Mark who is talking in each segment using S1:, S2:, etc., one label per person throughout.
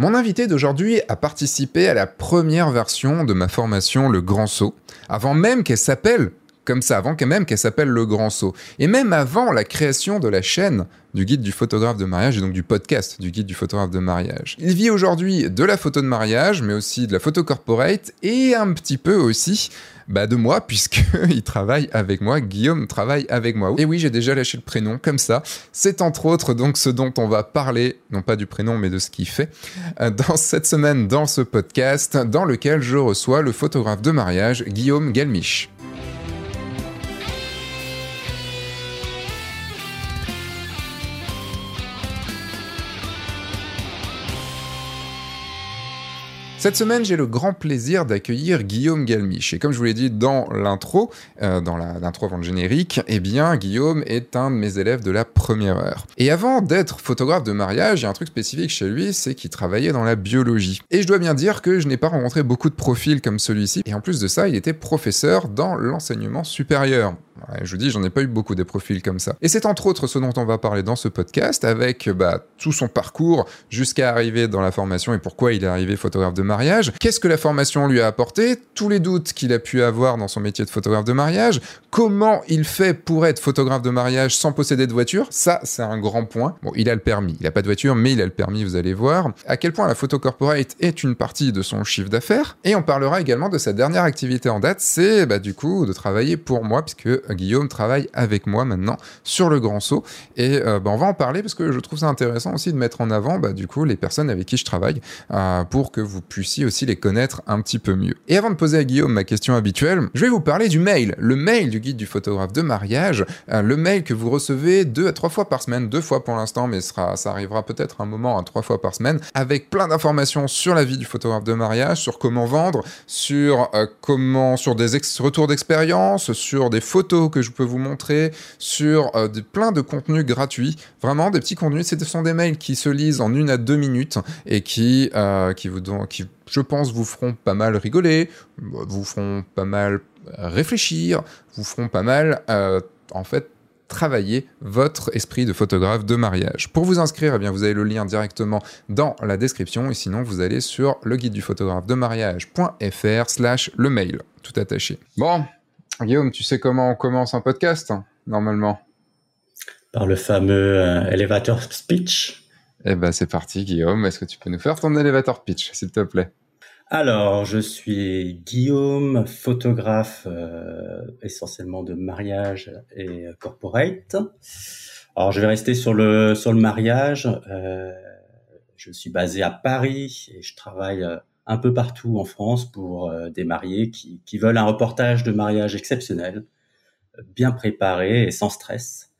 S1: Mon invité d'aujourd'hui a participé à la première version de ma formation Le Grand Saut, avant même qu'elle s'appelle comme ça, avant même qu'elle s'appelle Le Grand Saut, et même avant la création de la chaîne du guide du photographe de mariage et donc du podcast du guide du photographe de mariage. Il vit aujourd'hui de la photo de mariage, mais aussi de la photo corporate et un petit peu aussi bah, de moi, puisqu'il travaille avec moi. Guillaume travaille avec moi. Et oui, j'ai déjà lâché le prénom comme ça. C'est entre autres donc ce dont on va parler, non pas du prénom, mais de ce qu'il fait, euh, dans cette semaine dans ce podcast, dans lequel je reçois le photographe de mariage Guillaume Galmiche. Cette semaine, j'ai le grand plaisir d'accueillir Guillaume Galmiche. Et comme je vous l'ai dit dans l'intro, euh, dans l'intro avant le générique, eh Guillaume est un de mes élèves de la première heure. Et avant d'être photographe de mariage, il y a un truc spécifique chez lui, c'est qu'il travaillait dans la biologie. Et je dois bien dire que je n'ai pas rencontré beaucoup de profils comme celui-ci. Et en plus de ça, il était professeur dans l'enseignement supérieur je vous dis, j'en ai pas eu beaucoup des profils comme ça. Et c'est entre autres ce dont on va parler dans ce podcast, avec bah, tout son parcours jusqu'à arriver dans la formation et pourquoi il est arrivé photographe de mariage. Qu'est-ce que la formation lui a apporté? Tous les doutes qu'il a pu avoir dans son métier de photographe de mariage. Comment il fait pour être photographe de mariage sans posséder de voiture? Ça, c'est un grand point. Bon, il a le permis. Il n'a pas de voiture, mais il a le permis, vous allez voir. À quel point la photo corporate est une partie de son chiffre d'affaires. Et on parlera également de sa dernière activité en date, c'est bah, du coup de travailler pour moi, puisque Guillaume travaille avec moi maintenant sur le grand saut. Et euh, bah, on va en parler parce que je trouve ça intéressant aussi de mettre en avant bah, du coup les personnes avec qui je travaille euh, pour que vous puissiez aussi les connaître un petit peu mieux. Et avant de poser à Guillaume ma question habituelle, je vais vous parler du mail, le mail du guide du photographe de mariage, euh, le mail que vous recevez deux à trois fois par semaine, deux fois pour l'instant, mais ça arrivera peut-être un moment à trois fois par semaine, avec plein d'informations sur la vie du photographe de mariage, sur comment vendre, sur comment, sur des retours d'expérience, sur des photos que je peux vous montrer, sur euh, plein de contenus gratuits. Vraiment, des petits contenus. Ce sont des mails qui se lisent en une à deux minutes et qui, euh, qui, vous, qui, je pense, vous feront pas mal rigoler, vous feront pas mal réfléchir, vous feront pas mal, euh, en fait, travailler votre esprit de photographe de mariage. Pour vous inscrire, eh bien, vous avez le lien directement dans la description et sinon vous allez sur le guide du photographe de mariage.fr slash le mail, tout attaché. Bon, Guillaume, tu sais comment on commence un podcast, normalement
S2: Par le fameux euh, elevator speech.
S1: Eh ben, c'est parti, Guillaume. Est-ce que tu peux nous faire ton elevator pitch, s'il te plaît?
S2: Alors, je suis Guillaume, photographe euh, essentiellement de mariage et corporate. Alors, je vais rester sur le sur le mariage. Euh, je suis basé à Paris et je travaille un peu partout en France pour euh, des mariés qui, veulent un reportage de mariage exceptionnel, bien préparé et sans stress.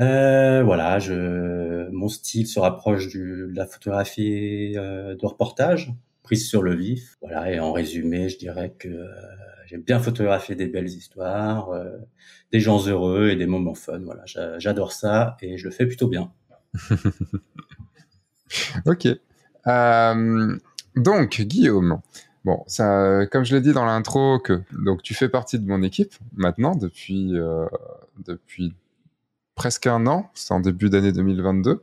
S2: Euh, voilà, je, mon style se rapproche du, de la photographie euh, de reportage, prise sur le vif. Voilà, et en résumé, je dirais que j'aime bien photographier des belles histoires, des gens heureux et des moments fun. Voilà, j'adore ça et je le fais plutôt bien.
S1: ok. Donc, Guillaume, bon, ça, comme je l'ai dit dans l'intro, que donc tu fais partie de mon équipe maintenant depuis euh, depuis presque un an. C'est en début d'année 2022.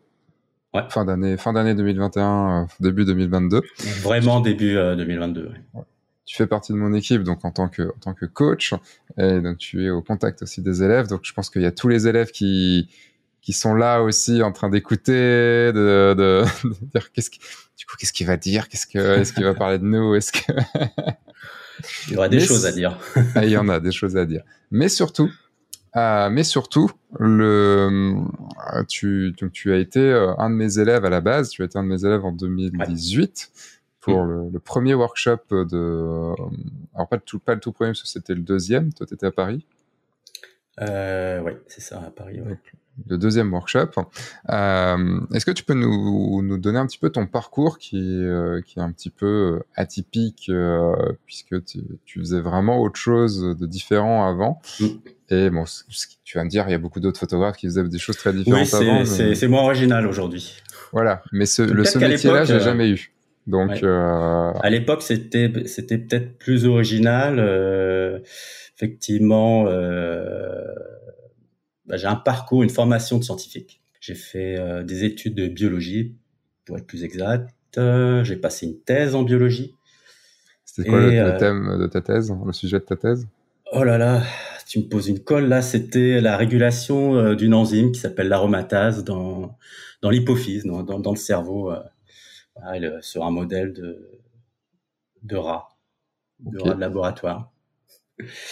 S1: Ouais. Fin d'année, fin d'année 2021, euh, début 2022.
S2: Vraiment début 2022. Euh, ouais.
S1: Tu fais partie de mon équipe donc en tant que en tant que coach et donc tu es au contact aussi des élèves. Donc je pense qu'il y a tous les élèves qui qui sont là aussi en train d'écouter, de, de, de, dire qu'est-ce qui, du coup qu'est-ce qu'il va dire, qu'est-ce que est-ce qu'il va parler de nous, est-ce que
S2: il y aura des choses à dire.
S1: Ah, il y en a des choses à dire, mais surtout. Euh, mais surtout, le, tu, donc tu as été euh, un de mes élèves à la base. Tu as été un de mes élèves en 2018 pour mm. le, le, premier workshop de. Alors pas le tout, pas le tout premier, parce que c'était le deuxième. Toi, tu étais à Paris?
S2: Euh, oui, c'est ça, à Paris. Ouais
S1: le deuxième workshop. Euh, Est-ce que tu peux nous, nous, donner un petit peu ton parcours qui, euh, qui est un petit peu atypique euh, puisque tu, tu, faisais vraiment autre chose de différent avant mm. Et bon, tu vas me dire, il y a beaucoup d'autres photographes qui faisaient des choses très différentes
S2: oui,
S1: avant.
S2: C'est mais... moins original aujourd'hui.
S1: Voilà, mais ce, le, ce métier-là, j'ai jamais eu. Donc, ouais.
S2: à l'époque, c'était c'était peut-être plus original. Effectivement, euh, bah, j'ai un parcours, une formation de scientifique. J'ai fait euh, des études de biologie, pour être plus exact. j'ai passé une thèse en biologie.
S1: C'était quoi le, thème de ta thèse, le sujet de ta thèse?
S2: Oh là là, tu me poses une colle là. C'était la régulation d'une enzyme qui s'appelle l'aromatase dans dans l'hypophyse, dans, dans, le cerveau, sur un modèle de de rat, de rat de laboratoire.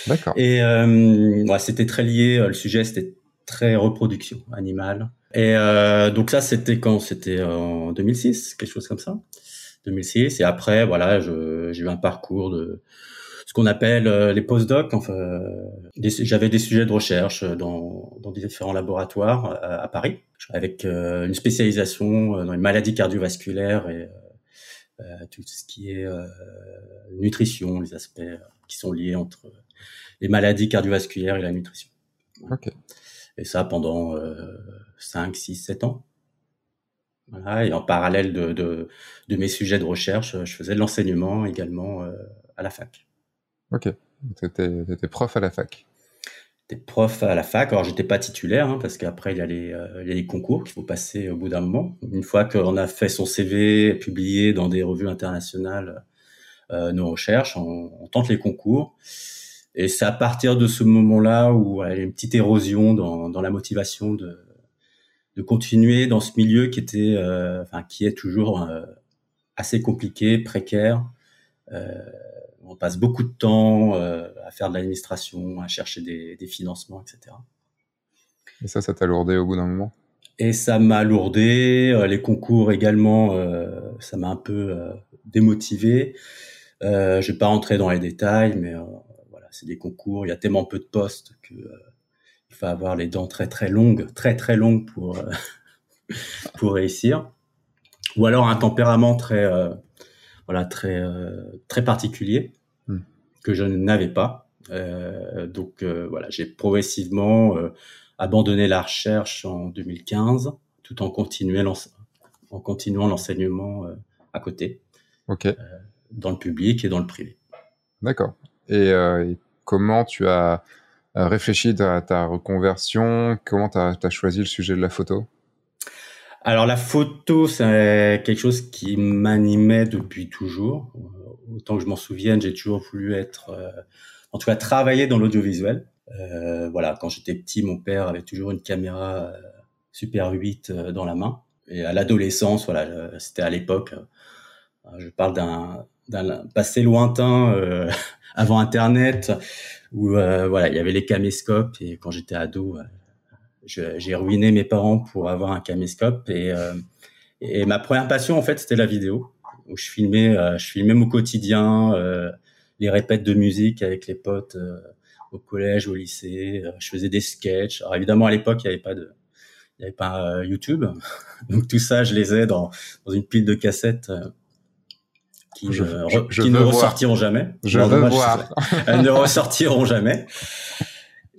S1: D'accord.
S2: Et euh, c'était très lié. Euh, le sujet c'était très reproduction animale. Et euh, donc ça c'était quand? C'était en 2006, quelque chose comme ça. 2006. Et après voilà, j'ai eu un parcours de ce qu'on appelle les postdocs. Enfin, j'avais des sujets de recherche dans, dans différents laboratoires à, Paris, avec une spécialisation dans les maladies cardiovasculaires et tout ce qui est nutrition, les aspects qui sont liés entre les maladies cardiovasculaires et la nutrition. Et ça pendant euh, 5, 6, 7 ans. Voilà, et en parallèle de, de, de, mes sujets de recherche, je faisais de l'enseignement également euh, à la fac.
S1: Ok, tu étais, prof à la fac.
S2: J'étais prof à la fac, alors j'étais pas titulaire, hein, parce qu'après il y, a les, euh, il y a les concours qu'il faut passer au bout d'un moment. Une fois qu'on a fait son CV, publié dans des revues internationales, euh, nos recherches, on, tente les concours. Et c'est à partir de ce moment-là où il y a une petite érosion dans, dans la motivation de, de continuer dans ce milieu qui était, euh, enfin, qui est toujours euh, assez compliqué, précaire. Euh, on passe beaucoup de temps à faire de l'administration, à chercher des, des, financements, etc.
S1: Et ça, ça t'a lourdé au bout d'un moment?
S2: Et ça m'a lourdé. Les concours également, ça m'a un peu démotivé. Je vais pas rentrer dans les détails, mais c'est des concours. Il y a tellement peu de postes que euh, il faut avoir les dents très très longues, très très longues pour euh, pour réussir. Ou alors un tempérament très voilà très très particulier hmm. que je n'avais pas. donc voilà, j'ai progressivement abandonné la recherche en 2015, tout en continuant en continuant l'enseignement à côté. Dans le public et dans le privé.
S1: D'accord. Et, euh, comment tu as réfléchi à ta reconversion Comment tu as, choisi le sujet de la photo?
S2: Alors la photo, c'est quelque chose qui m'animait depuis toujours. Autant que je m'en souvienne, j'ai toujours voulu être, euh, en tout cas, travailler dans l'audiovisuel. Euh, voilà, quand j'étais petit, mon père avait toujours une caméra Super 8 dans la main. Et à l'adolescence, voilà, c'était à l'époque. Je parle d'un d'un passé lointain euh, avant Internet où euh, voilà il y avait les caméscopes et quand j'étais ado euh, j'ai ruiné mes parents pour avoir un caméscope et, et ma première passion en fait c'était la vidéo où je filmais je filmais mon quotidien les répètes de musique avec les potes au collège au lycée je faisais des sketchs. Alors évidemment à l'époque il n'y avait pas de il y avait pas YouTube donc tout ça je les ai dans dans une pile de cassettes qui, ne ressortiront jamais.
S1: Je veux voir.
S2: Elles ne ressortiront jamais.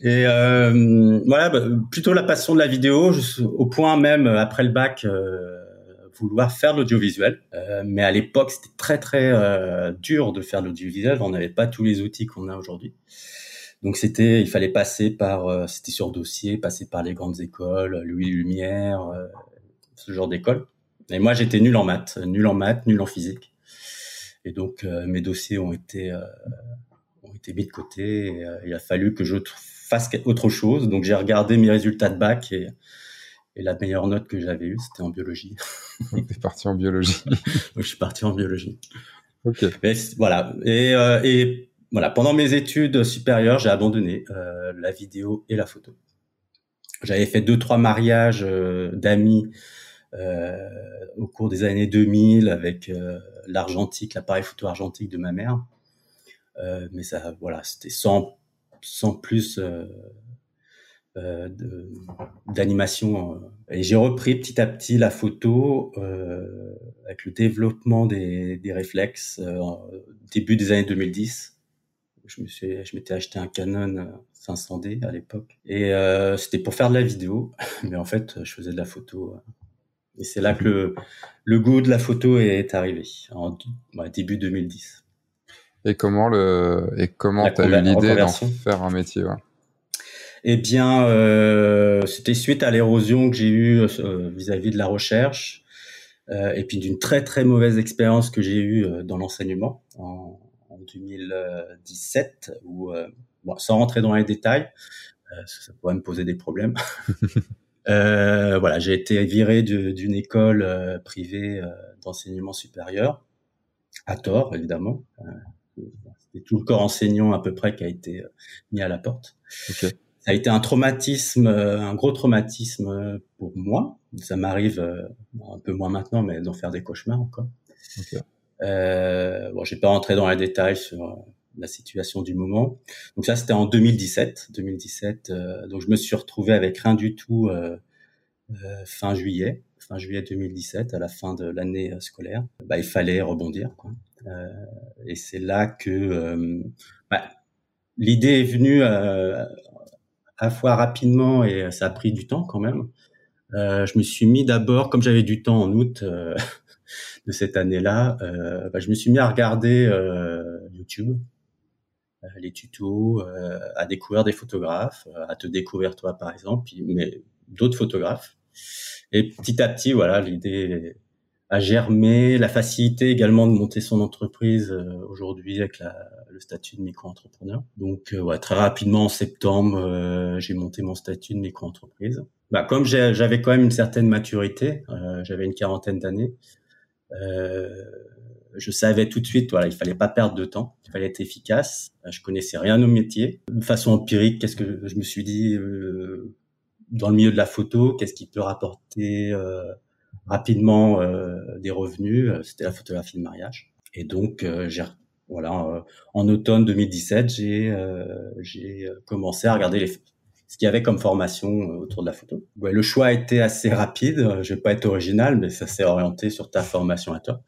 S2: Et euh, voilà, bah, plutôt la passion de la vidéo, au point même euh, après le bac, euh, vouloir faire l'audiovisuel. Euh, mais à l'époque, c'était très très euh, dur de faire l'audiovisuel. On n'avait pas tous les outils qu'on a aujourd'hui. Donc c'était, il fallait passer par, c'était sur dossier, passer par les grandes écoles, Louis Lumière, ce genre d'école. Et moi, j'étais nul en maths, nul en maths, nul en physique. Et donc euh, mes dossiers ont été euh, ont été mis de côté. Et, euh, il a fallu que je fasse autre chose. Donc j'ai regardé mes résultats de bac et, et la meilleure note que j'avais eue, c'était en biologie.
S1: T'es parti en biologie.
S2: donc je suis parti en biologie.
S1: Ok.
S2: voilà. Et, et voilà, pendant mes études supérieures, j'ai abandonné euh, la vidéo et la photo. J'avais fait deux trois mariages euh, d'amis au cours des années 2000 avec l'argentique, l'appareil photo argentique de ma mère. Euh, mais ça, voilà, c'était sans, plus euh, euh, d'animation. Et j'ai repris petit à petit la photo avec le développement des, des réflexes début des années 2010 je me suis je m'étais acheté un Canon 500D à l'époque et c'était pour faire de la vidéo mais en fait je faisais de la photo et c'est là que le, le, goût de la photo est arrivé, en début 2010.
S1: Et comment le et comment t'as eu l'idée d'en faire un métier ouais?
S2: Eh bien, euh, c'était suite à l'érosion que j'ai eue euh, vis-à-vis de la recherche. et puis d'une très très mauvaise expérience que j'ai eue dans l'enseignement en, en, 2017, où, bon, sans rentrer dans les détails, ça pourrait me poser des problèmes. Euh, voilà, j'ai été viré d'une école euh, privée euh, d'enseignement supérieur, à tort évidemment. C'était tout le corps enseignant à peu près qui a été mis à la porte. Ça a été un traumatisme, un gros traumatisme pour moi. Ça m'arrive un peu moins maintenant, mais d'en faire des cauchemars encore. Okay. Bon, j'ai pas rentré dans les détails sur la situation du moment. Donc ça, c'était en 2017. 2017. Euh, donc je me suis retrouvé avec rien du tout euh, euh, fin juillet, fin juillet 2017, à la fin de l'année scolaire. Bah, il fallait rebondir. Quoi. et c'est là que bah, l'idée est venue à fois rapidement et ça a pris du temps quand même. je me suis mis d'abord, comme j'avais du temps en août de cette année-là, bah, je me suis mis à regarder YouTube euh, les tutos, euh, à découvrir des photographes, euh, à te découvrir toi par exemple, mais d'autres photographes. Et petit à petit, voilà, l'idée a germé, la facilité également de monter son entreprise aujourd'hui avec la, le statut de micro-entrepreneur. Donc, ouais, très rapidement en septembre, j'ai monté mon statut de micro-entreprise. Bah, comme j'avais quand même une certaine maturité, j'avais une quarantaine d'années, je savais tout de suite, voilà, il fallait pas perdre de temps, il fallait être efficace. Je connaissais rien au métier. De façon empirique, qu'est-ce que je me suis dit euh, dans le milieu de la photo, qu'est-ce qui peut rapporter euh, rapidement euh, des revenus C'était la photographie de mariage. Et donc, j'ai voilà, en automne 2017, j'ai j'ai commencé à regarder les ce qu'il y avait comme formation autour de la photo. Ouais, le choix a été assez rapide. Je vais pas être original, mais ça s'est orienté sur ta formation à toi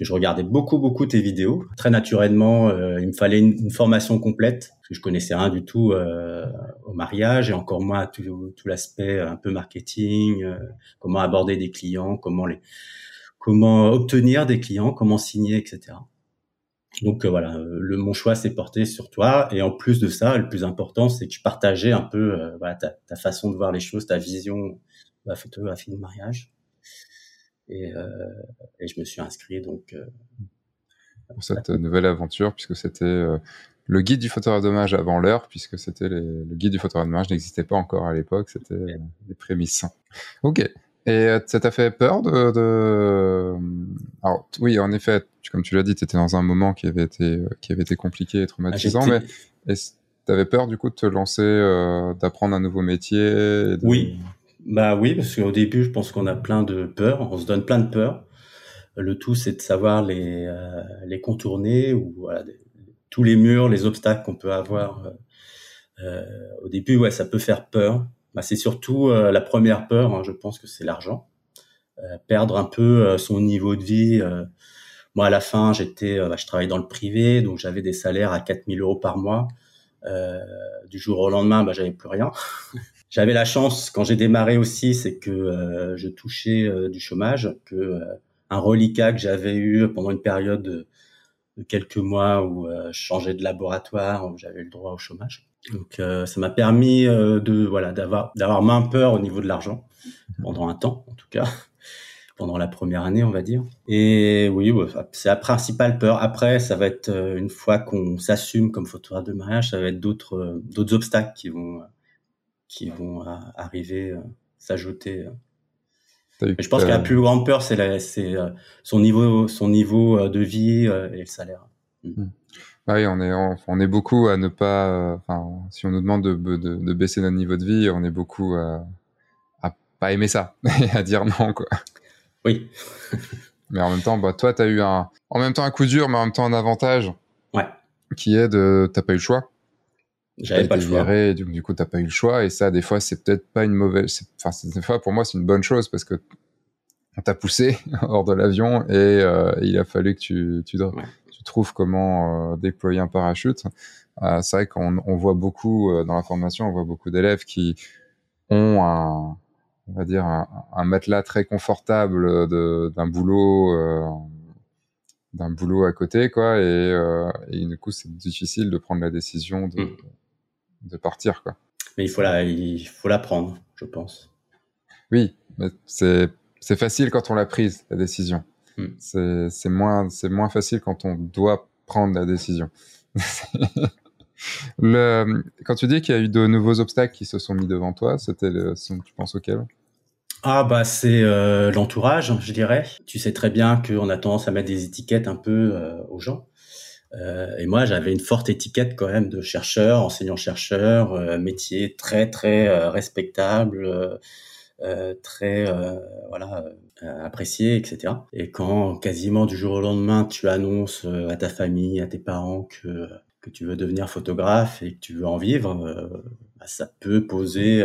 S2: que je regardais beaucoup beaucoup tes vidéos. Très naturellement, euh, il me fallait une, formation complète parce que je connaissais rien du tout euh, au mariage et encore moins tout, l'aspect un peu marketing, euh, comment aborder des clients, comment les comment obtenir des clients, comment signer, etc. Donc voilà, le, mon choix s'est porté sur toi. Et en plus de ça, le plus important, c'est que je partageais un peu voilà, ta, ta, façon de voir les choses, ta vision de la photographie de mariage. Euh, et, je me suis inscrit donc euh,
S1: pour cette nouvelle aventure, puisque c'était euh, le guide du photographe d'hommage avant l'heure, puisque c'était le guide du photographe d'hommage n'existait pas encore à l'époque, c'était les prémices. Ok. Et ça t'a fait peur de, de, Alors oui, en effet, comme tu l'as dit, tu étais dans un moment qui avait été qui avait été compliqué et traumatisant, ah, mais tu avais peur du coup de te lancer, d'apprendre un nouveau métier
S2: Oui, bah oui, parce qu'au début, je pense qu'on a plein de peurs, on se donne plein de peurs. Le tout, c'est de savoir les, euh, les contourner ou voilà, tous les murs, les obstacles qu'on peut avoir. Euh, euh, au début, ouais, ça peut faire peur. Bah, c'est surtout la première peur, hein, je pense que c'est l'argent. perdre un peu son niveau de vie. moi, à la fin, j'étais, bah, je travaillais dans le privé, donc j'avais des salaires à 4000 euros par mois. du jour au lendemain, bah, j'avais plus rien. J'avais la chance quand j'ai démarré aussi, c'est que euh, je touchais euh, du chômage, que euh, un reliquat que j'avais eu pendant une période de, quelques mois où je changeais de laboratoire, où j'avais le droit au chômage. Donc ça m'a permis de voilà d'avoir d'avoir moins peur au niveau de l'argent pendant un temps en tout cas pendant la première année on va dire et oui c'est la principale peur après ça va être une fois qu'on s'assume comme photographe de mariage ça va être d'autres d'autres obstacles qui vont qui vont arriver, euh, s'ajouter. Euh. je pense que la plus grande peur, c'est euh, son niveau, son niveau de vie et le salaire.
S1: Mm. Mm. Ah oui, on est, on, est beaucoup à ne pas. Enfin, si on nous demande de, de, baisser notre niveau de vie, on est beaucoup à, à pas aimer ça et à dire non, quoi.
S2: Oui.
S1: mais en même temps, bah, toi, tu as eu un, en même temps un coup dur, mais en même temps un avantage.
S2: Ouais.
S1: Qui est de, t'as pas eu le choix.
S2: J'avais pas le choix.
S1: du, du, coup, t'as pas eu le choix. Et ça, des fois, c'est peut-être pas une mauvaise. Enfin, des fois, pour moi, c'est une bonne chose parce que on t'a poussé hors de l'avion et euh, il a fallu que tu, tu, tu trouves comment euh, déployer un parachute. Euh, c'est vrai qu'on on voit beaucoup dans la formation, on voit beaucoup d'élèves qui ont un, on va dire, un, un matelas très confortable d'un boulot d'un boulot à côté, quoi, et, et, du coup, c'est difficile de prendre la décision de, mm de partir, quoi.
S2: Mais il faut la, il faut l'apprendre, je pense.
S1: Oui, mais c'est C'est facile quand on l'a prise, la décision. Hmm. C'est moins, moins facile quand on doit prendre la décision. le, quand tu dis qu'il y a eu de nouveaux obstacles qui se sont mis devant toi, c'était, tu penses auquel?
S2: Ah bah c'est euh, l'entourage, je dirais. Tu sais très bien qu'on a tendance à mettre des étiquettes un peu euh, aux gens. Euh, et moi, j'avais une forte étiquette quand même de chercheur, enseignant-chercheur, métier très très respectable, très voilà apprécié, etc. Et quand quasiment du jour au lendemain, tu annonces à ta famille, à tes parents que que tu veux devenir photographe et que tu veux en vivre, bah, ça peut poser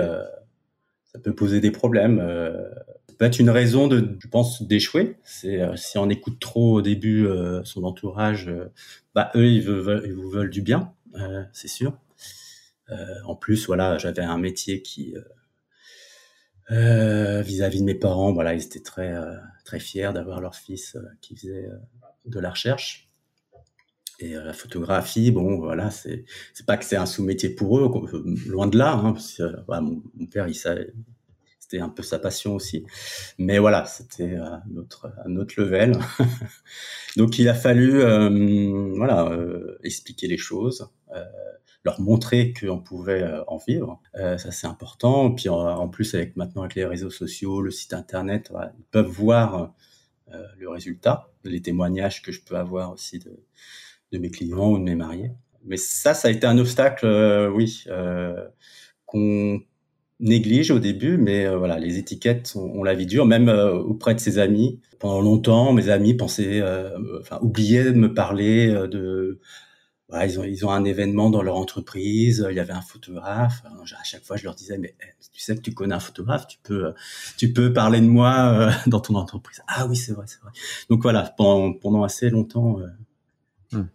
S2: ça peut poser des problèmes. Euh, ça peut être une raison de, je pense, d'échouer. C'est euh, si on écoute trop au début euh, son entourage, bah eux ils, veulent, ils vous veulent du bien, c'est sûr. en plus, voilà, j'avais un métier qui vis-à-vis de mes parents, voilà, ils étaient très très fiers d'avoir leur fils qui faisait de la recherche. Et la photographie, bon, voilà, c'est pas que c'est un sous-métier pour eux, loin de là. Hein, parce que, mon, père, il savait, c'était un peu sa passion aussi. Mais voilà, c'était un autre un autre level. Donc il a fallu, euh, voilà, euh, expliquer les choses. Euh, leur montrer qu'on pouvait en vivre. ça, c'est important. Puis en, plus, avec maintenant avec les réseaux sociaux, le site internet, ils peuvent voir le résultat, les témoignages que je peux avoir aussi de, de mes clients ou de mes mariés. Mais ça, ça a été un obstacle, euh, oui, euh, qu'on néglige au début, mais euh, voilà, les étiquettes, on, la vie dure, même auprès de ses amis. Pendant longtemps, mes amis pensaient, enfin, oubliaient de me parler de, ils ont ils ont un événement dans leur entreprise, il y avait un photographe. à chaque fois, je leur disais, mais eh, tu sais que tu connais un photographe, tu peux tu peux parler de moi dans ton entreprise. Ah oui, c'est vrai, c'est vrai. Donc voilà, pendant pendant assez longtemps.
S1: Hmm.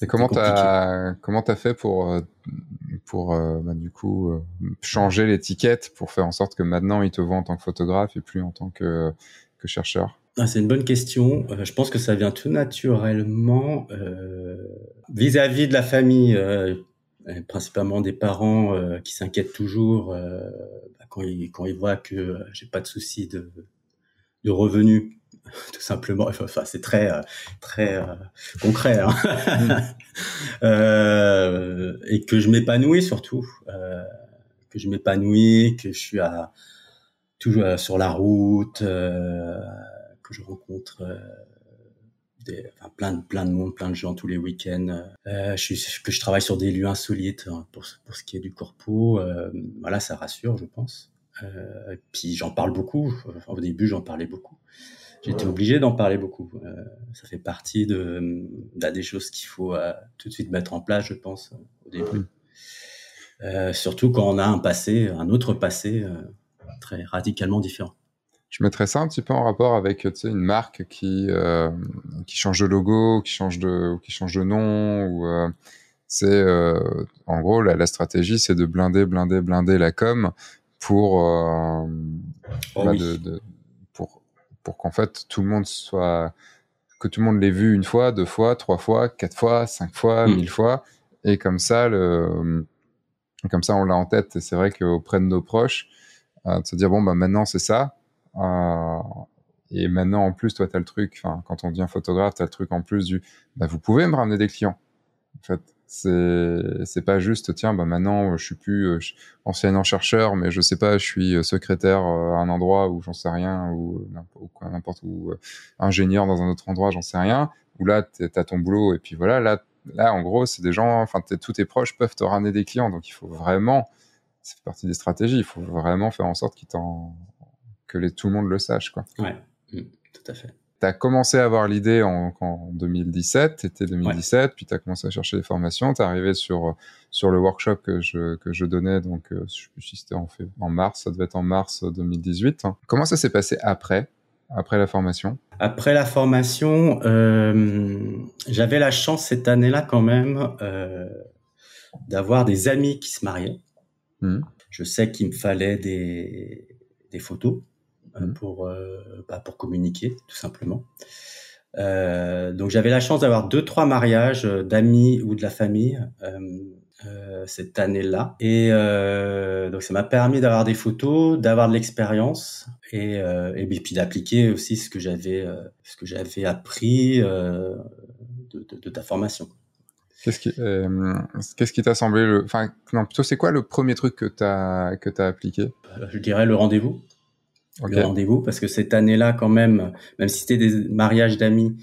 S1: Et comment t'as comment t'as fait pour euh, pour euh, bah, du coup euh, changer l'étiquette pour faire en sorte que maintenant ils te voient en tant que photographe et plus en tant que que chercheur?
S2: Ah, C'est une bonne question. je pense que ça vient tout naturellement vis-à-vis de la famille, principalement des parents qui s'inquiètent toujours bah, quand ils quand ils voient que j'ai pas de souci de de revenus tout simplement. Enfin, c'est très euh, très euh, concret. Hein. euh, et que je m'épanouis surtout, euh, que je m'épanouis, que je suis à toujours sur la route, que je rencontre. Des, enfin, plein de plein de monde, plein de gens tous les week-ends. je suis, que je travaille sur des lieux insolites hein, pour pour ce qui est du corpo. voilà, ça rassure, je pense. puis j'en parle beaucoup. Au début, j'en parlais beaucoup. J'étais obligé d'en parler beaucoup. Euh, ça fait partie de, bah, des choses qu'il faut euh, tout de suite mettre en place, je pense, au début. Euh, surtout quand on a un passé, un autre passé très radicalement différent.
S1: Je mettrais ça un petit peu en rapport avec tu sais, une marque qui qui change de logo, qui change de qui change de nom ou c'est en gros la, la stratégie c'est de blinder blinder blinder la com pour oh
S2: bah, oui. de, de,
S1: pour qu'en fait tout le monde soit que tout le monde l'ait vu une fois, deux fois, trois fois, quatre fois, cinq fois, mm. mille fois, et comme ça le comme ça on l'a en tête. Et c'est vrai qu'auprès de nos proches, euh, de se dire bon bah maintenant c'est ça. Euh, et maintenant en plus toi tu as le truc, quand on devient photographe, tu as le truc en plus du bah vous pouvez me ramener des clients. En fait, c'est c'est pas juste tiens bah maintenant je suis plus euh, enseignant chercheur mais je sais pas je suis euh, secrétaire à un endroit où j'en sais rien ou n'importe où ingénieur dans un autre endroit j'en sais rien ou là t'as ton boulot et puis voilà là là en gros c'est des gens enfin tous tes proches peuvent te ramener des clients donc il faut vraiment ça fait partie des stratégies il faut vraiment faire en sorte qu'ils t'en que les, tout le monde le sache quoi.
S2: Ouais. Mmh, tout à fait.
S1: Tu as commencé à avoir l'idée en, en, 2017, été 2017, puis tu as commencé à chercher des formations, tu es arrivé sur, sur le workshop que je, que je donnais, donc euh, je sais plus si c'était en, en mars, ça devait être en mars 2018. Comment ça s'est passé après, après la formation?
S2: Après la formation, euh, j'avais la chance cette année-là quand même euh, d'avoir des amis qui se mariaient. Mmh. Je sais qu'il me fallait des, des photos mmh. pour euh, bah, pour communiquer tout simplement. Euh, donc j'avais la chance d'avoir deux trois mariages d'amis ou de la famille cette année-là. Et donc ça m'a permis d'avoir des photos, d'avoir de l'expérience et, et puis d'appliquer aussi ce que j'avais ce que j'avais appris de, de, de, ta formation.
S1: Qu'est-ce qui qu'est-ce qui t'a semblé le enfin non plutôt c'est quoi le premier truc que tu as que tu as appliqué
S2: Je dirais le rendez-vous le rendez-vous parce que cette année-là quand même, même si c'était des mariages d'amis,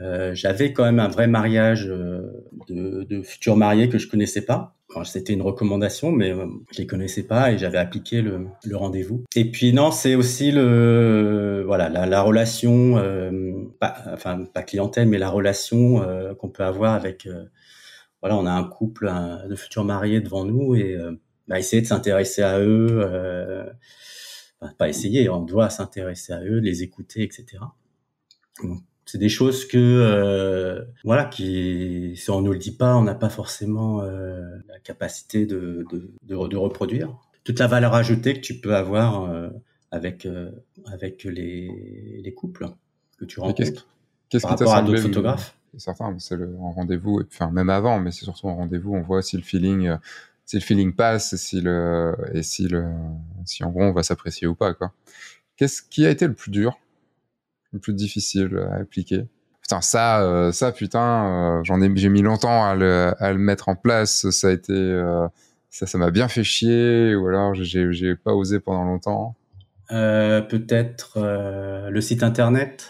S2: euh, j'avais quand même un vrai mariage euh, de, de, futurs mariés que je connaissais pas. C'était une recommandation, mais euh, je les connaissais pas et j'avais appliqué le, le rendez-vous. Et puis non, c'est aussi le voilà la, la relation, euh, pas, enfin pas clientèle, mais la relation euh, qu'on peut avoir avec voilà, on a un couple de futurs mariés devant nous et bah, essayer de s'intéresser à eux pas essayer, on doit s'intéresser à eux, les écouter, etc. c'est des choses que euh, voilà qui si on nous le dit pas on n'a pas forcément euh, la capacité de, de, de, reproduire. Toute la valeur ajoutée que tu peux avoir euh, avec avec les, les couples que tu rencontres
S1: qu'est-ce,
S2: par rapport à d'autres photographes.
S1: C'est certain c'est le rendez-vous enfin même avant mais c'est surtout un rendez-vous on voit aussi le feeling si le feeling passe, si le et si le si en gros on va s'apprécier ou pas quoi. Qu'est-ce qui a été le plus dur, le plus difficile à appliquer? Putain ça euh, ça putain euh, j'en ai j'ai mis longtemps à le à le mettre en place. Ça a été euh, ça ça m'a bien fait chier ou alors j'ai j'ai pas osé pendant longtemps.
S2: Peut-être le site internet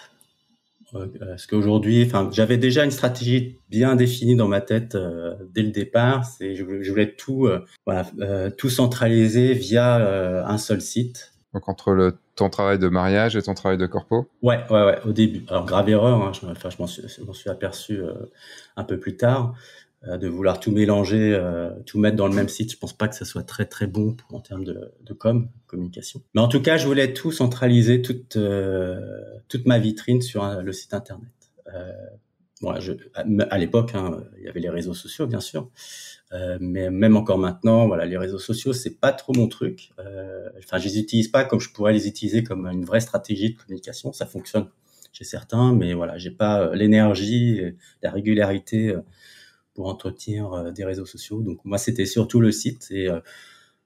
S2: parce qu'aujourd'hui, enfin, j'avais déjà une stratégie bien définie dans ma tête euh, dès le départ. C'est, je, voulais tout, euh, voilà, tout centraliser via un seul site.
S1: Donc entre le, ton travail de mariage et ton travail de corpo?
S2: Ouais, ouais, ouais. Au début, alors grave erreur. Hein, je, enfin, je m'en suis, suis, aperçu un peu plus tard. Euh, de vouloir tout mélanger, euh, tout mettre dans le même site. Je pense pas que ça soit très très bon en termes de, de com, communication. Mais en tout cas, je voulais tout centraliser, toute euh, toute ma vitrine sur le site internet. Euh, bon, à, l'époque, hein, il y avait les réseaux sociaux, bien sûr, euh, mais même encore maintenant, voilà, les réseaux sociaux, c'est pas trop mon truc. enfin, je les utilise pas comme je pourrais les utiliser comme une vraie stratégie de communication. Ça fonctionne chez certains, mais voilà, j'ai pas l'énergie, la régularité pour entretenir euh, des réseaux sociaux. Donc moi, c'était surtout le site. Et euh,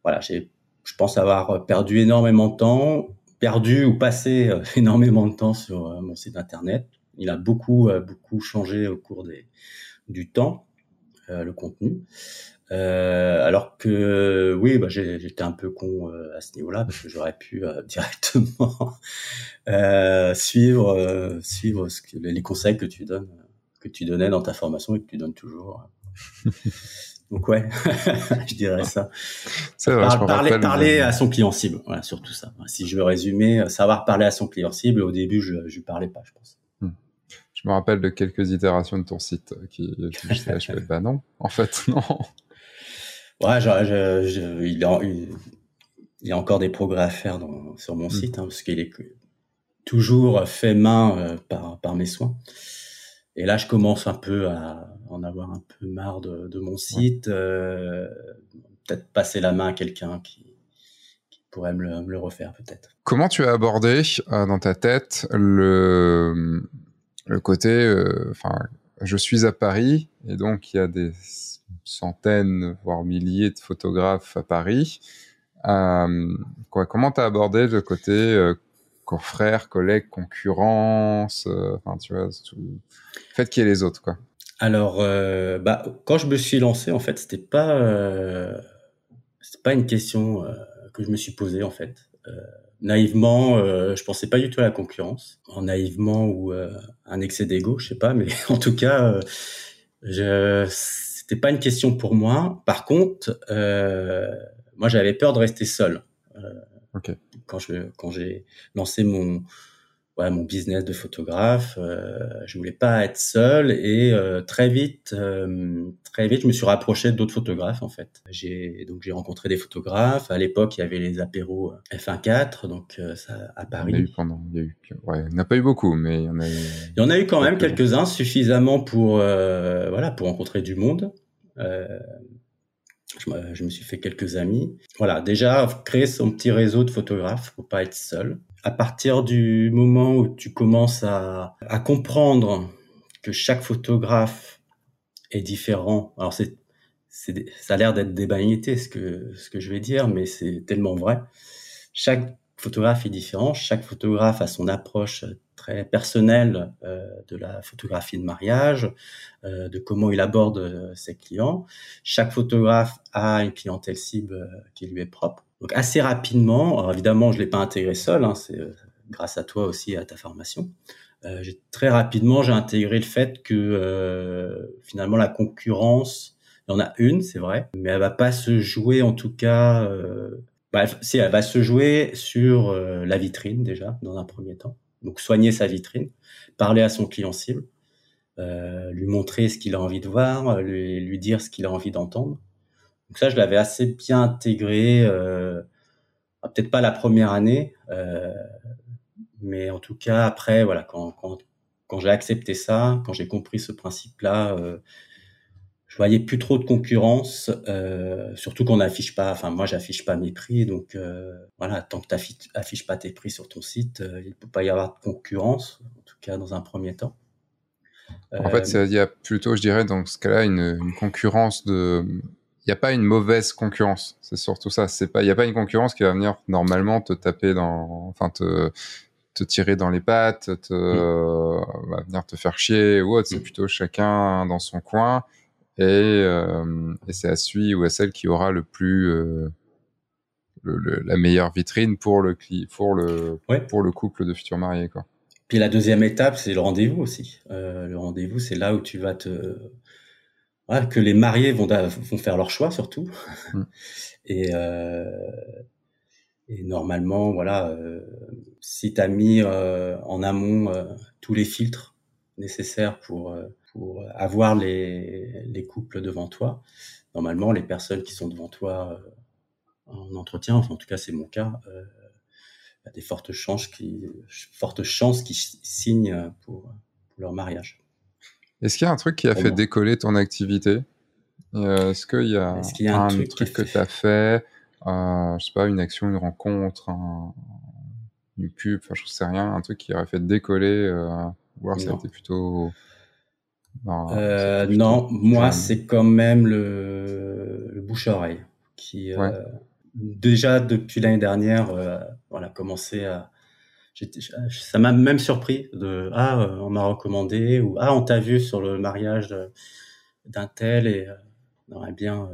S2: voilà, j'ai, je pense avoir perdu énormément de temps, perdu ou passé euh, énormément de temps sur mon site internet. Il a beaucoup, beaucoup changé au cours des, du temps, le contenu. Euh, alors que oui, bah, j'étais un peu con à ce niveau-là parce que j'aurais pu directement suivre suivre ce que, les conseils que tu donnes que tu donnais dans ta formation et que tu donnes toujours. Donc ouais, je dirais ça.
S1: C'est vrai,
S2: parler, parler à son client cible, voilà, surtout ça. Si je veux résumer, euh, savoir parler à son client cible. Au début, je ne parlais pas, je pense. Hmm.
S1: Je me rappelle de quelques itérations de ton site euh, qui, je, je, je bah non, en fait non.
S2: Ouais, je, il, y a, il, y a, encore des progrès à faire dans, sur mon hmm. site, hein, parce qu'il est toujours fait main euh, par, par mes soins. Et là, je commence un peu à en avoir un peu marre de, mon site. Euh, peut-être passer la main à quelqu'un qui, pourrait me le, refaire, peut-être.
S1: Comment tu as abordé euh, dans ta tête le, le côté, euh, enfin, je suis à Paris et donc il y a des centaines, voire milliers de photographes à Paris. quoi, comment tu as abordé le côté confrères, collègues, concurrence, euh, enfin tu vois, tout... faites qui est les autres quoi.
S2: Alors, euh, bah, quand je me suis lancé, en fait, c'était pas, euh, pas une question que je me suis posée en fait. naïvement, je pensais pas du tout à la concurrence, en naïvement ou un excès d'ego, je sais pas, mais en tout cas, c'était pas une question pour moi. Par contre, moi, j'avais peur de rester seul. Quand je quand j'ai lancé mon ouais, mon business de photographe, euh, je voulais pas être seul et euh, très vite euh, très vite je me suis rapproché d'autres photographes en fait. J'ai donc j'ai rencontré des photographes. À l'époque il y avait les apéros F1.4 donc ça à Paris.
S1: Il y a eu pendant il y a eu ouais, il n'y en a pas eu beaucoup mais il y en a eu.
S2: Il y en a eu quand même quelques-uns suffisamment pour voilà pour rencontrer du monde. Euh, je, me suis fait quelques amis. Voilà, déjà créer son petit réseau de photographes pour pas être seul. À partir du moment où tu commences à, à comprendre que chaque photographe est différent, alors c'est ça a l'air d'être des banalités ce que ce que je vais dire, mais c'est tellement vrai. Chaque photographe est différent. Chaque photographe a son approche très personnelle euh, de la photographie de mariage, euh, de comment il aborde euh, ses clients. Chaque photographe a une clientèle cible euh, qui lui est propre. Donc assez rapidement, alors évidemment je l'ai pas intégré seul, hein, c'est euh, grâce à toi aussi à ta formation. j'ai très rapidement j'ai intégré le fait que finalement la concurrence il y en a une, c'est vrai, mais elle va pas se jouer en tout cas. Euh, bah, si elle va se jouer sur euh, la vitrine déjà dans un premier temps. Donc soigner sa vitrine, parler à son client cible, euh, lui montrer ce qu'il a envie de voir, lui, dire ce qu'il a envie d'entendre. Donc ça, je l'avais assez bien intégré. Euh, ah, peut-être pas la première année, euh, mais en tout cas après, voilà, quand quand, quand j'ai accepté ça, quand j'ai compris ce principe-là, euh, voyais plus trop de concurrence, euh, surtout qu'on n'affiche pas. Enfin, moi, j'affiche pas mes prix, donc euh, voilà, tant que tu affiches pas tes prix sur ton site, euh, il peut pas y avoir de concurrence, en tout cas dans un premier temps.
S1: En fait, il y a plutôt, je dirais, dans ce cas-là, une, une, concurrence de. Il n'y a pas une mauvaise concurrence. C'est surtout ça. C'est pas. Il n'y a pas une concurrence qui va venir normalement te taper dans. Enfin, te te tirer dans les pattes, te, mmh. va venir te faire chier ou autre. C'est mmh. plutôt chacun dans son coin et, euh, et c'est à celui ou à celle qui aura le plus euh, le, le, la meilleure vitrine pour le pour le ouais. pour le couple de futurs mariés quoi.
S2: Puis la deuxième étape, c'est le rendez-vous aussi. Euh, le rendez-vous, c'est là où tu vas te voilà, que les mariés vont, vont faire leur choix surtout. Mm. Et, euh, et normalement, voilà, euh, si tu as mis en amont tous les filtres nécessaires pour pour avoir les, les couples devant toi. Normalement, les personnes qui sont devant toi euh, en entretien, enfin en tout cas c'est mon cas, euh, il y a des fortes chances qui, fortes chances qui signent pour, pour leur mariage.
S1: Est-ce qu'il y a un truc qui a fait décoller ton activité? Euh, Est-ce qu'il y a,
S2: qu y a un,
S1: un,
S2: truc,
S1: truc que tu as fait? Euh, Je sais pas, une action, une rencontre, un, une pub, enfin je sais rien, un truc qui aurait fait décoller, euh, ça a été plutôt
S2: non, euh, non moi c'est quand même le, le bouche-oreille qui ouais. euh, déjà depuis l'année dernière euh, voilà commencé à ça m'a même surpris de ah euh, on m'a recommandé ou ah on t'a vu sur le mariage d'un tel et on aurait bien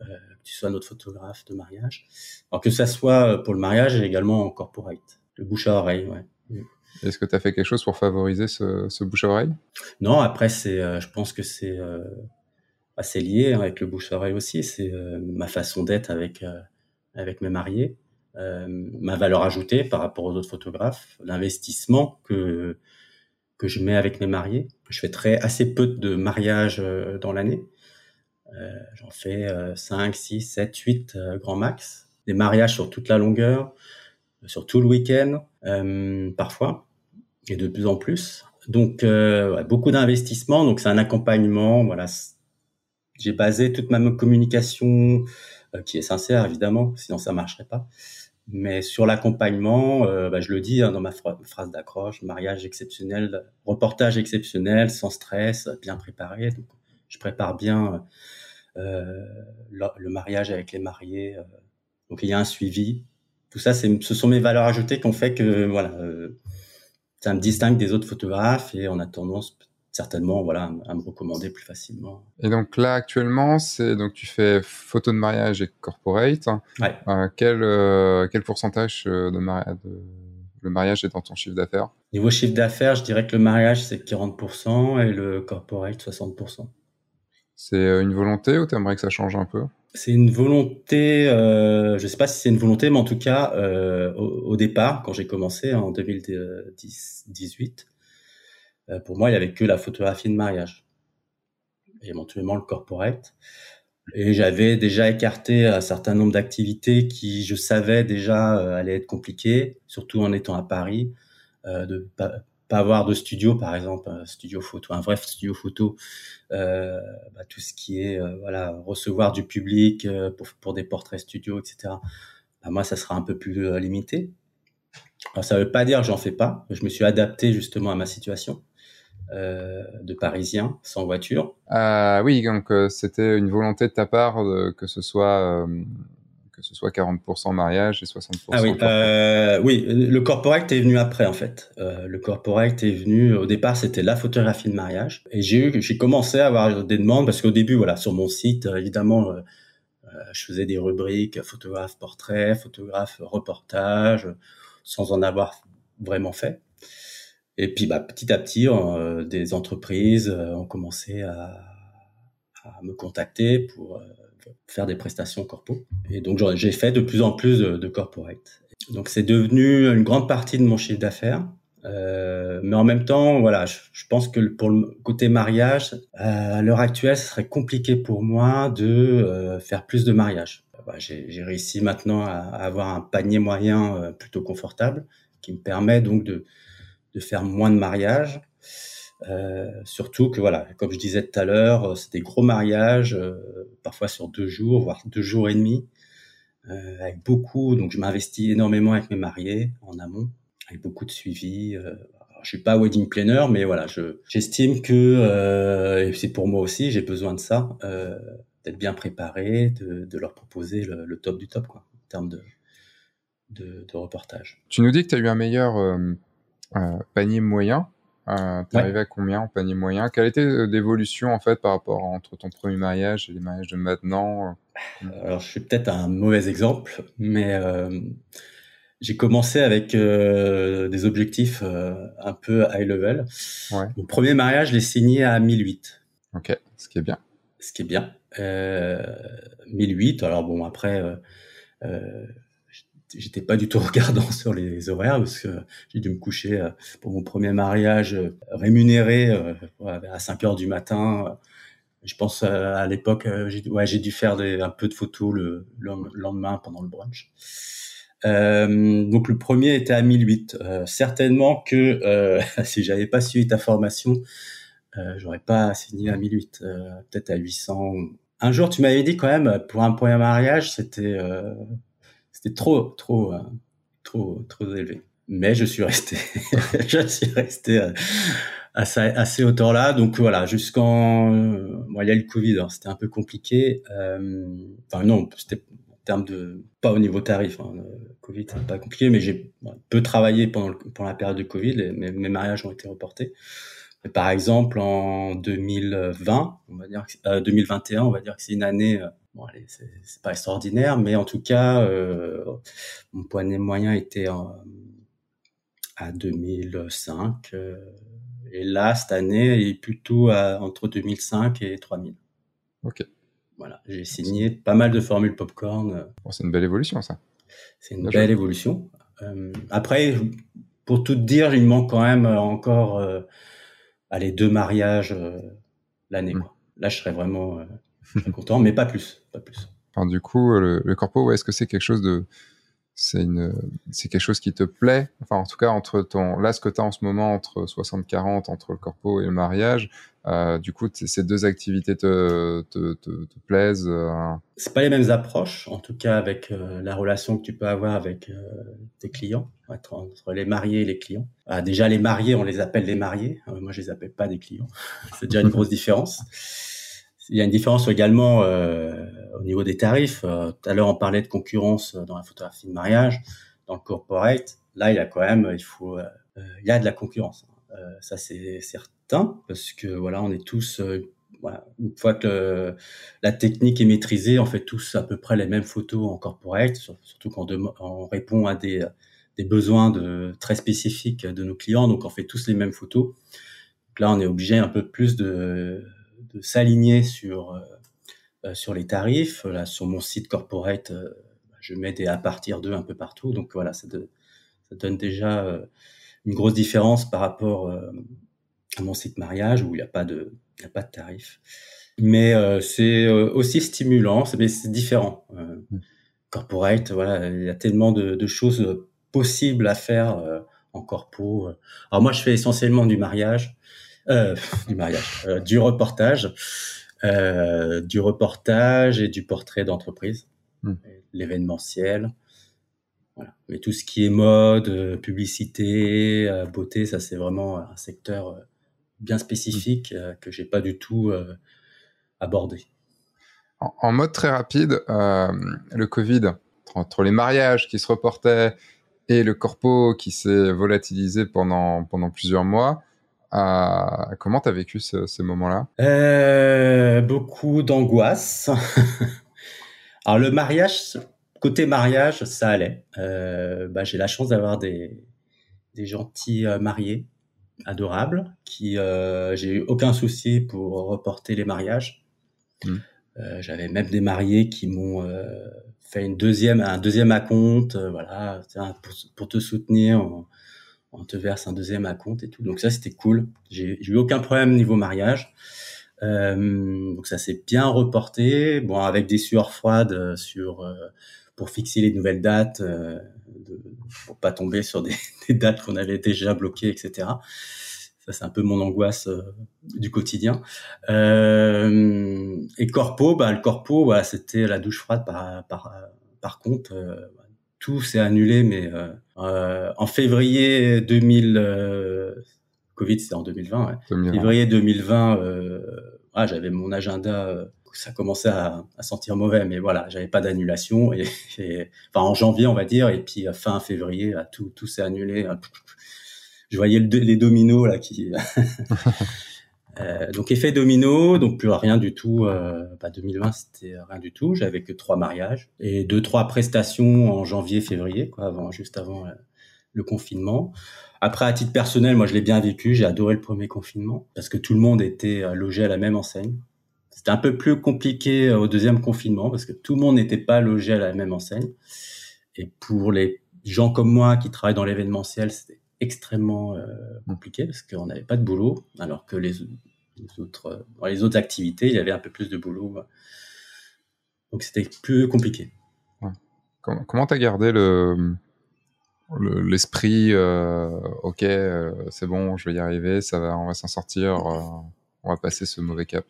S2: que tu sois notre photographe de mariage. Alors que ça soit pour le mariage et également en corporate. Le bouche à oreille ouais
S1: est-ce que tu as fait quelque chose pour favoriser ce, ce bouche à oreille?
S2: Non, après c'est, euh, je pense que c'est euh, assez lié avec le bouche à oreille aussi. C'est euh, ma façon d'être avec avec mes mariés, ma valeur ajoutée par rapport aux autres photographes, l'investissement que que je mets avec mes mariés. Je fais très assez peu de mariages dans l'année. J'en fais 5, 6, 7, 8 grand max. Des mariages sur toute la longueur, sur tout le week-end, parfois et de plus en plus. Donc euh, beaucoup d'investissements. Donc c'est un accompagnement. Voilà, j'ai basé toute ma communication euh, qui est sincère évidemment, sinon ça marcherait pas. Mais sur l'accompagnement, euh, bah, je le dis hein, dans ma phrase d'accroche, mariage exceptionnel, reportage exceptionnel, sans stress, bien préparé. Donc, je prépare bien euh, le, mariage avec les mariés. Euh. donc il y a un suivi. Tout ça, ce sont mes valeurs ajoutées qui ont fait que voilà, euh, ça me distingue des autres photographes et on a tendance certainement voilà à me recommander plus facilement.
S1: Et donc là actuellement, c'est donc tu fais photo de mariage et corporate.
S2: Ouais.
S1: Euh, quel euh, quel pourcentage de, mariage de le mariage est dans ton chiffre d'affaires?
S2: Niveau chiffre d'affaires, je dirais que le mariage c'est 40% et le corporate 60%.
S1: C'est une volonté ou tu aimerais que ça change un peu?
S2: C'est une volonté, euh, je sais pas si c'est une volonté, mais en tout cas, euh, au, au, départ, quand j'ai commencé en 2018, euh, pour moi, il y avait que la photographie de mariage, et éventuellement le corporate. Et j'avais déjà écarté un certain nombre d'activités qui, je savais déjà, euh, allaient être compliquées, surtout en étant à Paris, euh, de avoir de studio, par exemple, un studio photo, un vrai studio photo, euh, bah, tout ce qui est euh, voilà recevoir du public euh, pour, pour des portraits studio, etc. Bah, moi, ça sera un peu plus euh, limité. Alors, ça veut pas dire que j'en fais pas. Je me suis adapté justement à ma situation. de Parisiens sans voiture.
S1: oui, donc c'était une volonté de ta part que ce soit que ce soit 40% mariage et 60%
S2: ah oui, euh, oui, le corporate est venu après en fait. Euh, le corporate est venu au départ c'était la photographie de mariage et j'ai eu j'ai commencé à avoir des demandes parce qu'au début voilà sur mon site euh, évidemment euh, euh, je faisais des rubriques photographe portrait, photographe reportage sans en avoir vraiment fait. Et puis bah, petit à petit des entreprises ont commencé à, à me contacter pour faire des prestations corpo. Et donc j'ai fait de plus en plus de, de corporate. Donc c'est devenu une grande partie de mon chiffre d'affaires. Euh, mais en même temps, voilà, je, pense que pour le côté mariage, euh, à l'heure actuelle, ce serait compliqué pour moi de euh, faire plus de mariages. Bah, j'ai réussi maintenant à, avoir un panier moyen euh, plutôt confortable qui me permet donc de, de faire moins de mariages. Euh, surtout que voilà, comme je disais tout à l'heure, euh, c'est des gros mariages, euh, parfois sur deux jours, voire deux jours et demi, avec beaucoup. Donc je m'investis énormément avec mes mariés en amont, avec beaucoup de suivi. je suis pas wedding planner, mais voilà, je j'estime que et c'est pour moi aussi, j'ai besoin de ça, d'être bien préparé, de, leur proposer le, top du top en termes de reportage.
S1: Tu nous dis que tu as eu un meilleur panier moyen. Euh, T'es arrivé à combien en panier moyen? Quelle était euh, l'évolution en fait par rapport entre ton premier mariage et les mariages de maintenant
S2: euh, Alors je suis peut-être un mauvais exemple, mais euh, j'ai commencé avec euh, des objectifs euh, un peu high level. Ouais. Mon premier mariage, je l'ai signé à 1008.
S1: Ok, ce qui est bien.
S2: Ce qui est bien. 1008. Alors bon après j'étais pas du tout regardant sur les horaires parce que j'ai dû me coucher euh, pour mon premier mariage euh, rémunéré euh, à 5 heures du matin. Je pense à l'époque, j'ai dû faire un peu de photos le, lendemain pendant le brunch. Euh, donc le premier était à 1008. Euh, certainement que euh, si j'avais pas suivi ta formation, euh, j'aurais pas signé à 1008, peut-être à 800. Un jour, tu m'avais dit quand même pour un premier mariage, c'était c'était trop, trop, euh, trop, trop élevé. Mais je suis resté, je suis resté à, à, ces hauteurs-là. Donc voilà, jusqu'en, euh, il y a le Covid, alors c'était un peu compliqué. Euh, enfin non, c'était pas au niveau tarif. Hein, le Covid, c'est pas compliqué, mais j'ai peu travaillé pendant, le, pendant la période de Covid. Et mes, mes mariages ont été reportés. Par exemple, en 2020, on va dire, euh, 2021, on va dire que c'est une année bon, allez, c'est pas extraordinaire, mais en tout cas, euh, mon poignet moyen était en, à 2005. Euh, et là, cette année, il est plutôt à, entre 2005 et 3000.
S1: Ok.
S2: Voilà, j'ai signé pas mal de formules popcorn.
S1: Bon, c'est une belle évolution, ça.
S2: C'est une belle évolution. Euh, après, pour tout dire, il me manque quand même encore euh, allez, deux mariages euh, l'année. Mmh. Là, je serais vraiment je suis content, mais pas plus, pas plus.
S1: Alors, du coup, le, le corpo, ouais, est-ce que c'est quelque chose de, c'est une, c'est quelque chose qui te plaît? Enfin, en tout cas, entre ton, là, ce que tu as en ce moment entre 60-40, entre le corpo et le mariage, euh, du coup, ces deux activités te, te, te, te plaisent. Euh...
S2: C'est pas les mêmes approches, en tout cas avec euh, la relation que tu peux avoir avec euh, tes clients, entre, les mariés et les clients. Ah, déjà, les mariés, on les appelle les mariés. Euh, moi, je les appelle pas des clients. c'est déjà une grosse différence. Il y a une différence également euh, au niveau des tarifs. Euh, tout à l'heure, on parlait de concurrence dans la photographie de mariage, dans le corporate. Là, il y a quand même, il faut, euh, il y a de la concurrence. Euh, ça, c'est certain, parce que voilà, on est tous, euh, voilà, une fois que la technique est maîtrisée, on fait tous à peu près les mêmes photos en corporate, surtout quand on répond à des, des besoins de, très spécifiques de nos clients. Donc, on fait tous les mêmes photos. Là, on est obligé un peu plus de de s'aligner sur euh, euh, sur les tarifs. Là, sur mon site corporate, euh, je mets des à partir d'eux un peu partout. Donc voilà, ça, de, ça donne déjà une grosse différence par rapport à mon site mariage où il n'y a pas de il y a pas de tarif. Mais euh, c'est aussi stimulant, mais c'est différent. Euh, mmh. corporate, voilà, il y a tellement de, de choses possibles à faire euh, en corpo. Alors moi, je fais essentiellement du mariage, euh, du mariage, euh, du reportage, euh, du reportage et du portrait d'entreprise, mmh. l'événementiel. Voilà. Mais tout ce qui est mode, publicité, beauté, ça c'est vraiment un secteur bien spécifiques que j'ai pas du tout abordées.
S1: En, mode très rapide, le Covid, entre les mariages qui se reportaient et le corpo qui s'est volatilisé pendant, pendant plusieurs mois, comment tu as vécu ce, ces moments-là
S2: euh, Beaucoup d'angoisse. Alors le mariage, côté mariage, ça allait. Euh, bah, j'ai la chance d'avoir des, des gentils euh, mariés, adorables, qui euh, j'ai eu aucun souci pour reporter les mariages. Mmh. J'avais même des mariés qui m'ont fait une deuxième, un deuxième acompte, voilà, pour, pour, te soutenir. On, on te verse un deuxième à compte et tout. Donc ça, c'était cool. J'ai eu aucun problème niveau mariage. Euh, donc ça s'est bien reporté. Bon, avec des sueurs froides euh, sur euh, pour fixer les nouvelles dates, euh, pour pas tomber sur des, des dates qu'on avait déjà bloquées, etc. Ça, c'est un peu mon angoisse euh, du quotidien. et corpo, bah le corpo, voilà, c'était la douche froide par par par contre tout s'est annulé, mais euh, euh, en février 2000, euh, Covid c'était en 2020, ouais. février 2020, ah, j'avais mon agenda ça commençait à, à, sentir mauvais, mais voilà, j'avais pas d'annulation et, enfin en janvier on va dire, et puis fin février, tout tout s'est annulé. Je voyais les dominos là qui Euh, donc effet domino, donc plus rien du tout. Euh, bah 2020 c'était rien du tout. J'avais que trois mariages et deux trois prestations en janvier février, quoi, avant juste avant euh, le confinement. Après à titre personnel, moi je l'ai bien vécu. J'ai adoré le premier confinement parce que tout le monde était euh, logé à la même enseigne. C'était un peu plus compliqué au deuxième confinement parce que tout le monde n'était pas logé à la même enseigne. Et pour les gens comme moi qui travaillent dans l'événementiel, c'était extrêmement euh, compliqué parce qu'on n'avait pas de boulot, alors que les, autres, euh, dans les autres activités, il y avait un peu plus de boulot. Donc c'était plus compliqué.
S1: Comment tu as gardé le l'esprit euh, ok c'est bon je vais y arriver ça va on va s'en sortir on va passer ce mauvais cap?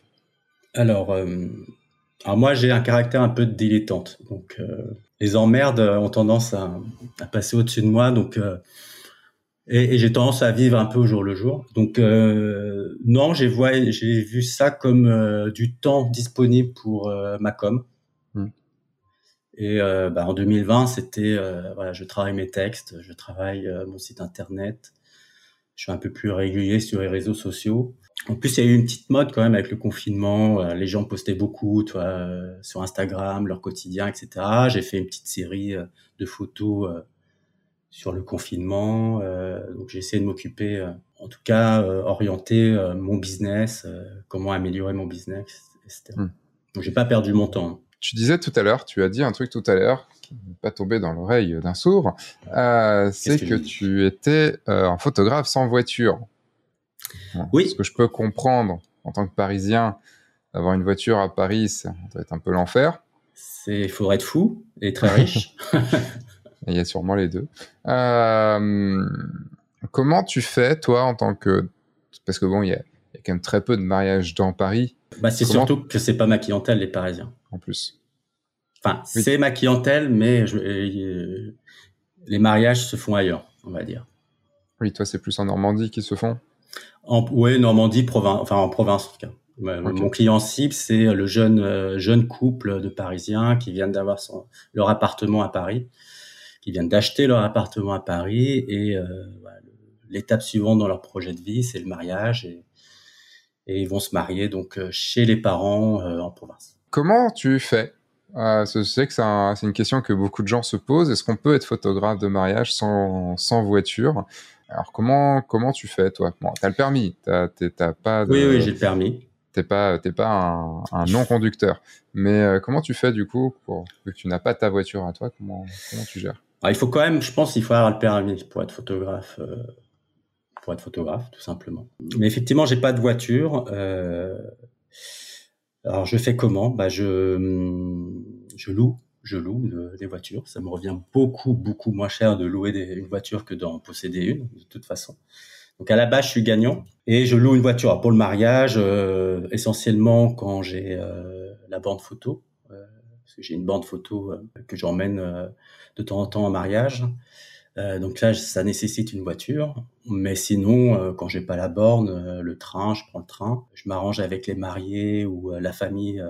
S2: Alors, alors moi j'ai un caractère un peu dilettante. Donc les emmerdes ont tendance à, à passer au-dessus de moi. Donc et, et j'ai tendance à vivre un peu au jour le jour. Donc euh, non, j'ai vu ça comme euh, du temps disponible pour euh, ma com. Hmm. Et bah, en 2020, c'était voilà, je travaille mes textes, je travaille mon site internet, je suis un peu plus régulier sur les réseaux sociaux. En plus, il y a eu une petite mode quand même avec le confinement. les gens postaient beaucoup, tu vois, sur Instagram, leur quotidien, etc. J'ai fait une petite série de photos sur le confinement. Euh, donc j'ai essayé de m'occuper, euh, en tout cas euh, orienter mon business, comment améliorer mon business, etc. Hmm. Donc j'ai pas perdu mon temps.
S1: Tu disais tout à l'heure, tu as dit un truc tout à l'heure qui n'est pas tombé dans l'oreille d'un sourd, c'est que, tu étais un photographe sans voiture.
S2: oui.
S1: Ce que je peux comprendre en tant que Parisien, d'avoir une voiture à Paris, ça doit être un peu l'enfer.
S2: C'est, il faudrait être fou et très riche.
S1: Il y a sûrement les deux. Euh, comment tu fais, toi, en tant que... Parce que bon, il y, a, il y a quand même très peu de mariages dans Paris.
S2: Bah, c'est surtout que c'est pas ma clientèle, les Parisiens.
S1: En plus.
S2: Enfin, c'est ma clientèle, mais je, euh, les mariages se font ailleurs, on va dire.
S1: Oui, toi, c'est plus en Normandie qu'ils se font?
S2: En, Oui, Normandie, province, enfin en province en tout cas. Mon client cible, c'est le jeune euh, jeune couple de Parisiens qui viennent d'avoir leur appartement à Paris qui viennent d'acheter leur appartement à Paris et euh, l'étape suivante dans leur projet de vie, c'est le mariage et, et, ils vont se marier donc euh, chez les parents euh, en province.
S1: Comment tu fais? Euh, Je sais que c'est un, une question que beaucoup de gens se posent. Est-ce qu'on peut être photographe de mariage sans, sans voiture? Alors comment comment tu fais toi? Bon, t'as le permis, t'as pas de...
S2: Oui oui, j'ai le permis.
S1: T'es pas pas un, un non conducteur mais comment tu fais du coup pour que tu n'as pas ta voiture à toi comment comment tu gères?
S2: Il faut quand même, je pense, il faut avoir le permis pour être photographe, euh, pour être photographe, tout simplement. Mais effectivement, j'ai pas de voiture. Euh, alors, je fais comment? Bah, je je loue, je loue des voitures. Ça me revient beaucoup, beaucoup moins cher de louer une voiture que d'en posséder une, de toute façon. Donc à la base, je suis gagnant et je loue une voiture pour le mariage, euh, essentiellement quand j'ai euh, la bande photo, parce que j'ai une bande photo que j'emmène de temps en temps en mariage. donc là, ça nécessite une voiture. Mais sinon, quand j'ai pas la borne, le train, je prends le train. Je m'arrange avec les mariés ou la famille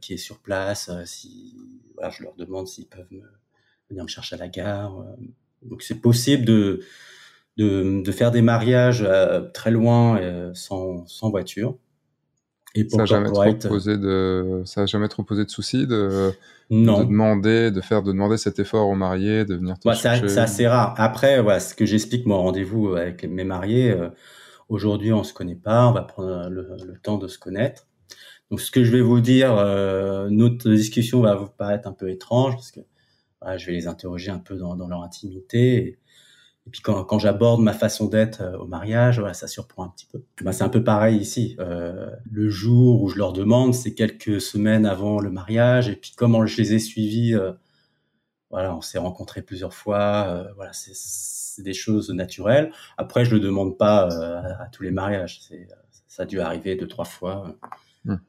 S2: qui est sur place. si voilà, je leur demande s'ils peuvent me, venir me chercher à la gare. Donc c'est possible de, de, faire des mariages très loin sans voiture.
S1: Et ça n'a jamais, trop posé de, jamais trop posé de soucis de, non. de demander, de faire, de demander cet effort aux mariés, de venir te
S2: ouais, C'est assez rare. Après, voilà, ce que j'explique moi au rendez-vous avec mes mariés, euh, aujourd'hui on se connaît pas, on va prendre le, le, temps de se connaître. Donc ce que je vais vous dire, euh, notre discussion va vous paraître un peu étrange parce que voilà, je vais les interroger un peu dans, dans leur intimité. Et, et puis quand, quand j'aborde ma façon d'être euh, au mariage, voilà, ça surprend un petit peu. Bah, c'est un peu pareil ici. Euh, le jour où je leur demande, c'est quelques semaines avant le mariage. Et puis comment je les ai suivis, euh, voilà, on s'est rencontrés plusieurs fois. Euh, voilà, c'est des choses naturelles. Après, je le demande pas à, à, tous les mariages. Ça a dû arriver deux trois fois. Hum.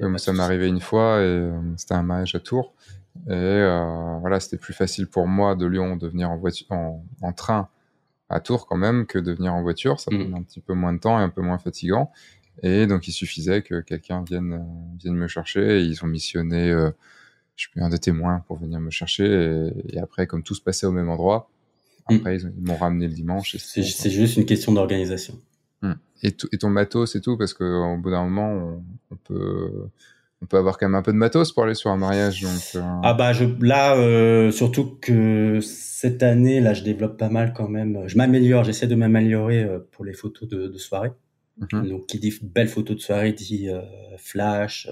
S1: Donc, ça m'est arrivé une fois et c'était un mariage à Tours. Et euh, voilà, c'était plus facile pour moi de Lyon de venir en, voiture, en, en, train à Tours quand même que de venir en voiture. Ça mmh. un petit peu moins de temps et un peu moins fatigant. Et donc, il suffisait que quelqu'un vienne, vienne me chercher. Et ils ont missionné, euh, je suis un des témoins pour venir me chercher. Et, et, après, comme tout se passait au même endroit, mmh. après, ils, ils m'ont ramené le dimanche.
S2: C'est juste une question d'organisation.
S1: Mmh. Et, et, ton matos et tout, parce qu'au bout d'un moment, on, on peut on peut avoir quand même un peu de matos pour aller sur un mariage. Donc,
S2: euh... Ah bah je, là, euh, surtout que cette année, là, je développe pas mal quand même. Je m'améliore, j'essaie de m'améliorer euh, pour les photos de, de soirée. Mm -hmm. Donc, qui dit belle photo de soirée dit euh, flash,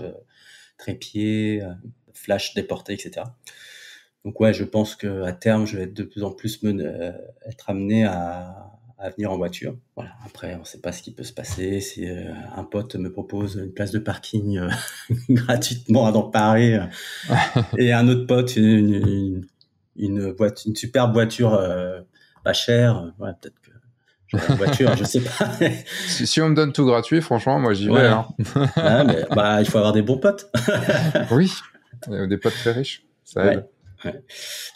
S2: trépied, flash déporté, etc. Donc ouais, je pense que à terme, je vais être de plus en plus être amené à, à venir en voiture. Voilà. Après, on ne sait pas ce qui peut se passer. Si euh, un pote me propose une place de parking euh, gratuitement dans Paris euh, et un autre pote une, une, une, voiture, une superbe voiture euh, pas chère, peut-être que j'aurai une voiture, je sais pas.
S1: si, si, on me donne tout gratuit, franchement, moi j'y vais. Ouais. Hein.
S2: ouais, mais, bah, il faut avoir des bons potes.
S1: oui, des potes très riches, ça aide.
S2: Ouais.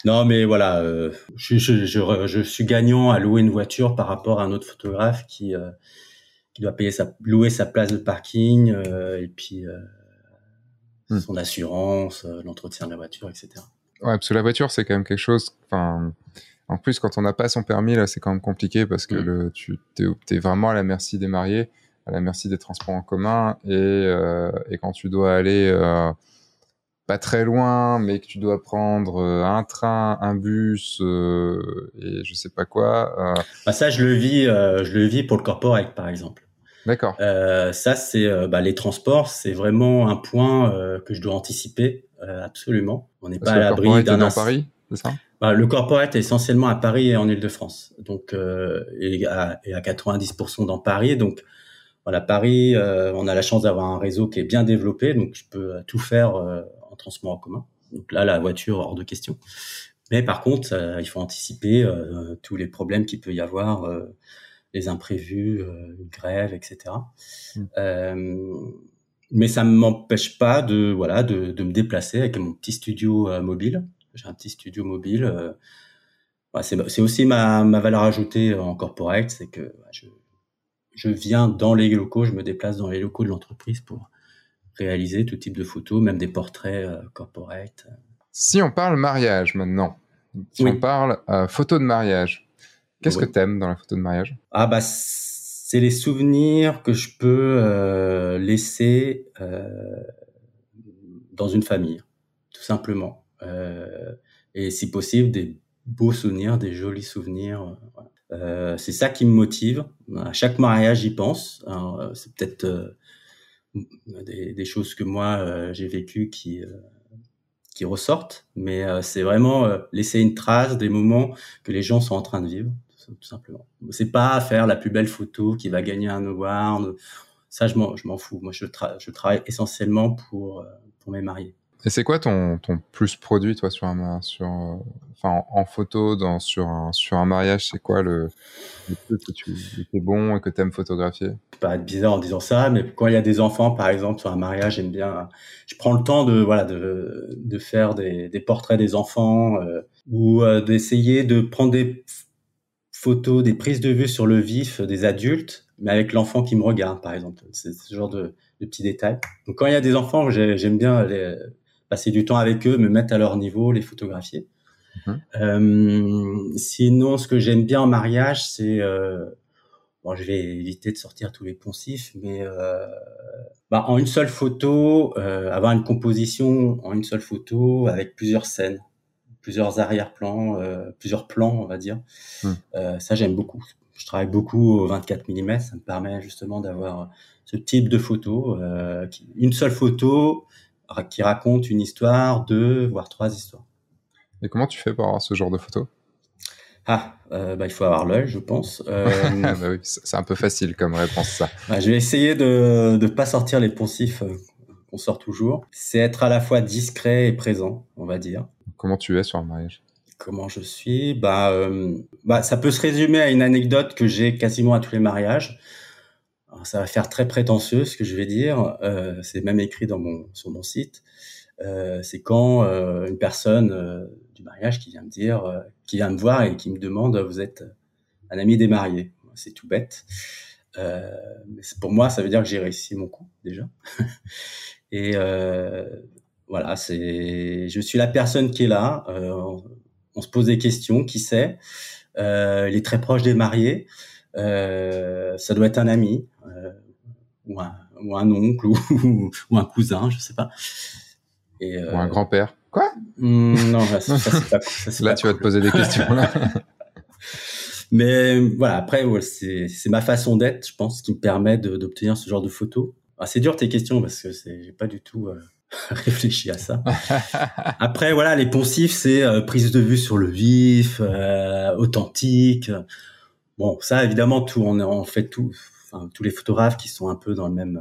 S2: Non, mais voilà, euh, je, je, je, je, suis gagnant à louer une voiture par rapport à un autre photographe qui, euh, qui doit payer sa, louer sa place de parking euh, et puis hmm. son assurance, l'entretien de la voiture, etc.
S1: Ouais, parce que la voiture, c'est quand même quelque chose. Enfin, en plus, quand on n'a pas son permis, là, c'est quand même compliqué parce que hmm. le, tu es, es, vraiment à la merci des mariés, à la merci des transports en commun et, et quand tu dois aller pas très loin, mais que tu dois prendre euh, un train, un bus euh, et je sais pas quoi.
S2: Euh... Bah ça, je le vis, euh, je le vis pour le corporate, par exemple.
S1: D'accord.
S2: Ça, c'est bah, les transports, c'est vraiment un point que je dois anticiper absolument. On n'est pas à l'abri
S1: d'un. dans Paris, c'est ça?
S2: Bah, Le corporate est essentiellement à Paris et en Île-de-France, donc et à, et, à, 90% dans Paris, donc. Voilà, Paris, on a la chance d'avoir un réseau qui est bien développé, donc je peux tout faire transport en commun. Donc là, la voiture, hors de question. Mais par contre, euh, il faut anticiper euh, tous les problèmes qu'il peut y avoir, euh, les imprévus, une grève, etc. Mmh. mais ça ne m'empêche pas de, voilà, de, de, me déplacer avec mon petit studio mobile. J'ai un petit studio mobile. Bah, c'est aussi ma, ma, valeur ajoutée en corporate, c'est que bah, je, je viens dans les locaux, je me déplace dans les locaux de l'entreprise pour réaliser tout type de photos, même des portraits euh, corporate.
S1: Si on parle mariage maintenant, si oui. on parle euh, photo de mariage, qu'est-ce oui. que t'aimes dans la photo de mariage?
S2: Ah bah c'est les souvenirs que je peux euh, laisser euh, dans une famille, tout simplement. Euh, et si possible, des beaux souvenirs, des jolis souvenirs. C'est ça qui me motive. À chaque mariage, j'y pense. C'est peut-être des, des, choses que moi euh, j'ai vécues qui euh, qui ressortent, mais euh, c'est vraiment laisser une trace des moments que les gens sont en train de vivre, tout simplement. C'est pas faire la plus belle photo qui va gagner un award. Ça, je m'en, je m'en fous. Moi, je, tra je travaille essentiellement pour, pour mes mariés.
S1: Et c'est quoi ton, plus produit, toi, sur un, enfin, en, photo, sur, un, sur un mariage C'est quoi le, le, truc que tu es bon et que tu aimes photographier?
S2: Pas bizarre en disant ça, mais quand il y a des enfants, par exemple, sur un mariage, j'aime bien. Je prends le temps de voilà de, de faire des, des portraits des enfants euh, ou euh, d'essayer de prendre des photos, des prises de vue sur le vif des adultes, mais avec l'enfant qui me regarde, par exemple. C'est ce genre de, de petits détails. Donc quand il y a des enfants, j'aime bien aller passer du temps avec eux, me mettre à leur niveau, les photographier. Mhm. Euh, sinon, ce que j'aime bien en mariage, c'est euh, bon, je vais éviter de sortir tous les poncifs, mais euh, bah, en une seule photo, avoir une composition en une seule photo avec plusieurs scènes, plusieurs arrière-plans, plusieurs plans, on va dire. Mhm. Ça, j'aime beaucoup. Je travaille beaucoup au 24 mm, ça me permet justement d'avoir ce type de photo, une seule photo qui raconte une histoire, deux, voire trois histoires.
S1: Et comment tu fais pour avoir ce genre de photos
S2: Ah, euh, bah, il faut avoir l'œil, je pense. Euh,
S1: bah oui, c'est un peu facile comme réponse, ça.
S2: Bah, je vais essayer de ne pas sortir les poncifs euh, qu'on sort toujours. C'est être à la fois discret et présent, on va dire.
S1: Comment tu es sur un mariage?
S2: Comment je suis? Bah, bah, Ça peut se résumer à une anecdote que j'ai quasiment à tous les mariages ça va faire très prétentieux ce que je vais dire. Euh, c'est même écrit dans mon sur mon site. Euh, c'est quand euh, une personne euh, du mariage qui vient me dire, euh, qui vient me voir et qui me demande, vous êtes un ami des mariés. C'est tout bête. mais pour moi, ça veut dire que j'ai réussi mon coup déjà. et voilà, c'est, je suis la personne qui est là. On, on, se pose des questions. Qui sait? Il est très proche des mariés. Euh, ça doit être un ami euh, ou, un, ou, un, oncle ou, ou, un cousin, je sais pas.
S1: Et, euh, ou un grand-père. Quoi?
S2: Hmm, Non, ça, ça c'est pas. Ça,
S1: là, tu vas te poser des questions. Là.
S2: Mais voilà, après, ouais, c'est ma façon d'être, je pense, qui me permet d'obtenir ce genre de photos. Ah, c'est dur tes questions parce que j'ai pas du tout euh, réfléchi à ça. Après, voilà, les poncifs, c'est euh, prise de vue sur le vif, euh, authentique. Bon, ça, évidemment, tout, on, on fait tout, tous les photographes qui sont un peu dans le même,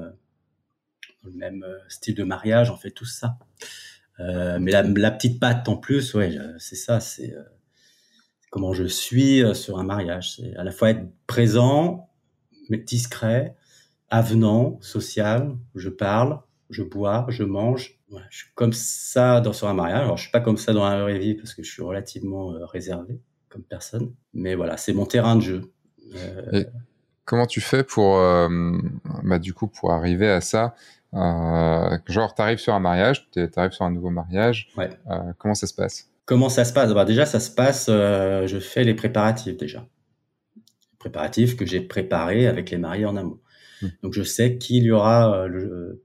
S2: euh, euh, style de mariage, on fait tout ça. Euh, mais la, petite patte en plus, ouais, c'est ça, c'est comment je suis sur un mariage. C'est à la fois être présent, discret, avenant, social. Je parle, je bois, je mange. Je suis comme ça dans sur un mariage. Alors, je suis pas comme ça dans la vraie vie parce que je suis relativement réservé comme personne. Mais voilà, c'est mon terrain de jeu.
S1: Comment tu fais pour, euh, bah, du coup, pour arriver à ça euh, Genre, tu arrives sur un mariage, tu arrives sur un nouveau mariage.
S2: Ouais.
S1: Euh, comment ça se passe?
S2: Comment ça se passe? Bah, Déjà, ça se passe, euh, je fais les préparatifs déjà. Les préparatifs que j'ai préparés avec les mariés en amont. Mmh. Donc, je sais qu'il y aura le,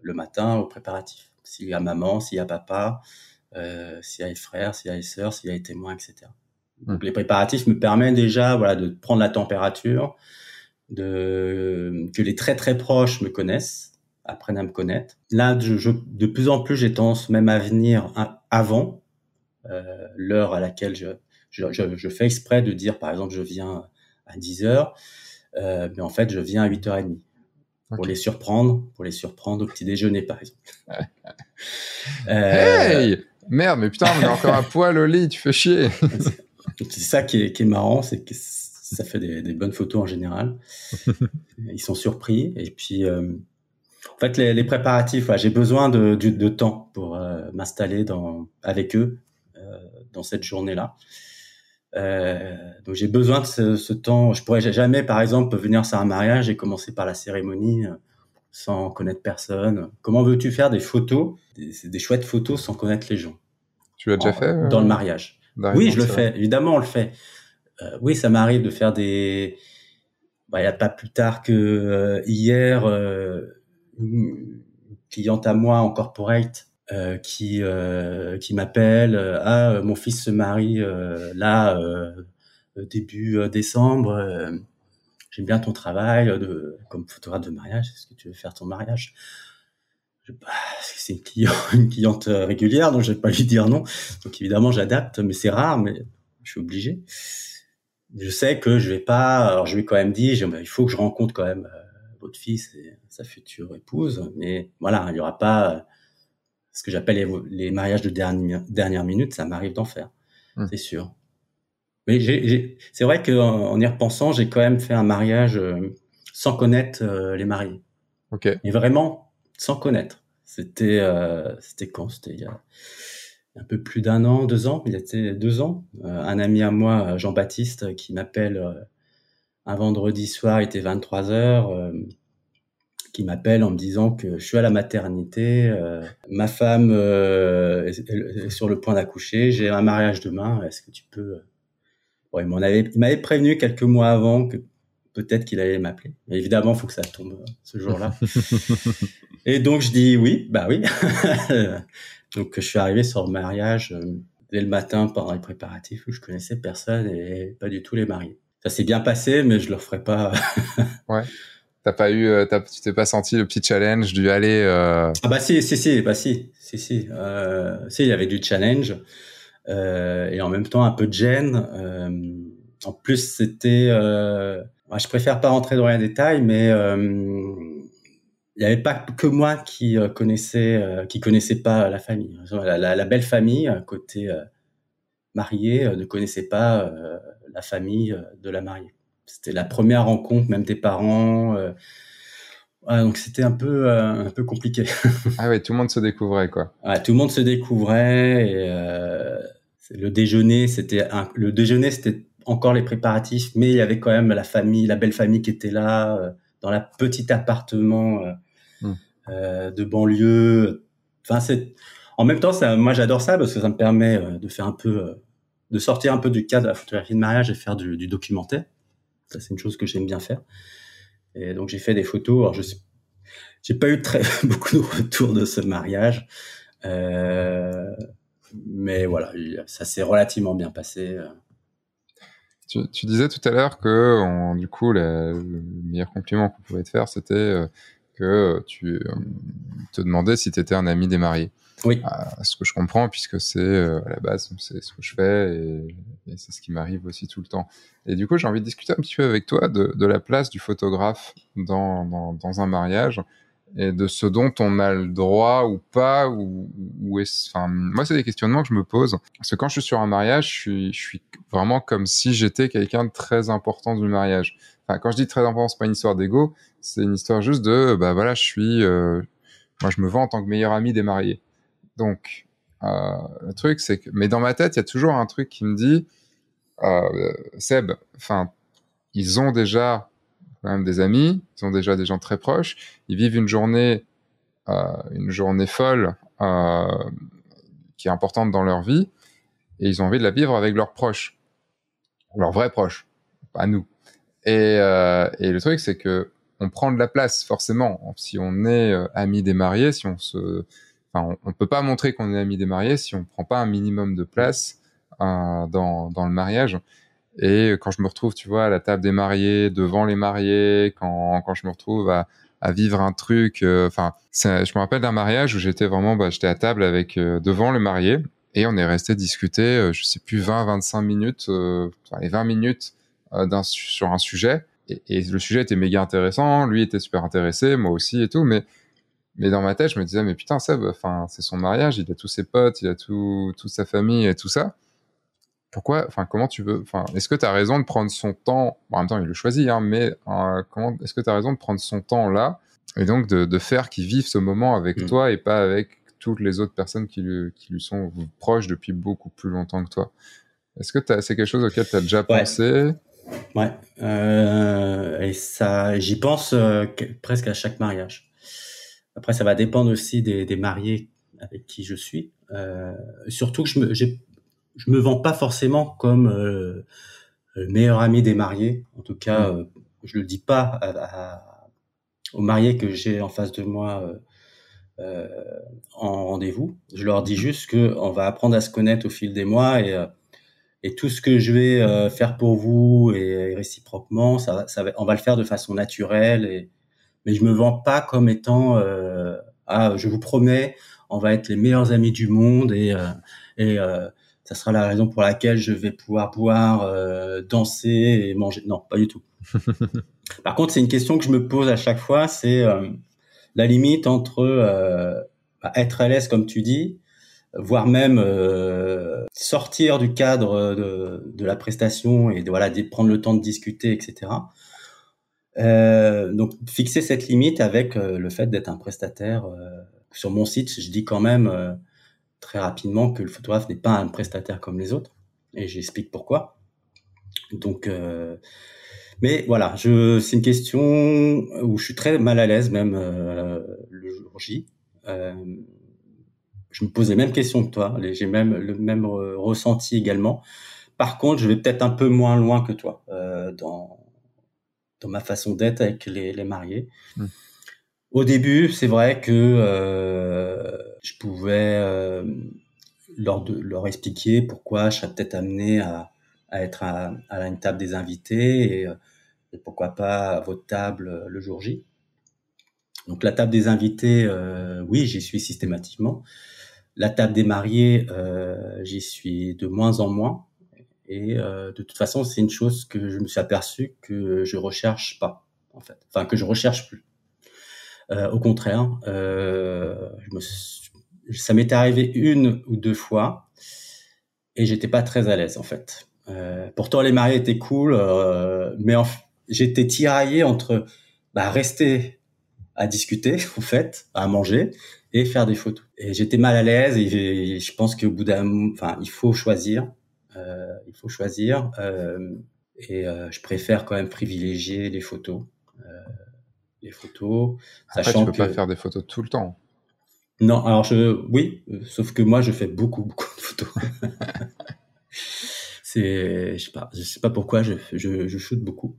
S2: le matin au préparatif. S'il y a maman, s'il y a papa, s'il y a les frères, s'il y a les sœurs, s'il y a les témoins, etc. Donc, les préparatifs me permettent déjà voilà, de prendre la température, de, que les très très proches me connaissent, apprennent à me connaître. Là, je, je, de plus en plus, j'ai tendance même à venir avant euh, l'heure à laquelle je, je, je, fais exprès de dire, par exemple, je viens à 10 heures, euh, mais en fait, je viens à 8h30 pour okay. les surprendre, pour les surprendre au petit déjeuner, par exemple.
S1: euh, hey Merde, mais putain, on a encore un poil au lit, tu fais chier.
S2: c'est ça qui est, qui est marrant, c'est que ça fait des, des, bonnes photos en général. Ils sont surpris. Et puis, euh, en fait, les, les préparatifs, ouais, j'ai besoin de, de, de, temps pour euh, m'installer avec eux euh, dans cette journée-là. Euh, donc j'ai besoin de ce, ce, temps. Je pourrais jamais, par exemple, venir sur un mariage et commencer par la cérémonie sans connaître personne. Comment veux-tu faire des photos, des, des, chouettes photos sans connaître les gens
S1: Tu l'as déjà fait
S2: euh, dans le mariage Oui, je le fais. Évidemment, on le fait. Euh, oui, ça m'arrive de faire des. Bah, il n'y a pas plus tard que euh, hier, une cliente à moi en corporate euh, qui euh, qui m'appelle ah mon fils se marie là début décembre j'aime bien ton travail de comme photographe de mariage est-ce que tu veux faire ton mariage? bah, c'est une cliente, une cliente régulière donc je vais pas lui dire non donc évidemment j'adapte mais c'est rare mais je suis obligé je sais que je vais pas alors je vais quand même dire il faut que je rencontre quand même votre fils et sa future épouse mais voilà il y aura pas ce que j'appelle les, mariages de dernière, dernière minute, ça m'arrive d'en faire, hmm. c'est sûr. Mais c'est vrai qu'en en y repensant, j'ai quand même fait un mariage euh, sans connaître euh, les mariés.
S1: Ok.
S2: Et vraiment sans connaître. C'était euh, c'était quand? C'était il y a un peu plus d'un an, deux ans. Il y a deux ans. un ami à moi, Jean-Baptiste, qui m'appelle un vendredi soir, il était 23 heures qui m'appelle en me disant que je suis à la maternité, euh, ma femme euh, est, sur le point d'accoucher, j'ai un mariage demain, est-ce que tu peux... Ouais, il m'avait prévenu quelques mois avant que peut-être qu'il allait m'appeler. Évidemment, il faut que ça tombe euh, ce jour-là. et donc, je dis oui, bah oui. donc, je suis arrivé sur le mariage dès le matin pendant les préparatifs où je connaissais personne et pas du tout les mariés. Ça s'est bien passé, mais je le referai pas.
S1: ouais. T'as pas eu, euh, tu t'es pas senti le petit challenge du aller. Euh...
S2: Ah bah si, si, si, bah si, si, si. Euh, si, il y avait du challenge euh, et en même temps un peu de gêne. Euh, en plus, c'était. Euh, je préfère pas rentrer dans les détails, mais il y avait pas que moi qui connaissais, qui connaissait pas la famille. La, la, la belle famille côté mariée ne connaissait pas la famille de la mariée. C'était la première rencontre, même des parents. Euh, donc c'était un peu euh, un peu compliqué.
S1: ah ouais, tout le monde se découvrait quoi.
S2: tout le monde se découvrait et euh, le déjeuner, c'était le déjeuner, c'était encore les préparatifs, mais il y avait quand même la famille, la belle famille qui était là dans la petit appartement hmm. de banlieue. Enfin c'est en même temps, ça, moi j'adore ça parce que ça me permet de faire un peu de sortir un peu du cadre de la photographie de mariage et faire du documentaire. Ça, c'est une chose que j'aime bien faire. Et donc, j'ai fait des photos. Alors, je j'ai pas eu très beaucoup de retours de ce mariage, euh, mais voilà, ça s'est relativement bien passé.
S1: Tu, disais tout à l'heure que, du coup, le meilleur compliment qu'on pouvait te faire, c'était euh, que tu euh, te demandais si tu étais un ami des mariés.
S2: Oui.
S1: À ce que je comprends, puisque c'est euh, à la base, c'est ce que je fais et, c'est ce qui m'arrive aussi tout le temps. Et du coup, j'ai envie de discuter un petit peu avec toi de, de la place du photographe dans, dans, dans, un mariage et de ce dont on a le droit ou pas. Ou, ou est enfin, moi, c'est des questionnements que je me pose. Parce que quand je suis sur un mariage, je suis, vraiment comme si j'étais quelqu'un de très important du mariage. Enfin, quand je dis très important, c'est pas une histoire d'ego, c'est une histoire juste de, bah voilà, je suis, euh, moi, je me vends en tant que meilleur ami des mariés. Donc, euh, le truc, c'est que, mais dans ma tête, il y a toujours un truc qui me dit, euh, Seb, enfin, ils ont déjà même des amis, ils ont déjà des gens très proches, ils vivent une journée, euh, une journée folle euh, qui est importante dans leur vie, et ils ont envie de la vivre avec leurs proches, leurs vrais proches, pas nous. Et, euh, et le truc, c'est que on prend de la place forcément si on est ami des mariés, si on se on, on peut pas montrer qu'on est ami des mariés si on prend pas un minimum de place dans, dans le mariage. Et quand je me retrouve, tu vois, à la table des mariés, devant les mariés, quand, quand je me retrouve à, vivre un truc, euh, enfin, je me rappelle d'un mariage où j'étais vraiment, bah, j'étais à table avec euh, devant le marié et on est resté discuter, euh, je sais plus 20, 25 minutes, enfin, les 20 minutes sur un sujet. Et, et, le sujet était méga intéressant, lui était super intéressé, moi aussi et tout, mais mais dans ma tête, je me disais, mais putain, Seb, enfin, c'est son mariage, il a tous ses potes, il a tout, toute sa famille et tout ça. Pourquoi, enfin, comment tu veux, enfin, est-ce que tu as raison de prendre son temps, en même temps, il le choisit, hein, mais euh, comment, est-ce que tu as raison de prendre son temps là et donc de, de faire qu'il vive ce moment avec mm. toi et pas avec toutes les autres personnes qui lui, qui lui sont proches depuis beaucoup plus longtemps que toi? Est-ce que c'est quelque chose auquel tu as déjà pensé?
S2: Ouais, euh, et ça, j'y pense euh, presque à chaque mariage. Après, ça va dépendre aussi des, des mariés avec qui je suis. Euh, surtout que je me, je me vends pas forcément comme euh, le meilleur ami des mariés. En tout cas, mmh. euh, je le dis pas à, à, aux mariés que j'ai en face de moi euh, euh en rendez-vous. Je leur dis juste que on va apprendre à se connaître au fil des mois et euh, et tout ce que je vais faire pour vous et, réciproquement, ça, ça va, on va le faire de façon naturelle et, mais je me vends pas comme étant euh, ah je vous promets on va être les meilleurs amis du monde et euh, et euh, ça sera la raison pour laquelle je vais pouvoir boire, euh, danser et manger. Non, pas du tout. Par contre, c'est une question que je me pose à chaque fois, c'est euh, la limite entre bah, être à l'aise, comme tu dis, voire même euh, sortir du cadre de, de, la prestation et de, voilà, de prendre le temps de discuter, etc. Euh, donc fixer cette limite avec euh, le fait d'être un prestataire. Euh, sur mon site, je dis quand même euh, très rapidement que le photographe n'est pas un prestataire comme les autres, et j'explique pourquoi. Donc, mais voilà, je, c'est une question où je suis très mal à l'aise même le jour J. je me pose les mêmes questions que toi, j'ai même le même ressenti également. Par contre, je vais peut-être un peu moins loin que toi dans dans ma façon d'être avec les, les mariés. Hmm. Au début, c'est vrai que euh, je pouvais euh, leur, leur expliquer pourquoi je serais peut-être amené à, à être à, à, une table des invités et, et, pourquoi pas à votre table le jour J. Donc la table des invités, euh, oui, j'y suis systématiquement. La table des mariés, euh, j'y suis de moins en moins. Et euh, de toute façon, c'est une chose que je me suis aperçu que je recherche pas, en fait. Enfin, que je recherche plus. Euh, au contraire, euh, je me ça m'est arrivé une ou deux fois et j'étais pas très à l'aise, en fait. Euh, pourtant, les mariés étaient cool, euh, mais j'étais tiraillé entre bah, rester à discuter, en fait, à manger et faire des photos. Et j'étais mal à l'aise et je pense qu'au bout d'un, enfin, il faut choisir. Euh, il faut choisir. Euh, et euh, je préfère quand même privilégier les photos. les photos.
S1: Après, sachant tu peux pas faire des photos tout le temps.
S2: Non, alors je, oui, sauf que moi je fais beaucoup, beaucoup de photos. c'est, je sais pas, je sais pas pourquoi je, je, je shoot beaucoup.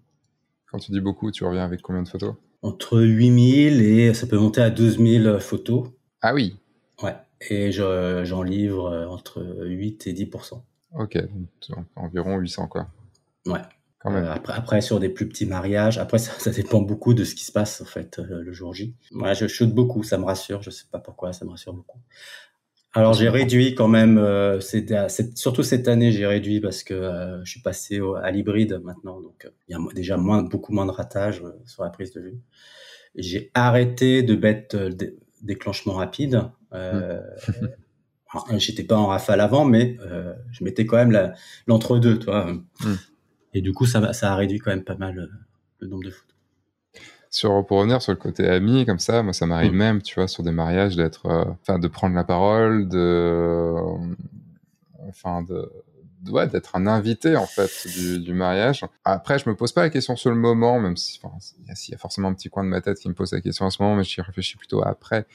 S1: Quand tu dis beaucoup, tu reviens avec combien de photos?
S2: Entre 8000 et ça peut monter à 12000 photos.
S1: Ah oui?
S2: Ouais. Et j'en livre entre 8 et 10%
S1: Ok, donc environ 800 quoi.
S2: Ouais. Quand même. Euh, après, après, sur des plus petits mariages, après ça, ça, dépend beaucoup de ce qui se passe en fait euh, le jour J. Moi, je shoot beaucoup, ça me rassure. Je sais pas pourquoi, ça me rassure beaucoup. Alors j'ai réduit quand même, euh, surtout cette année j'ai réduit parce que euh, je suis passé au, à l'hybride maintenant, donc il y a déjà moins, beaucoup moins de ratage sur la prise de vue. J'ai arrêté de mettre déclenchement rapide. Euh, mmh. J'étais pas en rafale avant, mais je mettais quand même l'entre-deux, toi. Et du coup, ça, ça a réduit quand même pas mal euh, le nombre de photos.
S1: Sur, pour revenir sur le côté ami, comme ça, moi, ça m'arrive hmm. même, tu vois, sur des mariages, d'être, euh, enfin, de prendre la parole, de, enfin, de, ouais, d'être un invité en fait du, du, mariage. Après, je me pose pas la question sur le moment, même si il y, a forcément un petit coin de ma tête qui me pose la question en ce moment, mais j'y réfléchis plutôt après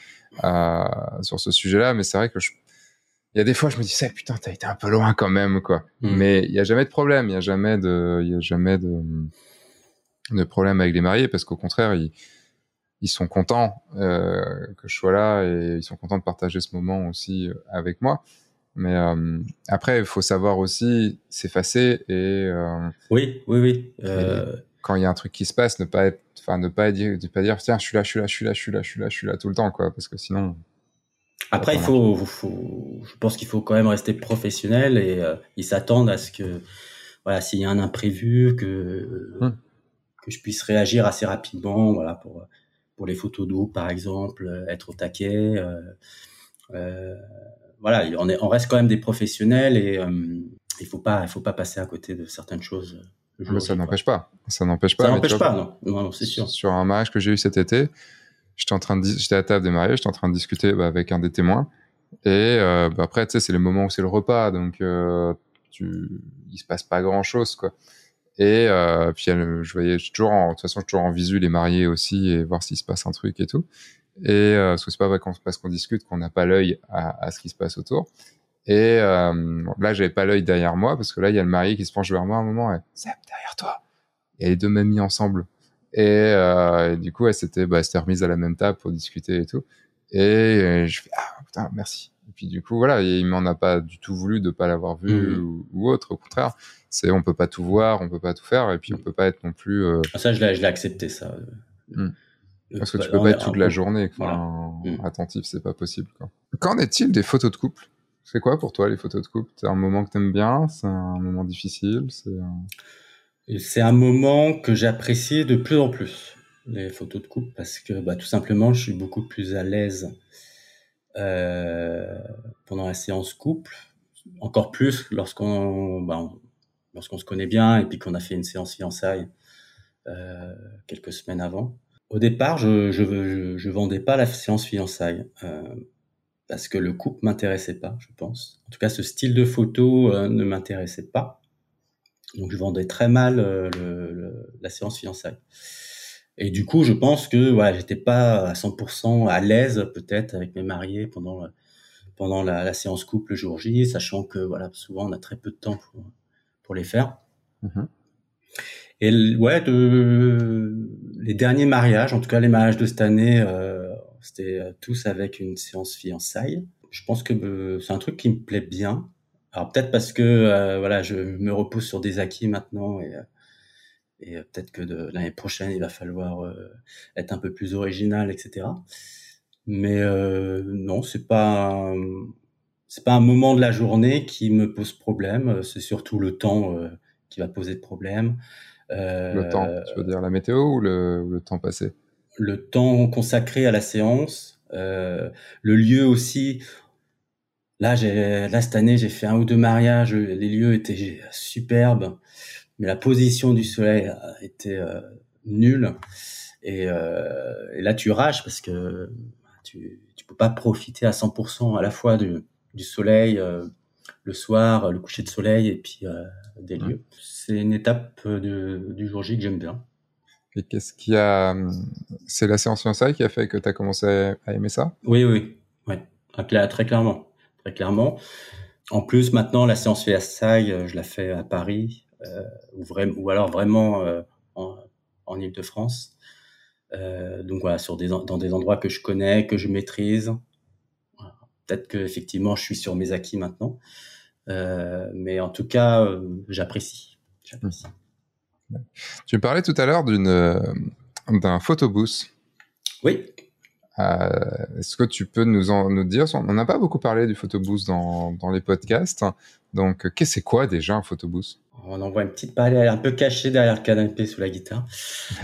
S1: euh, sur ce sujet-là. Mais c'est vrai que je, il y a des fois, je me dis, ça, putain, t'as été un peu loin quand même, quoi. Mm. Mais il y a jamais de problème, il y a jamais de, il y a jamais de, de problème avec les mariés parce qu'au contraire, ils, ils sont contents euh, que je sois là et ils sont contents de partager ce moment aussi euh, avec moi. Mais euh, après, il faut savoir aussi s'effacer et. Euh,
S2: oui, oui, oui.
S1: Quand il y a un truc qui se passe, ne pas être, enfin, ne pas dire, ne pas dire, tiens, je suis là, je suis là, je suis là, je suis là, je suis là, je suis là tout le temps, quoi, parce que sinon.
S2: Après, il faut, faut, je pense qu'il faut quand même rester professionnel et euh, ils s'attendent à ce que, voilà, s'il y a un imprévu, que, hum. que je puisse réagir assez rapidement, voilà, pour, pour les photos d'eau, par exemple, euh, être au taquet. Euh, euh, voilà, on, est, on reste quand même des professionnels et euh, il faut pas, faut pas passer à côté de certaines choses.
S1: Mais ça n'empêche pas. Ça n'empêche pas.
S2: Ça n'empêche pas, non. non, non c'est sûr.
S1: Sur un mariage que j'ai eu cet été, j'étais en train de j'étais à table des mariés, j'étais en train de discuter bah, avec un des témoins. Et euh, bah, après, tu sais, c'est le moment où c'est le repas, donc euh, tu, il se passe pas grand chose, quoi. Et euh, puis je voyais toujours, en, de toute façon, toujours en visu les mariés aussi et voir s'il se passe un truc et tout. Et euh, parce que c'est pas parce qu'on discute qu'on n'a pas l'œil à, ce qui se passe autour. Et là, j'avais pas l'œil derrière moi parce que là, il y a le marié qui se penche vers moi à un moment. Et, c'est derrière toi. Et les deux m'ont mis ensemble. Et, euh, et, du coup, elle s'était bah, remise à la même table pour discuter et tout. Et, euh, je fais ah putain merci. Et puis du coup voilà, il m'en a pas du tout voulu de pas l'avoir vu mmh. ou, ou, autre. Au contraire, c'est on peut pas tout voir, on peut pas tout faire, et puis on peut pas être non plus. Euh...
S2: Ah, ça je l'ai accepté ça.
S1: Mmh. Parce que tu peux pas être toute la journée voilà. mmh. attentif, c'est pas possible. Quoi. Qu'en est-il des photos de couple? C'est quoi pour toi les photos de couple? C'est un moment que t'aimes bien? C'est un moment difficile? C'est
S2: C'est un moment que j'apprécie de plus en plus, les photos de couple, parce que bah, tout simplement, je suis beaucoup plus à l'aise pendant la séance couple, encore plus lorsqu'on ben, lorsqu'on se connaît bien et puis qu'on a fait une séance fiançailles quelques semaines avant. Au départ, je je, je, vendais pas la séance fiançailles parce que le couple m'intéressait pas, je pense. En tout cas, ce style de photo ne m'intéressait pas. Donc, je vendais très mal le, la séance fiançailles. Et du coup, je pense que voilà, j'étais pas à 100% à l'aise peut-être avec mes mariés pendant pendant la, la, séance couple le jour J, sachant que voilà, souvent on a très peu de temps pour pour les faire. Mm-hmm. Et ouais, de, les derniers mariages, en tout cas les mariages de cette année, euh, c'était tous avec une séance fiançailles. Je pense que euh, c'est un truc qui me plaît bien. Alors peut-être parce que euh, voilà, je me repose sur des acquis maintenant et, et peut-être que l'année prochaine il va falloir être un peu plus original, etc. Mais non, c'est pas c'est pas un moment de la journée qui me pose problème. C'est surtout le temps qui va poser de problème.
S1: le temps, tu veux dire la météo ou le, ou le temps passé?
S2: Le temps consacré à la séance, euh, le lieu aussi. Là, j'ai, là cette année, j'ai fait un ou deux mariages. Les lieux étaient superbes, mais la position du soleil était euh, nulle. Et, euh, et, là, tu rages parce que tu, tu peux pas profiter à 100% à la fois du, du soleil euh, le soir, le coucher de soleil et puis euh, des lieux. C'est une étape de, du jour J que j'aime bien.
S1: Et qu'est-ce qui a. C'est la séance fiançailles qui a fait que tu as commencé à aimer ça?
S2: Oui, oui, ouais. très clairement. Très clairement. En plus, maintenant, la séance fiançailles, euh, je la fais à Paris euh, ou, alors vraiment euh, en, en Ile-de-France. Euh, donc voilà, sur des, dans des endroits que je connais, que je maîtrise. Peut-être que effectivement, je suis sur mes acquis maintenant. Mais en tout cas, euh, j'apprécie.
S1: Tu parlais tout à l'heure d'une d'un photobooth.
S2: Oui.
S1: Est-ce que tu peux nous en nous dire On n'a pas beaucoup parlé du photobooth dans, dans les podcasts. Donc, qu'est-ce c'est quoi déjà un photobooth
S2: On en voit une petite parallèle un peu cachée derrière le canapé sous la guitare.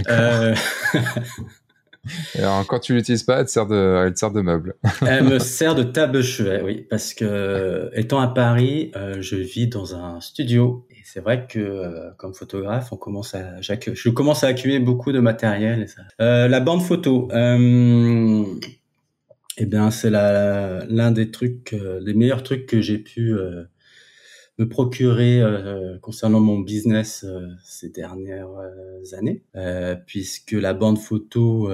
S2: Euh...
S1: alors, quand tu l'utilises pas, elle te sert de, elle te sert de meuble.
S2: elle me sert de table chevet, oui, parce que étant à Paris, euh, je vis dans un studio et c'est vrai que euh, comme photographe, on commence à, je commence à accumuler beaucoup de matériel. Euh, la bande photo, euh, eh bien, c'est l'un des trucs, les meilleurs trucs que j'ai pu me procurer concernant mon business ces dernières années, puisque la bande photo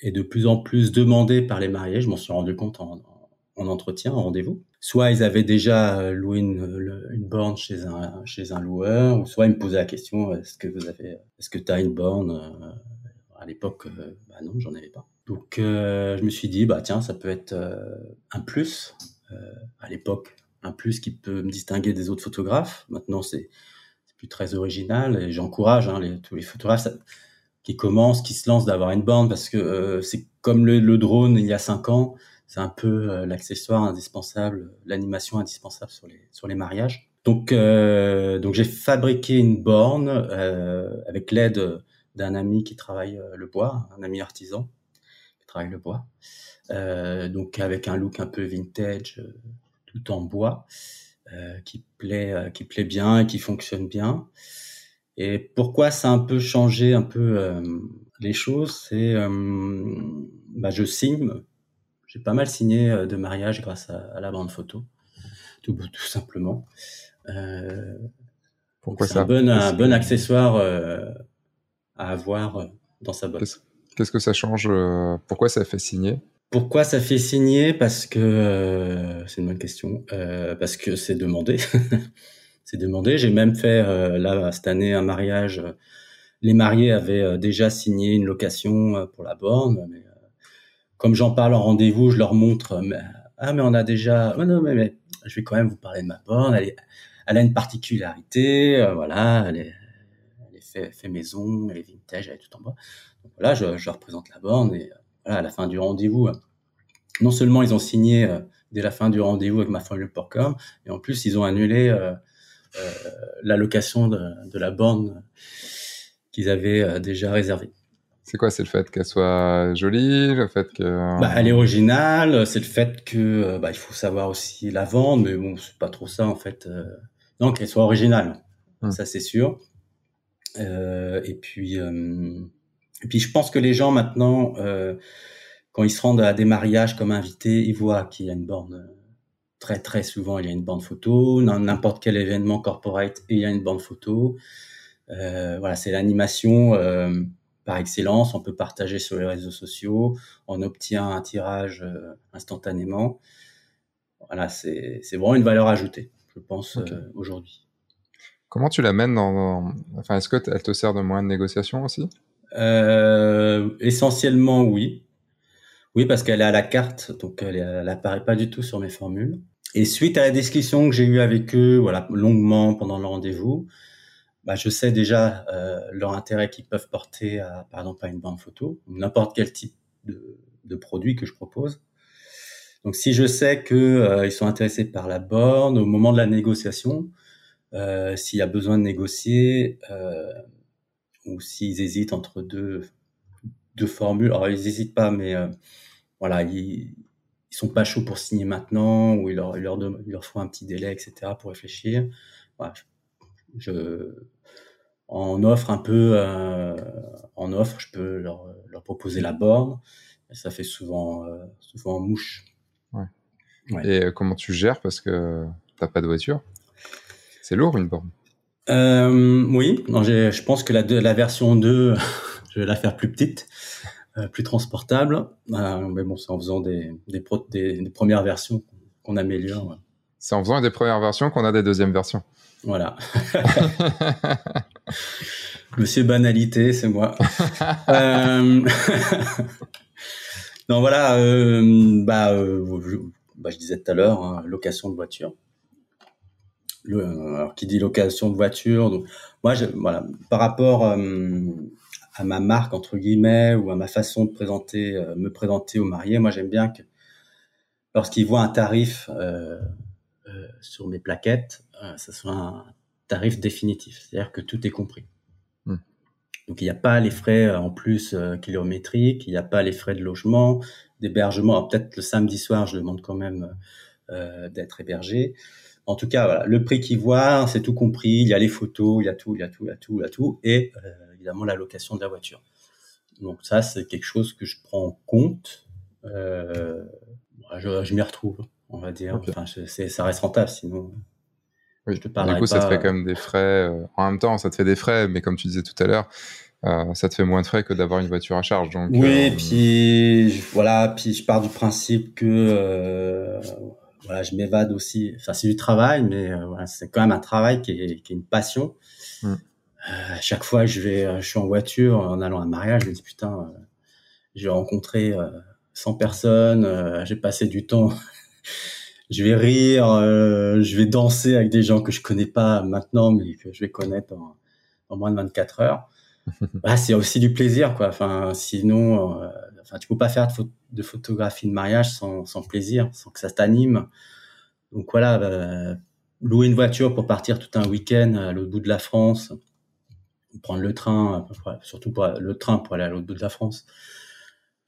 S2: est de plus en plus demandée par les mariés. Je m'en suis rendu compte en entretien, en rendez-vous. Soit ils avaient déjà loué une, une, borne chez un chez un loueur, ou soit ils me posaient la question est-ce que vous avez, est-ce que tu as une borne À l'époque, bah non, j'en avais pas. Donc je me suis dit bah tiens, ça peut être un plus. à l'époque, un plus qui peut me distinguer des autres photographes. Maintenant, c'est plus très original et j'encourage hein, les, tous les photographes qui commencent, qui se lancent d'avoir une borne parce que euh, c'est comme le, drone il y a cinq ans, c'est un peu euh, l'accessoire indispensable, l'animation indispensable sur les sur les mariages. Donc euh, donc j'ai fabriqué une borne avec l'aide d'un ami qui travaille le bois, un ami artisan qui travaille le bois. donc avec un look un peu vintage tout en bois, euh, qui plaît, euh, qui plaît bien et qui fonctionne bien. Et pourquoi ça a un peu changé un peu euh, les choses, c'est bah, je signe, j'ai pas mal signé de mariage grâce à, la bande photo, tout, tout simplement.
S1: Pourquoi
S2: ça un bon, un bon accessoire à avoir dans sa boîte.
S1: Qu'est-ce que ça change Pourquoi ça fait signer?
S2: Pourquoi ça fait signer? Parce que euh, c'est une bonne question. Euh, parce que c'est demandé. c'est demandé. J'ai même fait euh, là cette année un mariage. Les mariés avaient déjà signé une location pour la borne. Mais, comme j'en parle en rendez-vous, je leur montre. Mais, ah mais on a déjà. Oh, non mais, mais, je vais quand même vous parler de ma borne. Elle, est, elle a une particularité. voilà, elle est, elle est fait, fait, maison, elle est vintage, elle est tout en bois. Donc voilà, je, je représente la borne et à la fin du rendez-vous, non seulement ils ont signé euh, dès la fin du rendez-vous avec ma com, et en plus ils ont annulé euh, euh, la location de, la borne qu'ils avaient déjà réservée.
S1: C'est quoi C'est le fait qu'elle soit jolie, le fait que.
S2: Bah, elle est originale. C'est le fait que bah, il faut savoir aussi la vendre, mais bon, c'est pas trop ça en fait. Non, qu'elle soit originale, hmm. ça c'est sûr. et puis, et puis je pense que les gens maintenant, quand ils se rendent à des mariages comme invités, ils voient qu'il y a une borne très très souvent il y a une bande photo, n'importe quel événement corporate il y a une bande photo. Euh, voilà, c'est l'animation euh, par excellence. On peut partager sur les réseaux sociaux, on obtient un tirage euh, instantanément. Voilà, c'est vraiment une valeur ajoutée, je pense aujourd'hui.
S1: Comment tu l'amènes dans, Enfin, est-ce que elle te sert de moyen de négociation aussi?
S2: Essentiellement, oui. Oui, parce qu'elle est à la carte, donc elle, n'apparaît pas du tout sur mes formules. Et suite à la discussion que j'ai eue avec eux, voilà, longuement pendant le rendez-vous, bah, je sais déjà euh, leur intérêt qu'ils peuvent porter à, par exemple, à une bande photo, n'importe quel type de, de, produit que je propose. Donc, si je sais que euh, ils sont intéressés par la borne au moment de la négociation, euh, s'il y a besoin de négocier, euh, ou s'ils hésitent entre deux deux formules, alors ils n'hésitent pas, mais euh, voilà, ils, ils sont pas chauds pour signer maintenant ou ils leur, ils leur, ils leur font un petit délai, etc. pour réfléchir. Voilà, en offre un peu, euh, en offre, je peux leur, leur, proposer la borne. Et ça fait souvent, euh, souvent mouche.
S1: Ouais. Et euh, comment tu gères? Parce que t'as pas de voiture C'est lourd une borne.
S2: Euh, oui, non, je pense que la, la version 2, je vais la faire plus petite. Euh, plus transportable. Euh, mais bon, c'est en faisant des, des, des, premières versions qu'on améliore.
S1: C'est en faisant des premières versions qu'on a des deuxièmes versions.
S2: Voilà. Monsieur Banalité, c'est moi. euh... non, voilà. Euh, bah, je, bah, je, disais tout à l'heure, hein, location de voiture. Le, alors, qui dit location de voiture, donc moi, je, voilà, par rapport à ma marque entre guillemets ou à ma façon de présenter, euh, me présenter aux mariés. Moi, j'aime bien que lorsqu'ils voient un tarif euh, euh, sur mes plaquettes, ce soit un tarif définitif, c'est-à-dire que tout est compris. Hmm. Donc il n'y a pas les frais en plus kilométriques, il n'y a pas les frais de logement, d'hébergement. Peut-être le samedi soir, je demande quand même d'être hébergé. En tout cas, voilà, le prix qu'ils voient, c'est tout compris. Il y a les photos, il y a tout, il y a tout, il y a tout, il y a tout, et évidemment la location de la voiture. Donc ça, c'est quelque chose que je prends en compte. Euh, je, m'y retrouve, on va dire. Enfin, ça reste rentable, sinon.
S1: Oui, je te du coup, ça te fait quand même des frais. Euh, en même temps, ça te fait des frais, mais comme tu disais tout à l'heure, euh, ça te fait moins de frais que d'avoir une voiture à charge. Donc,
S2: oui, puis voilà, puis je pars du principe que voilà, je m'évade aussi. Enfin, c'est du travail, mais voilà, c'est quand même un travail qui est, qui est une passion. Mm. Euh, à chaque fois, je vais, euh, je suis en voiture en allant à un mariage, je me dis putain, euh, j'ai rencontré 100 personnes, j'ai passé du temps, je vais rire, je vais danser avec des gens que je connais pas maintenant, mais que je vais connaître en, en moins de 24 heures. bah, c'est aussi du plaisir, quoi. Enfin, sinon, enfin, tu peux pas faire de, photographie de mariage sans, sans, plaisir, sans que ça t'anime. Donc voilà, louer une voiture pour partir tout un week-end à l'autre bout de la France, prendre le train, surtout pour le train pour aller à l'autre bout de la France.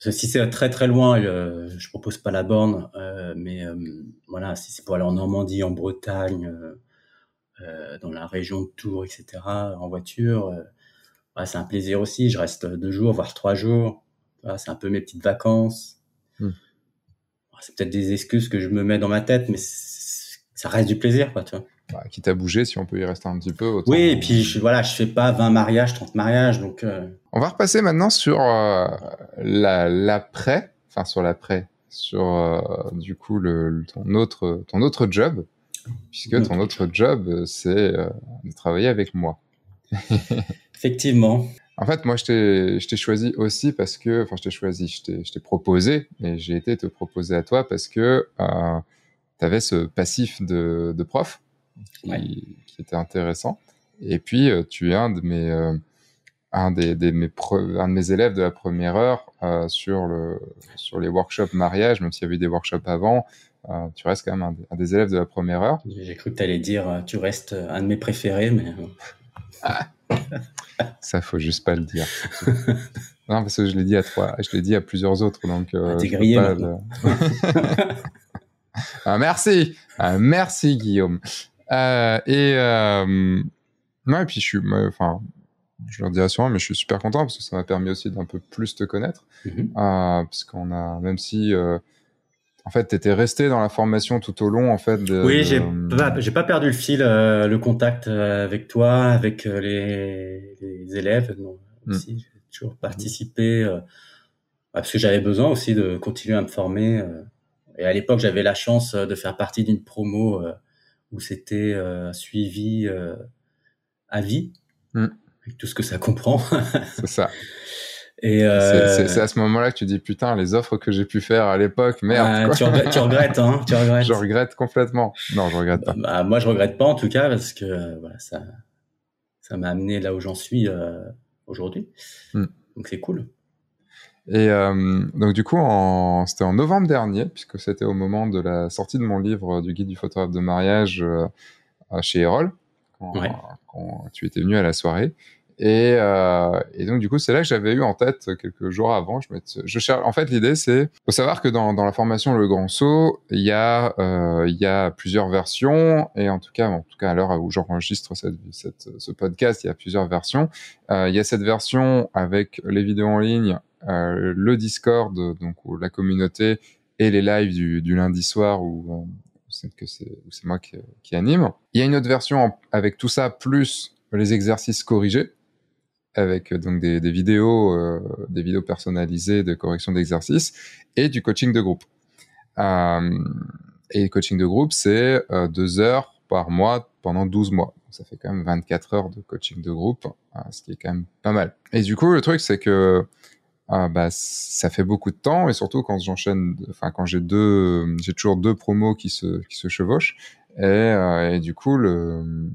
S2: Si c'est très très loin, euh, je propose pas la borne, euh, mais euh, voilà, si c'est pour aller en Normandie, en Bretagne, dans la région de Tours, etc., en voiture, c'est un plaisir aussi. Je reste deux jours, voire trois jours. c'est un peu mes petites vacances. Hmm. C'est peut-être des excuses que je me mets dans ma tête, mais ça reste du plaisir, quoi, tu vois
S1: bah, quitte à bouger, si on peut y rester un petit peu.
S2: Oui, et puis je, voilà, je fais pas 20 mariages, 30 mariages, donc. Euh.
S1: On va repasser maintenant sur euh, l'après, enfin sur l'après, sur euh, du coup le, ton autre ton autre job, puisque ton autre job c'est de travailler avec moi.
S2: Effectivement.
S1: En fait, moi, je t'ai choisi aussi parce que, enfin, je t'ai choisi, je t'ai proposé, et j'ai été te proposer à toi parce que tu avais ce passif de, de prof qui, était intéressant. Et puis, euh, tu es un de mes, euh, un des, des mes un de mes élèves de la première heure euh, sur, le, sur les workshops mariage, même s'il y avait eu des workshops avant. tu restes quand même un, des élèves de la première heure.
S2: J'ai cru que tu allais dire tu restes un de mes préférés, mais.
S1: Ah, Ça, faut juste pas le dire. non, parce que je l'ai dit à trois, je l'ai dit à plusieurs autres, donc.
S2: Euh, T'es grillé
S1: ah, merci, ah, merci Guillaume. Euh, et euh, et puis je suis, enfin, je leur dis assurément, mais je suis super content parce que ça m'a permis aussi d'un peu plus te connaître, mm-hmm. euh, parce qu'on a, même si en fait, tu étais resté dans la formation tout au long, en fait. De,
S2: oui, j'ai pas, pas perdu le fil, euh, le contact euh, avec toi, avec euh, les, les, élèves. Non, mm. aussi, j'ai toujours participé parce que j'avais besoin aussi de continuer à me former. et à l'époque, j'avais la chance de faire partie d'une promo où c'était suivi à vie, mm. avec tout ce que ça comprend.
S1: C'est ça. Et euh... c'est à ce moment-là que tu dis putain les offres que j'ai pu faire à l'époque merde.
S2: tu, regrettes, tu, regrettes, hein Tu regrettes.
S1: je regrette complètement. Non, je regrette pas.
S2: Bah, moi, je regrette pas en tout cas parce que voilà, ça, ça m'a amené là où j'en suis euh, aujourd'hui. Hmm. Donc c'est cool.
S1: Et euh, donc du coup, c'était en novembre dernier, puisque c'était au moment de la sortie de mon livre du guide du photographe de mariage euh, chez Erol, quand, quand, tu étais venu à la soirée. Et, euh, et, donc du coup, c'est là que j'avais eu en tête quelques jours avant. Je, je cherche. En fait, l'idée, c'est faut savoir que dans, dans la formation Le Grand Saut, il y a il y a plusieurs versions et en tout cas, en tout cas à l'heure où j'enregistre cette, cette, ce podcast, il y a plusieurs versions. Il y a cette version avec les vidéos en ligne, le Discord, donc la communauté et les lives du, lundi soir où euh, c'est c'est moi qui, anime. Il y a une autre version avec tout ça plus les exercices corrigés avec euh, donc des, vidéos, euh, des vidéos personnalisées de correction d'exercice et du coaching de groupe. Euh, et le coaching de groupe, c'est euh, deux heures par mois pendant 12 mois. ça fait quand même 24 heures de coaching de groupe, ce qui est quand même pas mal. Et du coup, le truc, c'est que bah, ça fait beaucoup de temps et surtout quand j'enchaîne, enfin quand j'ai deux, j'ai toujours deux promos qui se qui se chevauchent et, et du coup le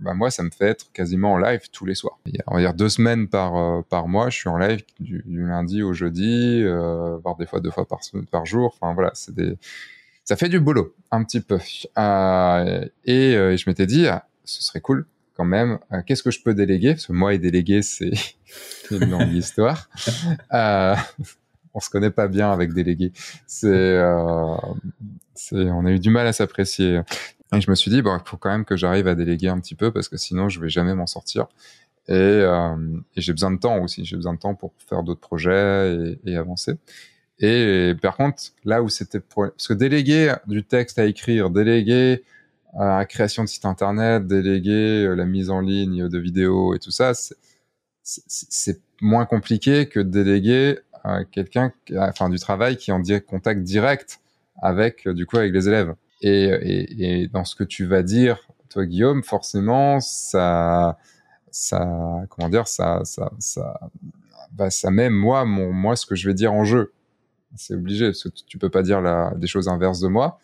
S1: bah moi, ça me fait être quasiment en live tous les soirs. On va dire deux semaines par, euh, par mois, je suis en live du, lundi au jeudi, euh, voire des fois deux fois par, par jour. Enfin voilà, c'est des, ça fait du boulot un petit peu. Euh, et, euh, je m'étais dit, ah, ce serait cool quand même. Euh, qu'est-ce que je peux déléguer? Parce que moi et déléguer, c'est une longue histoire. on se connaît pas bien avec déléguer. C'est, c'est, on a eu du mal à s'apprécier. Et je me suis dit, bon, il faut quand même que j'arrive à déléguer un petit peu parce que sinon, je vais jamais m'en sortir. Et, euh, j'ai besoin de temps aussi. J'ai besoin de temps pour faire d'autres projets et, et, avancer. Et par contre, là où c'était parce que déléguer du texte à écrire, déléguer à la création de site internet, déléguer euh, la mise en ligne de vidéos et tout ça, c'est moins compliqué que de déléguer quelqu'un, enfin du travail qui est en contact direct avec du coup avec les élèves. Et, et, et, dans ce que tu vas dire, toi Guillaume, forcément, ça, ça, comment dire, ça, ça, ça, bah, ça met moi, mon, moi, ce que je vais dire en jeu. C'est obligé, parce que tu, peux pas dire la, des choses inverses de moi.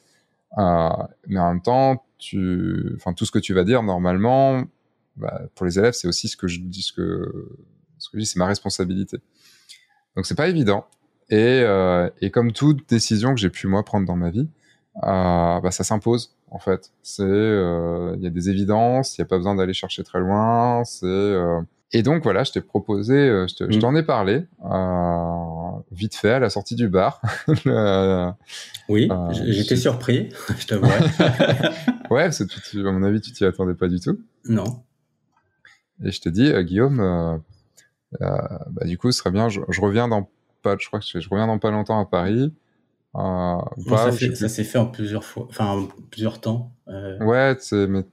S1: Euh, mais en même temps, tu, enfin, tout ce que tu vas dire normalement, bah, pour les élèves, c'est aussi ce que je dis, ce que, ce que je dis, c'est ma responsabilité. Donc c'est pas évident. Et, euh, et comme toute décision que j'ai pu moi prendre dans ma vie, euh, bah, ça s'impose en fait. C'est, euh, il y a des évidences, il n'y a pas besoin d'aller chercher très loin. C'est et donc voilà, je t'ai proposé, je mm. t'en ai parlé vite fait à la sortie du bar.
S2: oui, j'étais surpris, je t'avoue.
S1: ouais, parce que à mon avis, tu t'y attendais pas du tout.
S2: Non.
S1: Et je te dis, Guillaume, bah, du coup, ce serait bien. Je, je, reviens dans pas, je crois que je, je reviens dans pas longtemps à Paris.
S2: Euh, ça, ça s'est fait en plusieurs fois, enfin en plusieurs temps.
S1: Euh... Ouais, mais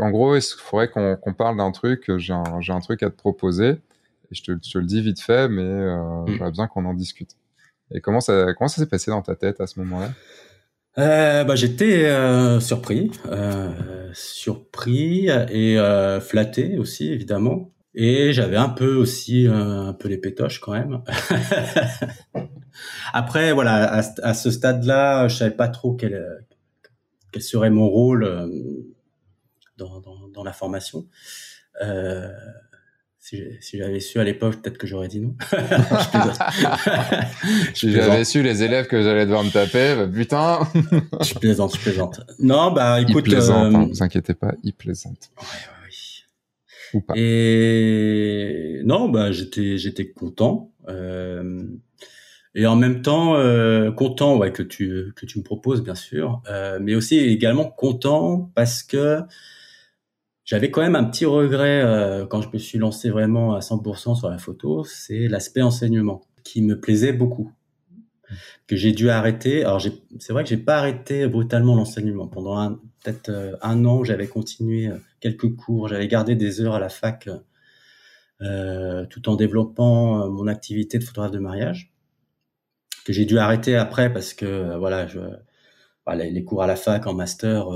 S1: en gros, il faudrait qu'on qu parle d'un truc. J'ai un, un, truc à te proposer. Et je te, je te le dis vite fait, mais euh, mm. j'aurais besoin qu'on en discute. Et comment ça, comment ça s'est passé dans ta tête à ce moment-là?
S2: Euh, bah, j'étais euh, surpris, euh, surpris et euh, flatté aussi évidemment. Et j'avais un peu aussi un peu les pétoches quand même. Après, voilà, à, à ce stade-là, je savais pas trop quel, quel serait mon rôle dans, dans, dans, la formation. Euh, si, si j'avais su à l'époque, peut-être que j'aurais dit non.
S1: si j'avais su les élèves que j'allais devoir me taper, bah, putain.
S2: je plaisante, je plaisante. Non, bah écoute.
S1: Il plaisante, euh... hein, vous inquiétez pas, il plaisante.
S2: Ouais, ouais, oui. Et non, bah j'étais j'étais content. Euh, et en même temps euh, content ouais que tu que tu me proposes bien sûr, euh, mais aussi également content parce que j'avais quand même un petit regret euh, quand je me suis lancé vraiment à 100% sur la photo, c'est l'aspect enseignement qui me plaisait beaucoup que j'ai dû arrêter. Alors c'est vrai que j'ai pas arrêté brutalement l'enseignement pendant peut-être euh, un an. J'avais continué euh, quelques cours, j'avais gardé des heures à la fac euh, tout en développant mon activité de photographe de mariage que j'ai dû arrêter après parce que voilà, je, les cours à la fac en master,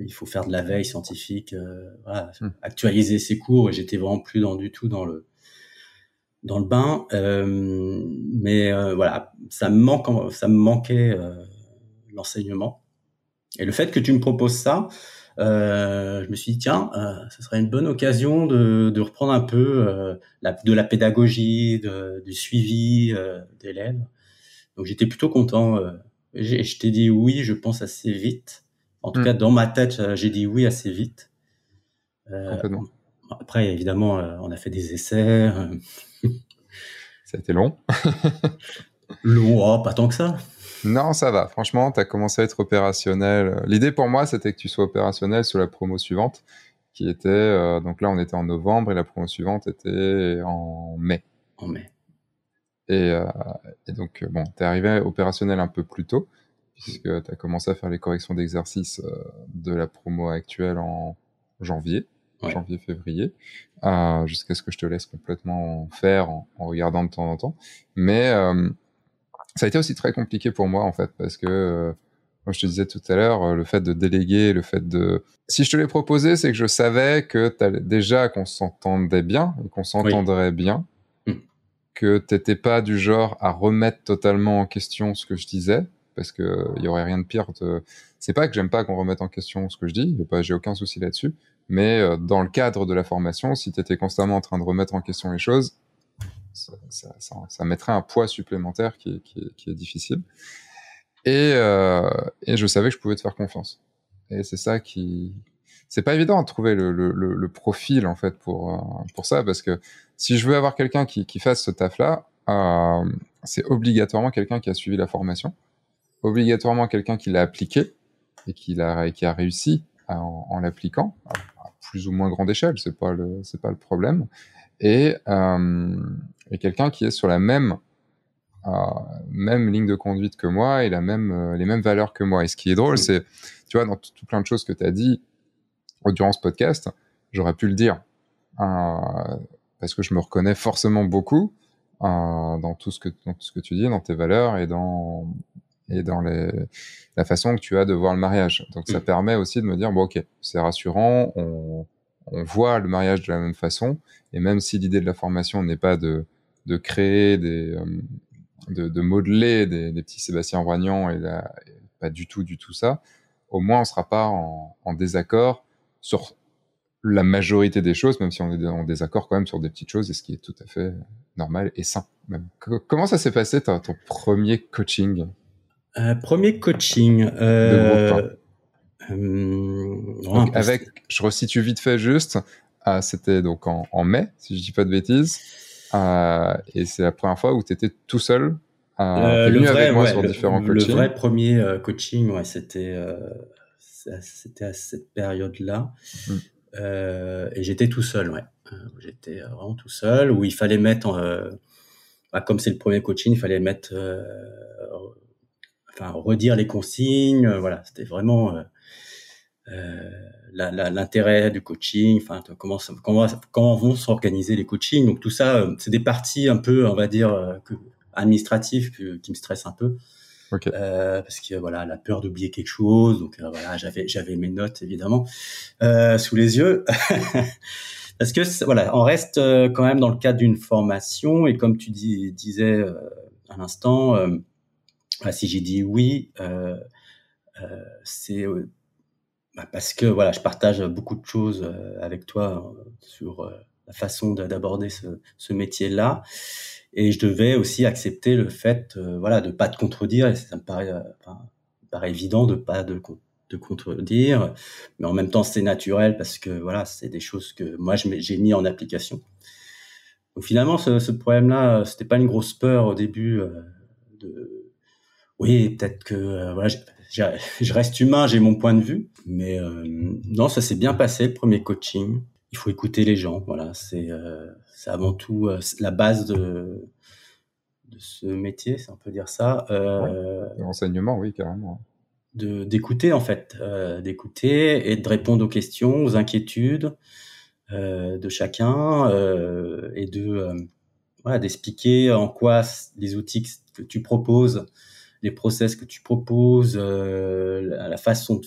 S2: il faut faire de la veille scientifique, voilà, hmm. actualiser ses cours et j'étais vraiment plus dans du tout dans le dans le bain. Euh, mais euh, voilà, ça me manque, ça me manquait euh, l'enseignement. Et le fait que tu me proposes ça, je me suis dit tiens, ce serait une bonne occasion de, de reprendre un peu la, de la pédagogie, de, du suivi d'élèves. Donc j'étais plutôt content. Je t'ai dit oui, je pense assez vite. En tout mm. cas, dans ma tête, j'ai dit oui assez vite. Après, évidemment, on a fait des essais.
S1: Ça a été long.
S2: long, oh, pas tant que ça.
S1: Non, ça va. Franchement, tu as commencé à être opérationnel. L'idée pour moi, c'était que tu sois opérationnel sur la promo suivante, qui était. Euh, donc là, on était en novembre et la promo suivante était en mai.
S2: En mai.
S1: Et, euh, donc, bon, tu es arrivé opérationnel un peu plus tôt, puisque tu as commencé à faire les corrections d'exercice euh, de la promo actuelle en janvier janvier-février, euh, jusqu'à ce que je te laisse complètement faire en, regardant de temps en temps. Mais euh, ça a été aussi très compliqué pour moi en fait, parce que euh, comme je te disais tout à l'heure, le fait de déléguer, le fait de... Si je te l'ai proposé, c'est que je savais que déjà qu'on s'entendait bien, qu'on s'entendrait bien. Que t'étais pas du genre à remettre totalement en question ce que je disais, parce que il y aurait rien de pire. C'est pas que j'aime pas qu'on remette en question ce que je dis, j'ai aucun souci là-dessus, mais euh, dans le cadre de la formation, si tu étais constamment en train de remettre en question les choses, ça, mettrait un poids supplémentaire qui est, difficile. Et, euh, et, je savais que je pouvais te faire confiance. Et c'est ça qui... C'est pas évident de trouver le, le, le, profil, en fait, pour, euh, pour ça, parce que si je veux avoir quelqu'un qui, qui fasse ce taf-là, euh, c'est obligatoirement quelqu'un qui a suivi la formation, obligatoirement quelqu'un qui l'a appliqué et qui, a, qui a réussi en, en l'appliquant plus ou moins grande échelle, c'est pas le c'est pas le problème, et, euh, et quelqu'un qui est sur la même euh, même ligne de conduite que moi et la même les mêmes valeurs que moi. Et ce qui est drôle, c'est tu vois dans tout, plein de choses que tu as dit durant ce podcast, j'aurais pu le dire parce que je me reconnais forcément beaucoup euh, dans tout ce que dans tout ce que tu dis, dans tes valeurs et dans et dans les, la façon que tu as de voir le mariage. Donc ça mm. permet aussi de me dire, bon ok, c'est rassurant, on, on, voit le mariage de la même façon, et même si l'idée de la formation n'est pas de, de créer des... Euh, de, de, modeler des, des, petits Sébastien Roignan et, la, pas du tout, du tout ça, au moins on sera pas en, en, désaccord sur la majorité des choses, même si on est en désaccord quand même sur des petites choses, et ce qui est tout à fait normal et sain. Même. Comment ça s'est passé ton premier coaching?
S2: Euh, premier coaching. Euh,
S1: euh avec, je resitue vite fait juste. C'était donc en, en, mai, si je dis pas de bêtises. Et c'est la première fois où tu étais tout seul.
S2: Le vrai, avec moi ouais, sur différents le, coachings. le vrai premier coaching, ouais, c'était c'était à cette période-là. Mm. Et j'étais tout seul, ouais. J'étais vraiment tout seul, où il fallait mettre, bah, comme c'est le premier coaching, il fallait mettre enfin redire les consignes. Euh, voilà, c'était vraiment euh, euh, l'intérêt du coaching. Enfin, comment comment comment vont s'organiser les coachings. Donc tout ça, c'est des parties un peu, on va dire, administratives qui me stressent un peu. Euh, parce que voilà la peur d'oublier quelque chose donc voilà j'avais j'avais mes notes évidemment euh, sous les yeux. Parce que voilà on reste quand même dans le cadre d'une formation et comme tu dis, disais à l'instant si j'ai dit oui, euh, euh, c'est euh, bah, parce que voilà, je partage beaucoup de choses avec toi sur la façon d'aborder ce, ce métier-là, et je devais aussi accepter le fait, voilà, de pas te contredire. Et ça me paraît, enfin, paraît évident de pas de contredire, mais en même temps c'est naturel parce que voilà, c'est des choses que moi j'ai mis en application. Donc finalement, ce, problème-là, c'était pas une grosse peur au début. Euh, de... Oui, peut-être que euh, voilà, je reste humain, j'ai mon point de vue, mais euh, non, ça s'est bien passé le premier coaching. Il faut écouter les gens, voilà, c'est c'est avant tout la base de de ce métier, si on peut dire ça.
S1: Euh, L'enseignement, oui, carrément
S2: de d'écouter en fait, euh, d'écouter et de répondre aux questions, aux inquiétudes euh, de chacun euh, et de euh, voilà, d'expliquer en quoi les outils que tu proposes, les process que tu proposes, euh, la façon de,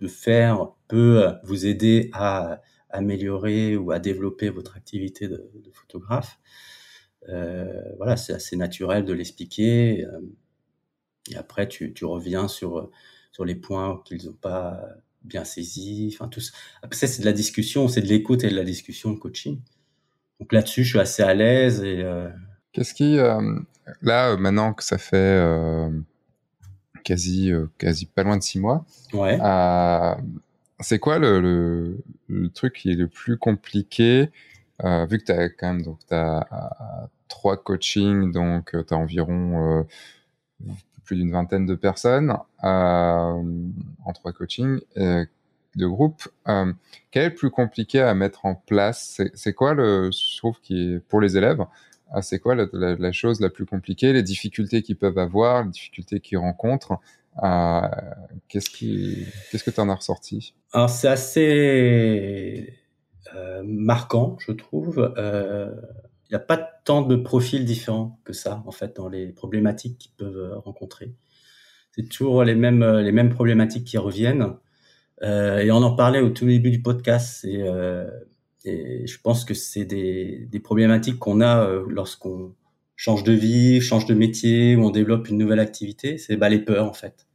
S2: de, faire peut vous aider à améliorer ou à développer votre activité de, de photographe. voilà, c'est assez naturel de l'expliquer. Et après, tu, tu reviens sur, sur les points qu'ils n'ont pas bien saisis. Enfin, tout ça. Après, c'est de la discussion, c'est de l'écoute et de la discussion, de coaching. Donc là-dessus, je suis assez à l'aise. Et, euh...
S1: Qu'est-ce qui, euh, là, maintenant que ça fait euh, quasi, euh, quasi pas loin de six mois,
S2: ouais.
S1: C'est quoi le, truc qui est le plus compliqué vu que tu as quand même donc, as, trois coachings, donc tu as environ plus d'une vingtaine de personnes euh, en trois coachings euh, de groupe. Euh, quel est le plus compliqué à mettre en place? C'est quoi le, je trouve, qui est pour les élèves C'est quoi la, la, chose la plus compliquée Les difficultés qu'ils peuvent avoir, les difficultés qu'ils rencontrent euh, Qu'est-ce que tu en as ressorti?
S2: Alors c'est assez euh, marquant, je trouve. Euh, il n'y a pas tant de profils différents que ça, en fait, dans les problématiques qu'ils peuvent rencontrer. C'est toujours les mêmes, les mêmes problématiques qui reviennent. Et on en parlait au tout début du podcast. Et, je pense que c'est des, des problématiques qu'on a lorsqu'on change de vie, change de métier ou on développe une nouvelle activité. C'est bah, les peurs, en fait.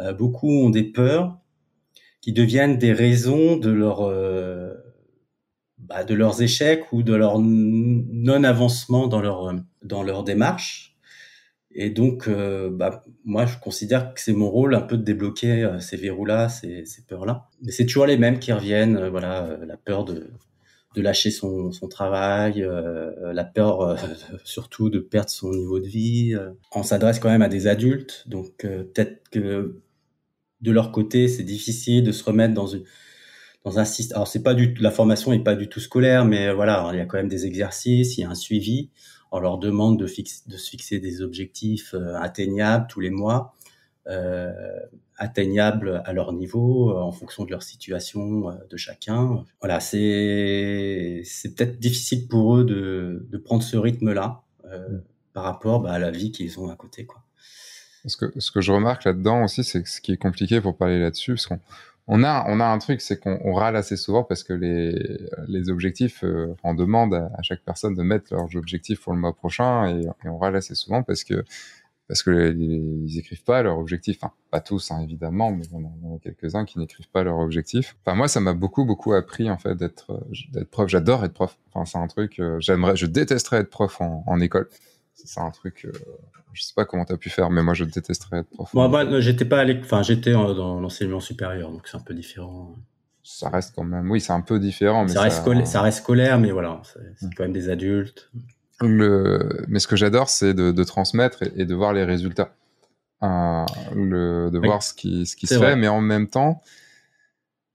S2: Euh, beaucoup ont des peurs qui deviennent des raisons de leur bah, de leurs échecs ou de leur non-avancement dans leur, dans leur démarche. Et donc, euh, bah, moi, je considère que c'est mon rôle un peu de débloquer euh, ces verrous-là, ces, peurs-là. Mais c'est toujours les mêmes qui reviennent. Euh, voilà, la peur de, de lâcher son, son travail, la peur surtout de perdre son niveau de vie. On s'adresse quand même à des adultes, donc peut-être que de leur côté, c'est difficile de se remettre dans une dans un système. Alors c'est pas du la formation est pas du tout scolaire, mais voilà, il y a quand même des exercices, il y a un suivi. On leur demande de, fixe, de se fixer des objectifs euh, atteignables tous les mois, euh, atteignables à leur niveau, euh, en fonction de leur situation euh, de chacun. Voilà, c'est c'est peut-être difficile pour eux de, de prendre ce rythme-là euh, par rapport bah, à la vie qu'ils ont à côté, quoi.
S1: Ce que, je remarque là-dedans aussi, c'est ce qui est compliqué pour parler là-dessus, parce qu'on on a, un truc, c'est qu'on râle assez souvent parce que les, objectifs, euh, on demande à, chaque personne de mettre leurs objectifs pour le mois prochain et, on râle assez souvent parce que parce que ils écrivent pas leurs objectifs. Pas tous, hein, évidemment, mais on en a quelques-uns qui n'écrivent pas leurs objectifs. Enfin, moi, ça m'a beaucoup, beaucoup appris en fait d'être prof. J'adore être prof. Enfin, c'est un truc. Euh, j'aimerais, je détesterais être prof en, en école. C'est un truc. Euh, je sais pas comment tu as pu faire, mais moi je détesterais être prof.
S2: Moi, bah, j'étais pas allé, enfin j'étais dans l'enseignement supérieur, donc c'est un peu différent.
S1: Ça reste quand même, oui, c'est un peu différent, mais
S2: ça, reste, Scolaire, ça reste scolaire, mais voilà, c'est hmm. quand même des adultes.
S1: Le, mais ce que j'adore, c'est de, de, transmettre et, de voir les résultats, euh, le, de voir ce qui, ce qui se fait, mais en même temps,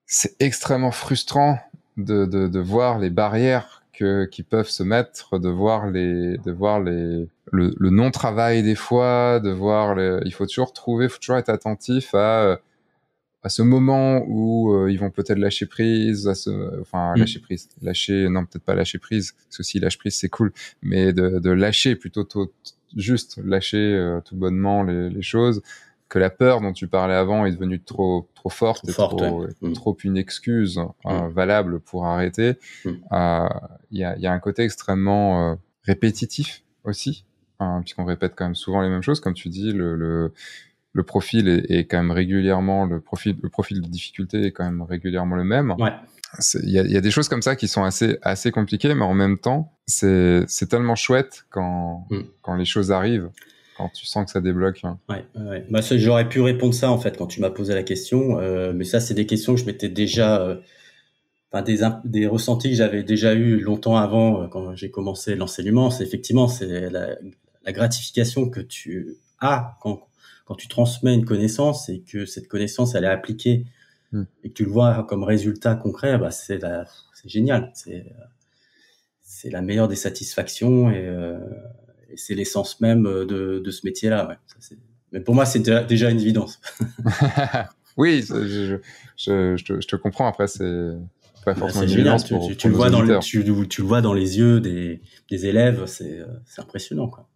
S1: c'est extrêmement frustrant de, de, de voir les barrières que, qui peuvent se mettre, de voir les, de voir les, le, le non-travail des fois, de voir, les, il faut toujours trouver, il faut toujours être attentif à, à ce moment où euh, ils vont peut-être lâcher prise, à ce, enfin mm. lâcher prise, lâcher, non peut-être pas lâcher prise, parce que si lâche prise c'est cool, mais de, de lâcher plutôt tôt, juste lâcher euh, tout bonnement les, les choses, que la peur dont tu parlais avant est devenue trop trop forte, trop, trop, mm. trop, une excuse euh, mm. valable pour arrêter. Euh, il y, a, y, a, un côté extrêmement euh, répétitif aussi, hein, puisqu'on répète quand même souvent les mêmes choses, comme tu dis, le, le, le profil est, est, quand même régulièrement le profil le profil de difficulté est quand même régulièrement le même.
S2: Ouais.
S1: Il y a, y a, des choses comme ça qui sont assez assez compliquées, mais en même temps, c'est tellement chouette quand quand les choses arrivent quand tu sens que ça débloque. Hein.
S2: Ouais, ouais. Bah, j'aurais pu répondre ça en fait quand tu m'as posé la question, euh, mais ça c'est des questions que je m'étais déjà, euh, des, des ressentis que j'avais déjà eu longtemps avant euh, quand j'ai commencé l'enseignement. C'est effectivement c'est la, la, gratification que tu as quand quand tu transmets une connaissance et que cette connaissance elle est appliquée hmm. et que tu le vois comme résultat concret, bah c'est c'est génial. C'est c'est la meilleure des satisfactions et euh, et c'est l'essence même euh, de, de ce métier-là. Ouais. Mais pour moi, c'est déjà une évidence.
S1: oui, je, je, je, te, je, te, comprends. Après, c'est pas bah, forcément une
S2: évidence. Tu, tu, tu le vois dans le, tu, tu, le vois dans les yeux des, des élèves, c'est impressionnant. Quoi.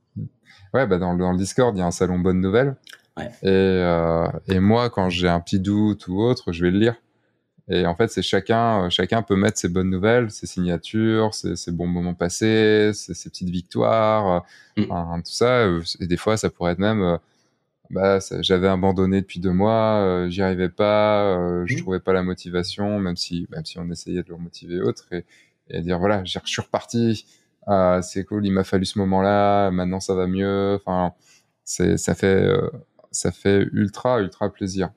S1: Ouais, bah dans, dans le Discord, il y a un salon bonne nouvelle. Ouais. Et, euh, et moi, quand j'ai un petit doute ou autre, je vais le lire. Et en fait, c'est chacun, euh, chacun peut mettre ses bonnes nouvelles, ses signatures, ses, ses bons moments passés, ses, ses petites victoires, euh, mm. tout ça. Et des fois, ça pourrait être même, bah, j'avais abandonné depuis deux mois, j'y arrivais pas, je mm. trouvais pas la motivation, même si, même si on essayait de le motiver autre, et, et dire voilà, je suis reparti, ah, c'est cool, il m'a fallu ce moment-là, maintenant ça va mieux. Enfin, ça fait, ça fait ultra, ultra plaisir.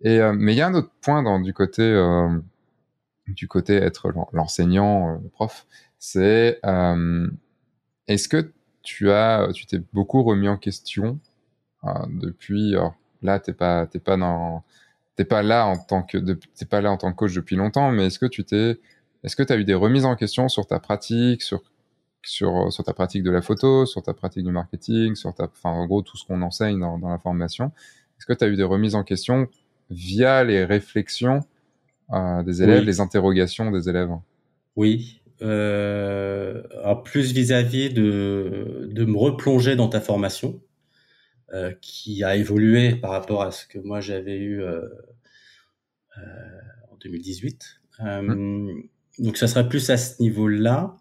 S1: Et, euh, mais il y a un autre point dans, du côté euh, du côté être l'enseignant, euh, le prof, c'est est-ce que tu as, tu t'es beaucoup remis en question depuis. Là, t'es pas, t'es pas dans, t'es pas là en tant que, t'es pas là en tant que coach depuis longtemps, mais est-ce que tu t'es, est-ce que tu as eu des remises en question sur ta pratique, sur sur, sur ta pratique de la photo, sur ta pratique du marketing, sur ta, enfin, en gros, tout ce qu'on enseigne dans, dans la formation. Est-ce que tu as eu des remises en question via les réflexions euh, des élèves, les interrogations des élèves?
S2: Oui. Euh, alors plus vis-à-vis de, de me replonger dans ta formation, euh, qui a évolué par rapport à ce que moi j'avais eu euh, euh en 2018. Hum. Donc ça serait plus à ce niveau-là,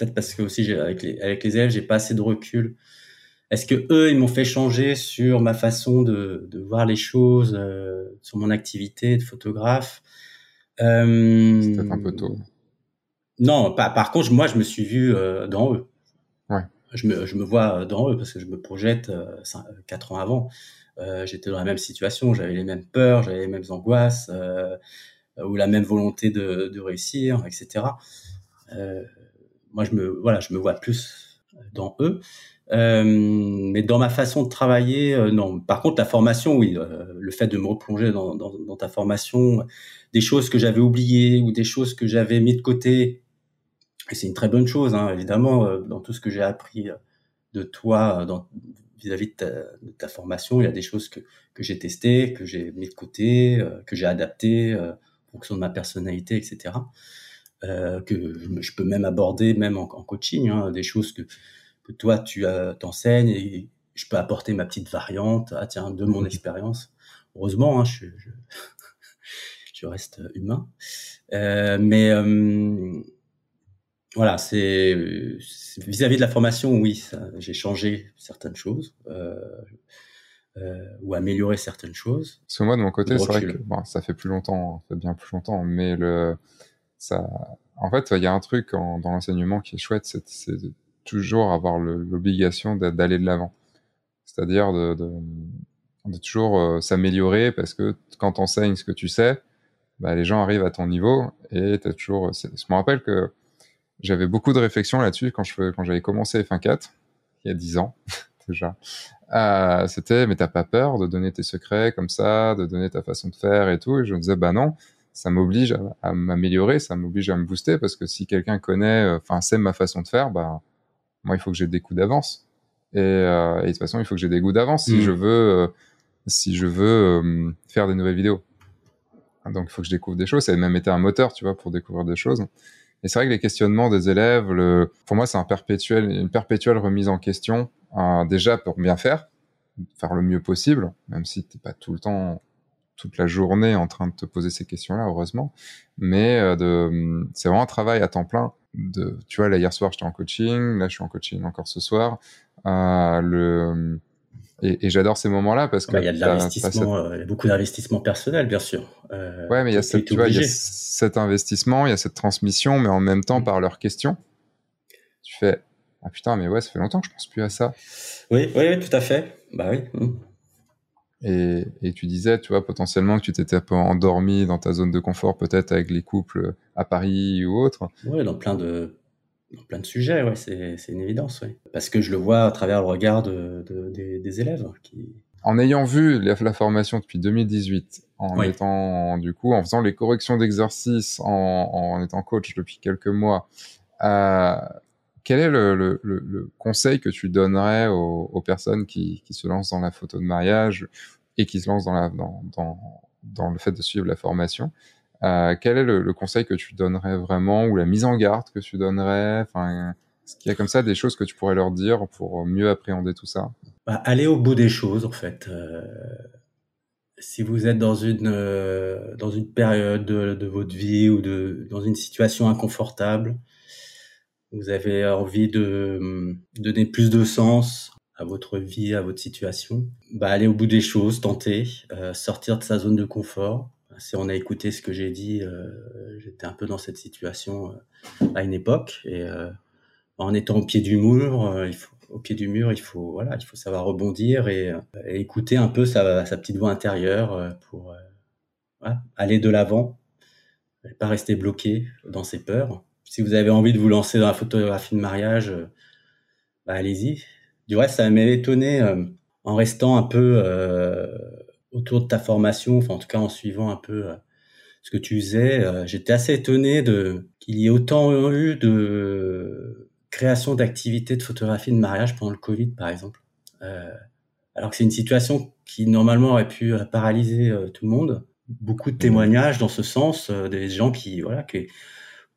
S2: peut-être parce que aussi avec les, avec les élèves, j'ai pas assez de recul est-ce que eux, ils m'ont fait changer sur ma façon de, de voir les choses, euh, sur mon activité de photographe?
S1: Euh, C'est peut-être un peu tôt.
S2: Non, par, par contre, moi, je me suis vu euh, dans eux.
S1: Ouais.
S2: Je me, je me vois dans eux parce que je me projette quatre ans avant. J'étais dans la même situation, j'avais les mêmes peurs, j'avais les mêmes angoisses, ou la même volonté de, de réussir, etc. moi, je me, voilà, je me vois plus dans eux. Euh, mais dans ma façon de travailler, euh, non. Par contre, la formation, oui, euh, le fait de me replonger dans, dans, dans ta formation, des choses que j'avais oubliées ou des choses que j'avais mis de côté, et c'est une très bonne chose, hein, évidemment, dans tout ce que j'ai appris de toi vis-à-vis de, de, ta formation, il y a des choses que, que j'ai testées, que j'ai mis de côté, que j'ai adaptées en fonction de ma personnalité, etc. Euh, que je peux même aborder même en, en coaching, hein, des choses que toi tu euh, t'enseignes et je peux apporter ma petite variante ah, tiens, de mon expérience. Heureusement, hein, je, je, je, reste humain. Euh, mais euh, voilà, c'est vis-à-vis de la formation, oui, j'ai changé certaines choses. Euh, ou amélioré certaines choses.
S1: Parce que moi, de mon côté, c'est vrai que bon, ça fait plus longtemps, ça fait bien plus longtemps, mais le, en fait, il y a un truc dans l'enseignement qui est chouette, c'est de toujours avoir l'obligation d'aller de l'avant. C'est-à-dire de, toujours euh, s'améliorer parce que quand tu enseignes ce que tu sais, bah, les gens arrivent à ton niveau et tu toujours. Je me rappelle que j'avais beaucoup de réflexions là-dessus quand j'avais commencé F1 4 il y a 10 ans déjà. Euh, C'était mais t'as pas peur de donner tes secrets comme ça, de donner ta façon de faire et tout? Et je me disais bah non, ça m'oblige à, à m'améliorer, ça m'oblige à me booster parce que si quelqu'un connaît, euh, enfin sait ma façon de faire, bah moi, il faut que j'ai des coups d'avance. Et, euh, et, de toute façon, il faut que j'ai des goûts d'avance si mm. je veux, euh, si je veux faire des nouvelles vidéos. Donc, il faut que je découvre des choses. Ça a même été un moteur, tu vois, pour découvrir des choses. Et c'est vrai que les questionnements des élèves, le... pour moi, c'est un perpétuel, une perpétuelle remise en question. Euh, déjà pour bien faire, faire le mieux possible, même si t'es pas tout le temps, toute la journée en train de te poser ces questions-là, heureusement. Mais euh, de, c'est vraiment un travail à temps plein de, tu vois, là, hier soir, j'étais en coaching, là, je suis en coaching encore ce soir. Euh, le, et, et j'adore ces moments-là parce que.
S2: il y a de l'investissement, euh, il y a beaucoup d'investissement personnel, bien sûr.
S1: Euh, ouais, mais il y a cette, tu vois, y a cet investissement, il y a cette transmission, mais en même temps, mm. par leurs questions, tu fais, ah putain, mais ouais, ça fait longtemps que je pense plus à ça.
S2: Oui, oui, tout à fait. Bah oui. Mmh.
S1: Et, et, tu disais, tu vois, potentiellement que tu t'étais un peu endormi dans ta zone de confort, peut-être avec les couples à Paris ou autre.
S2: Oui, dans plein de, dans plein de sujets, ouais, c'est, c'est une évidence, oui. Parce que je le vois à travers le regard de, de des, des, élèves. Qui...
S1: En ayant vu la, la, formation depuis 2018, en oui. étant, du coup, en faisant les corrections d'exercices, en, en étant coach depuis quelques mois, euh, quel est le, conseil que tu donnerais aux, personnes qui, se lancent dans la photo de mariage et qui se lancent dans, le fait de suivre la formation? Euh, Quel est le, conseil que tu donnerais vraiment ou la mise en garde que tu donnerais? Enfin, Est-ce qu'il y a comme ça des choses que tu pourrais leur dire pour mieux appréhender tout ça?
S2: Bah, Aller au bout des choses, en fait. Euh, si vous êtes dans une, euh, dans une période de, votre vie ou dans une situation inconfortable, vous avez envie de hum, donner plus de sens à votre vie, à votre situation, bah, aller au bout des choses, tenter, euh, sortir de sa zone de confort. Si on a écouté ce que j'ai dit, euh, j'étais un peu dans cette situation euh, à une époque et euh, en étant au pied du mur, euh, il faut, au pied du mur, il faut voilà, il faut savoir rebondir et, et écouter un peu sa, sa petite voix intérieure pour voilà, aller de l'avant, pas rester bloqué dans ses peurs si vous avez envie de vous lancer dans la photographie de mariage, euh, bah, allez-y. Du reste, ça m'avait étonné euh, en restant un peu euh, autour de ta formation, enfin en tout cas en suivant un peu ce que tu faisais. J'étais assez étonné de qu'il y ait autant eu de création d'activités de photographie de mariage pendant le Covid, par exemple. alors que c'est une situation qui normalement aurait pu paralyser tout le monde. Beaucoup de témoignages dans ce sens, des gens qui voilà qui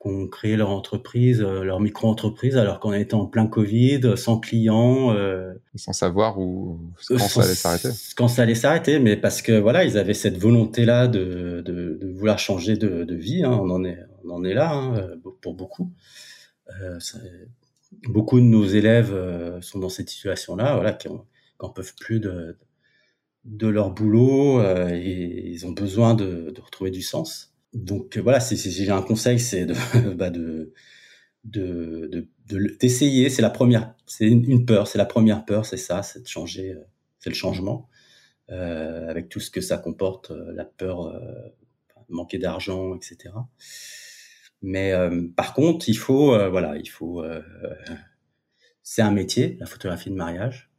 S2: ont créé leur entreprise, euh, leur micro-entreprise, alors qu'on était en plein Covid, sans clients. Euh,
S1: sans savoir où, quand ça allait s'arrêter.
S2: Quand ça allait s'arrêter, mais parce que voilà, ils avaient cette volonté-là de, de, de vouloir changer de, de vie. Hein, on en est, on en est là hein, pour beaucoup. Euh, beaucoup de nos élèves euh, sont dans cette situation-là, voilà, qui n'en peuvent plus de, de leur boulot euh, et ils ont besoin de, de retrouver du sens donc voilà, si, j'ai un conseil, c'est de, bah de, de, de, d'essayer. C'est la première, c'est une, peur, c'est la première peur, c'est ça, c'est de changer, euh, c'est le changement, euh, avec tout ce que ça comporte, euh, la peur, euh, manquer d'argent, etc. Mais euh, par contre, il faut, voilà, il faut, c'est un métier, la photographie de mariage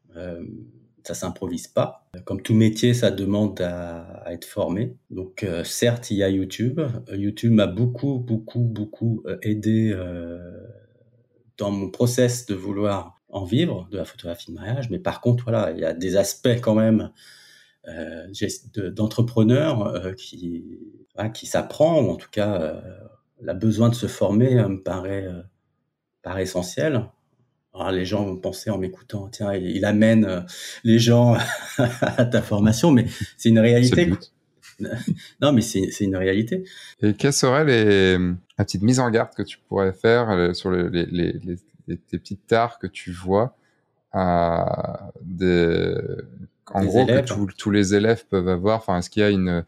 S2: ça s'improvise pas. Comme tout métier, ça demande à, être formé. Donc euh, certes, il y a YouTube. YouTube m'a beaucoup, beaucoup, beaucoup euh, aidé euh, dans mon process de vouloir en vivre de la photographie de mariage. Mais par contre, voilà, il y a des aspects quand même euh, d'entrepreneur euh, qui, qui s'apprend, ou en tout cas, la besoin de se former me paraît, paraît essentiel. Alors, les gens vont penser en m'écoutant, tiens, il, amène euh, les gens à ta formation, mais c'est une réalité. non, mais c'est une réalité.
S1: Et quelles seraient les, la petite mise en garde que tu pourrais faire euh, sur les, les, les, les, petites tares que tu vois à des, en gros, élèves. que tous les élèves peuvent avoir? Enfin, est-ce qu'il y a une,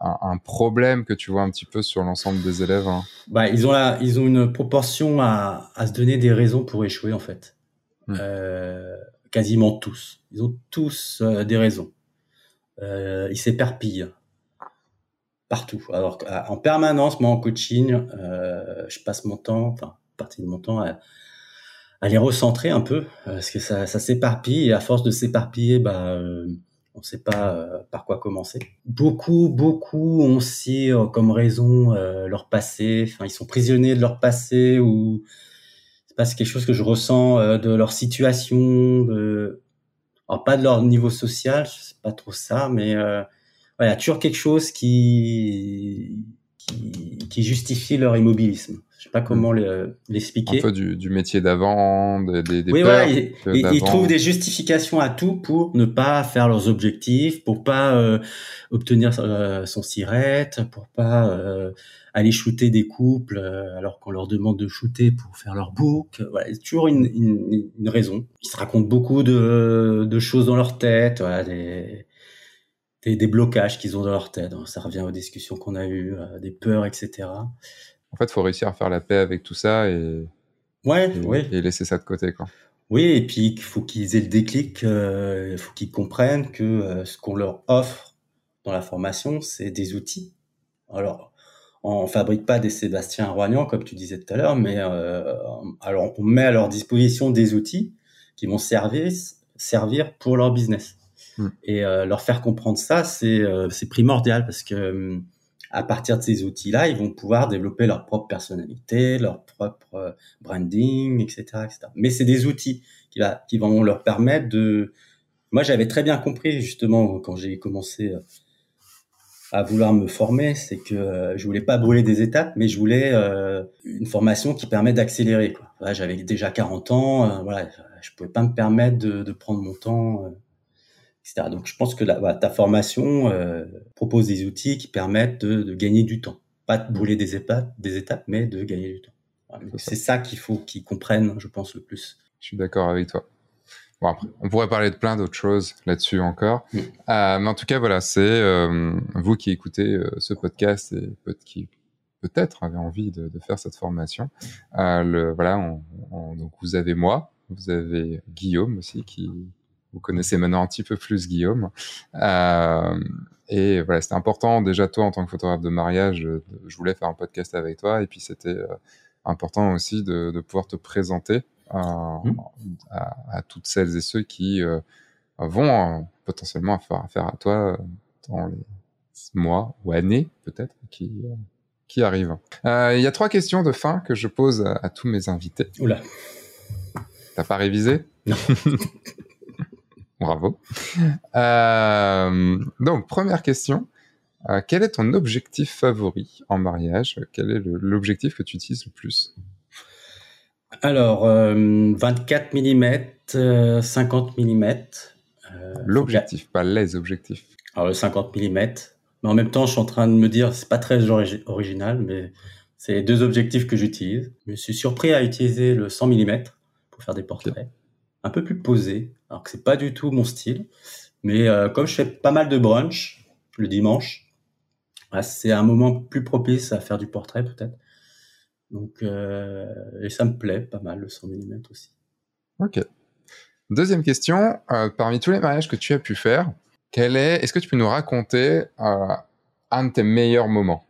S1: un, un, problème que tu vois un petit peu sur l'ensemble des élèves hein
S2: bah, ils, ont la, ils ont une proportion à, à se donner des raisons pour échouer, en fait. Mmh. Euh, quasiment tous. Ils ont tous euh, des raisons. Euh, ils s'éperpillent partout. Alors en permanence, moi en coaching, je passe mon temps, enfin partie de mon temps à, à les recentrer un peu, parce que ça, ça s'éparpille et à force de s'éparpiller, bah on ne sait pas euh, par quoi commencer. Beaucoup, beaucoup ont aussi euh, comme raison euh, leur passé. Enfin, ils sont prisonniers de leur passé ou c'est pas quelque chose que je ressens de leur situation, de pas de leur niveau social, je sais pas trop ça, mais euh, a toujours quelque chose qui qui, qui justifie leur immobilisme. Je sais pas comment l'expliquer.
S1: Un peu du, du métier d'avant, des, des, des
S2: oui, peurs. Ouais, ils, ils, trouvent des justifications à tout pour ne pas faire leurs objectifs, pour pas euh, obtenir euh, son sirette, pour pas euh, aller shooter des couples euh, alors qu'on leur demande de shooter pour faire leur book. Voilà, c'est toujours une, une, une, raison. Ils se racontent beaucoup de, de choses dans leur tête, voilà, des, des, des blocages qu'ils ont dans leur tête. Ça revient aux discussions qu'on a eues, euh, des peurs, etc.
S1: En fait, il faut réussir à faire la paix avec tout ça et,
S2: Ouais,
S1: et, et laisser ça de côté, quoi.
S2: Oui, et puis il faut qu'ils aient le déclic, euh, il faut qu'ils comprennent que euh, ce qu'on leur offre dans la formation, c'est des outils. Alors, on fabrique pas des Sébastien Roignan, comme tu disais tout à l'heure, mais euh, alors on met à leur disposition des outils qui vont servir, servir pour leur business.
S1: Mm.
S2: Et euh, leur faire comprendre ça, c'est euh, c'est primordial parce que hum, à partir de ces outils-là, ils vont pouvoir développer leur propre personnalité, leur propre euh, branding, etc., etc. Mais c'est des outils qui, va, qui vont leur permettre de. Moi, j'avais très bien compris justement quand j'ai commencé euh, à vouloir me former, c'est que euh, je voulais pas brûler des étapes, mais je voulais une formation qui permet d'accélérer. Voilà, J'avais déjà 40 ans, voilà, je pouvais pas me permettre de, de prendre mon temps, etc. Donc, je pense que la, ta formation euh, propose des outils qui permettent de, de gagner du temps, pas de brûler des étapes, des étapes, mais de gagner du temps. Voilà.
S1: C'est ça.
S2: Qu'il faut qu'ils comprennent, je pense, le plus.
S1: Je suis d'accord avec toi. Bon, après, on pourrait parler de plein d'autres choses là-dessus encore.
S2: Mm.
S1: Euh, mais en tout cas, voilà, c'est euh, vous qui écoutez euh, ce podcast et qui peut-être avez envie de, de faire cette formation. Le, voilà, on, on- donc vous avez moi, vous avez Guillaume aussi, qui vous connaissez maintenant un petit peu plus Guillaume. Euh, et voilà, c'était important déjà toi en tant que photographe de mariage, je voulais faire un podcast avec toi et puis c'était euh, important aussi de, de pouvoir te présenter euh,
S2: Mm.
S1: à, à toutes celles et ceux qui euh, vont potentiellement faire affaire à toi dans les mois ou années peut-être qui, qui arrivent. Il y a trois questions de fin que je pose à, à tous mes invités.
S2: Oula.
S1: T'as pas révisé?
S2: Non.
S1: Bravo. Euh, donc, première question. Euh, quel est ton objectif favori en mariage? Quel est l'objectif que tu utilises le plus?
S2: Alors, euh, 24 mm, 50 mm.
S1: L'objectif, pas les objectifs.
S2: Alors le 50 mm. Mais en même temps, je suis en train de me dire, c'est pas très origi- original, mais c'est les deux objectifs que j'utilise. Je me suis surpris à utiliser le 100 mm pour faire des portraits, un peu plus posé, alors que c'est pas du tout mon style. Mais euh, comme je fais pas mal de brunch le dimanche, bah, c'est un moment plus propice à faire du portrait peut-être. Donc euh, et ça me plaît pas mal le 100 mm aussi.
S1: Ok. Deuxième question. euh, parmi tous les mariages que tu as pu faire, quel est Est-ce que tu peux nous raconter un de tes meilleurs moments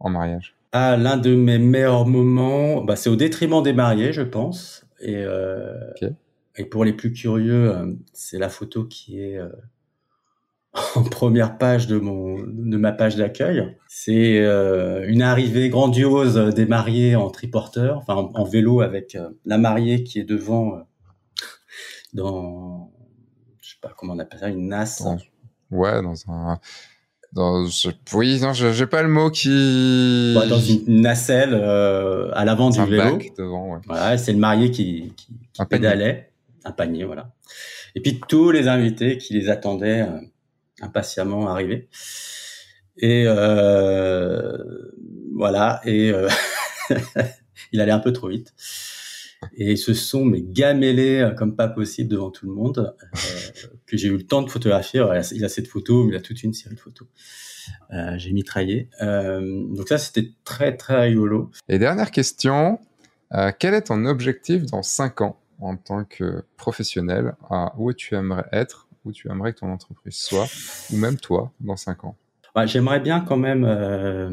S1: en mariage?
S2: Ah, l'un de mes meilleurs moments, bah, c'est au détriment des mariés, je pense. Et, euh,
S1: Ok.
S2: Et pour les plus curieux, euh, c'est la photo qui est euh, en première page de mon de ma page d'accueil. C'est euh, une arrivée grandiose des mariés en triporteur, enfin en, en vélo avec euh, la mariée qui est devant euh, dans je sais pas comment on appelle ça, une nasse.
S1: Ouais, dans un. Dans, je- oui, non, j'ai pas le mot qui.
S2: Ouais, dans une nacelle à l'avant du
S1: un
S2: vélo.
S1: bac devant, ouais.
S2: Voilà, c'est le marié qui, pédalait, un panier, voilà. Et puis tous les invités qui les attendaient euh, impatiemment arriver. Et euh, voilà, et euh, il allait un peu trop vite. Et ils se sont mais gamellés comme pas possible devant tout le monde, que j'ai eu le temps de photographier. Il a cette photo, mais il a toute une série de photos. J'ai mitraillé. Donc ça, c'était très très rigolo.
S1: Et dernière question. quel est ton objectif dans 5 ans? En tant que professionnel euh, Où tu aimerais être Où tu aimerais que ton entreprise soit Ou même toi dans 5 ans?
S2: J'aimerais bien quand même euh,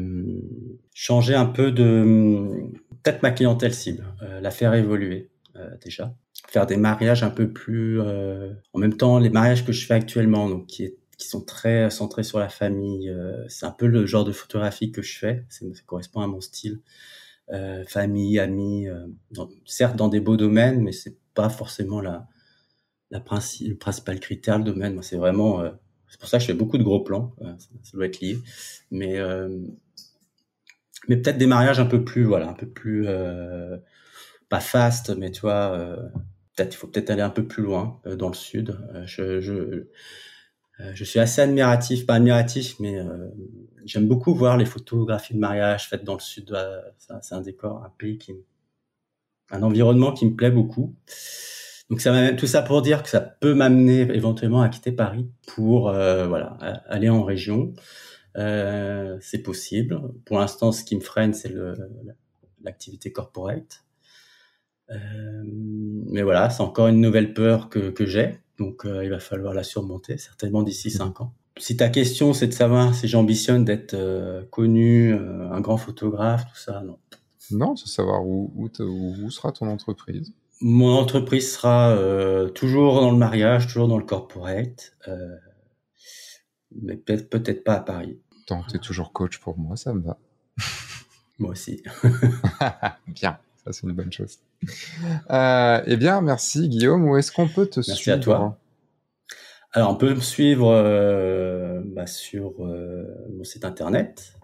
S2: changer un peu de peut-être ma clientèle cible, euh, la faire évoluer euh, déjà, faire des mariages un peu plus en même temps les mariages que je fais actuellement donc qui sont très centrés sur la famille, c'est un peu le genre de photographie que je fais, ça correspond à mon style. Euh, famille, amis, euh, certes dans des beaux domaines, mais c'est pas forcément la, la princi- le principal critère, le domaine. C'est vraiment euh, c'est pour ça que je fais beaucoup de gros plans. ça, doit être lié. Mais, mais peut-être des mariages un peu plus, voilà, un peu plus, pas fast, mais tu vois, peut-être, il faut peut-être aller un peu plus loin dans le sud. Je, je suis assez admiratif, pas admiratif, mais euh, j'aime beaucoup voir les photographies de mariage faites dans le sud. euh, c'est un- décor, un pays qui, un environnement qui me plaît beaucoup. Donc ça m'amène tout ça pour dire que ça peut m'amener éventuellement à quitter Paris pour euh, voilà aller en région. Euh, c'est possible. Pour l'instant, ce qui me freine, c'est l'activité corporate. mais voilà, c'est encore une nouvelle peur que, que j'ai. Donc, il va falloir la surmonter, certainement d'ici cinq ans. Si ta question, c'est de savoir si j'ambitionne d'être connu, un grand photographe, tout ça, non.
S1: Non, c'est savoir où, où, où, sera ton entreprise.
S2: Mon entreprise sera euh, toujours dans le mariage, toujours dans le corporate, euh, mais peut-être peut-être pas à Paris.
S1: Tant que tu es toujours coach pour moi, ça me va.
S2: moi aussi.
S1: bien, ça c'est une bonne chose. Euh, eh bien, merci Guillaume. Où est-ce qu'on peut te
S2: merci
S1: suivre
S2: à toi. Alors, on peut me suivre euh, bah, sur euh, mon site internet,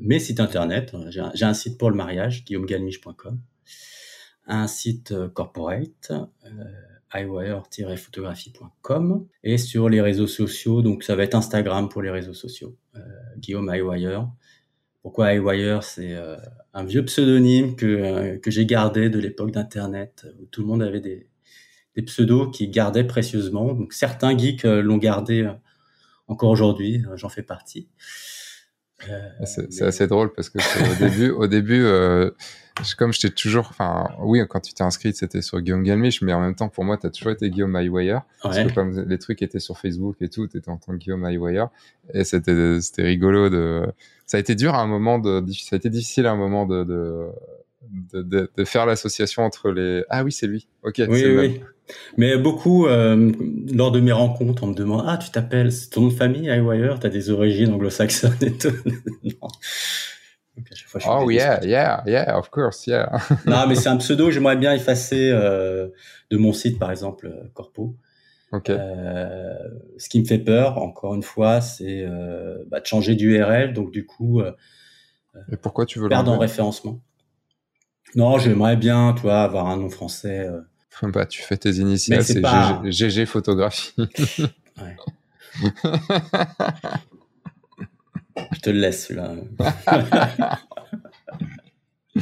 S2: mes sites internet. J'ai un, un, site pour le mariage, guillaumegalmiche.com un site corporate, euh, photographiecom et sur les réseaux sociaux, donc ça va être Instagram pour les réseaux sociaux, Guillaume iWire. Pourquoi iWire C'est euh, un vieux pseudonyme que, que j'ai gardé de l'époque d'Internet, où tout le monde avait des, des pseudos qui gardaient précieusement. Donc certains geeks l'ont gardé encore aujourd'hui, j'en fais partie.
S1: c'est assez drôle parce que au début, au début comme je t'ai toujours, enfin, oui, quand tu t'es inscrit, c'était sur Guillaume Galmiche, mais en même temps, pour moi, tu as toujours été Guillaume Highwire. Parce que comme les trucs étaient sur Facebook et tout, tu étais en tant que Guillaume Highwire. Et c'était, c'était rigolo de, ça a été dur à un moment de, ça a été difficile à un moment de, de, de, de faire l'association entre les, ah oui, c'est lui. Ok.
S2: Oui, oui. Mais beaucoup, euh, lors de mes rencontres, on me demande, ah, tu t'appelles, c'est ton nom de famille, tu as des origines anglo-saxonnes et tout. non
S1: oh yeah, yeah, yeah, of course, yeah.
S2: non, mais c'est un pseudo. J'aimerais bien effacer euh, de mon site, par exemple, euh, Corpo.
S1: Ok.
S2: Euh, ce qui me fait peur, encore une fois, c'est euh, bah, de changer d'URL. Donc du coup,
S1: et pourquoi tu veux
S2: perdre en référencement Non, j'aimerais bien, toi, avoir un nom français.
S1: Bah, tu fais tes initiales, c'est GG Photographie. ouais.
S2: Je te le laisse celui-là.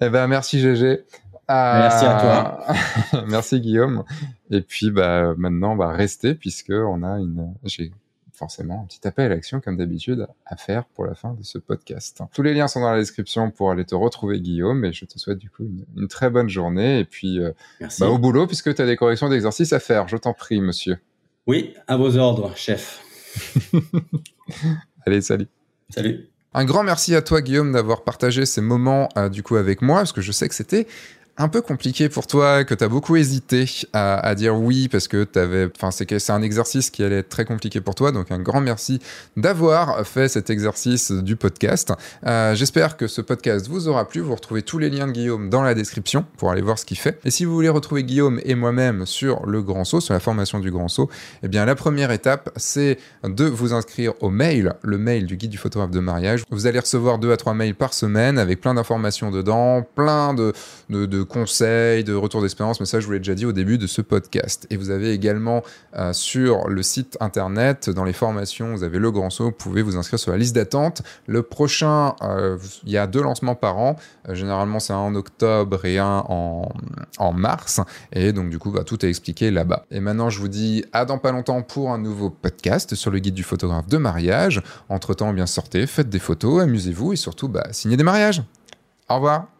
S1: eh ben merci GG.
S2: Merci à toi.
S1: merci Guillaume. Et puis bah maintenant on va rester puisque on a une j'ai forcément un petit appel à l'action comme d'habitude à faire pour la fin de ce podcast. Tous les liens sont dans la description pour aller te retrouver Guillaume et je te souhaite du coup une, très bonne journée et puis euh, bah, au boulot puisque tu as des corrections d'exercices à faire. Je t'en prie monsieur.
S2: Oui, à vos ordres, chef.
S1: Allez, salut.
S2: Salut.
S1: Un grand merci à toi Guillaume d'avoir partagé ces moments euh, du coup avec moi parce que je sais que c'était un peu compliqué pour toi, que tu as beaucoup hésité à, dire oui parce que t'avais, c'est un exercice qui allait être très compliqué pour toi, donc un grand merci d'avoir fait cet exercice du podcast. Euh, j'espère que ce podcast vous aura plu. Vous retrouvez tous les liens de Guillaume dans la description pour aller voir ce qu'il fait. Et si vous voulez retrouver Guillaume et moi-même sur le Grand Saut, sur la formation du Grand Saut, eh bien la première étape c'est de vous inscrire au mail, le mail du guide du photographe de mariage. Vous allez recevoir deux à trois mails par semaine avec plein d'informations dedans, plein de, conseils, de retours d'expérience, mais ça je vous l'ai déjà dit au début de ce podcast. Et vous avez également euh, sur le site internet, dans les formations, vous avez le grand saut, vous pouvez vous inscrire sur la liste d'attente. Le prochain, euh, il y a deux lancements par an, euh, généralement c'est un en octobre et un en, en mars, et donc du coup bah, tout est expliqué là-bas. Et maintenant je vous dis à dans pas longtemps pour un nouveau podcast sur le guide du photographe de mariage. Entre-temps, bien sortez, faites des photos, amusez-vous et surtout bah, signez des mariages. Au revoir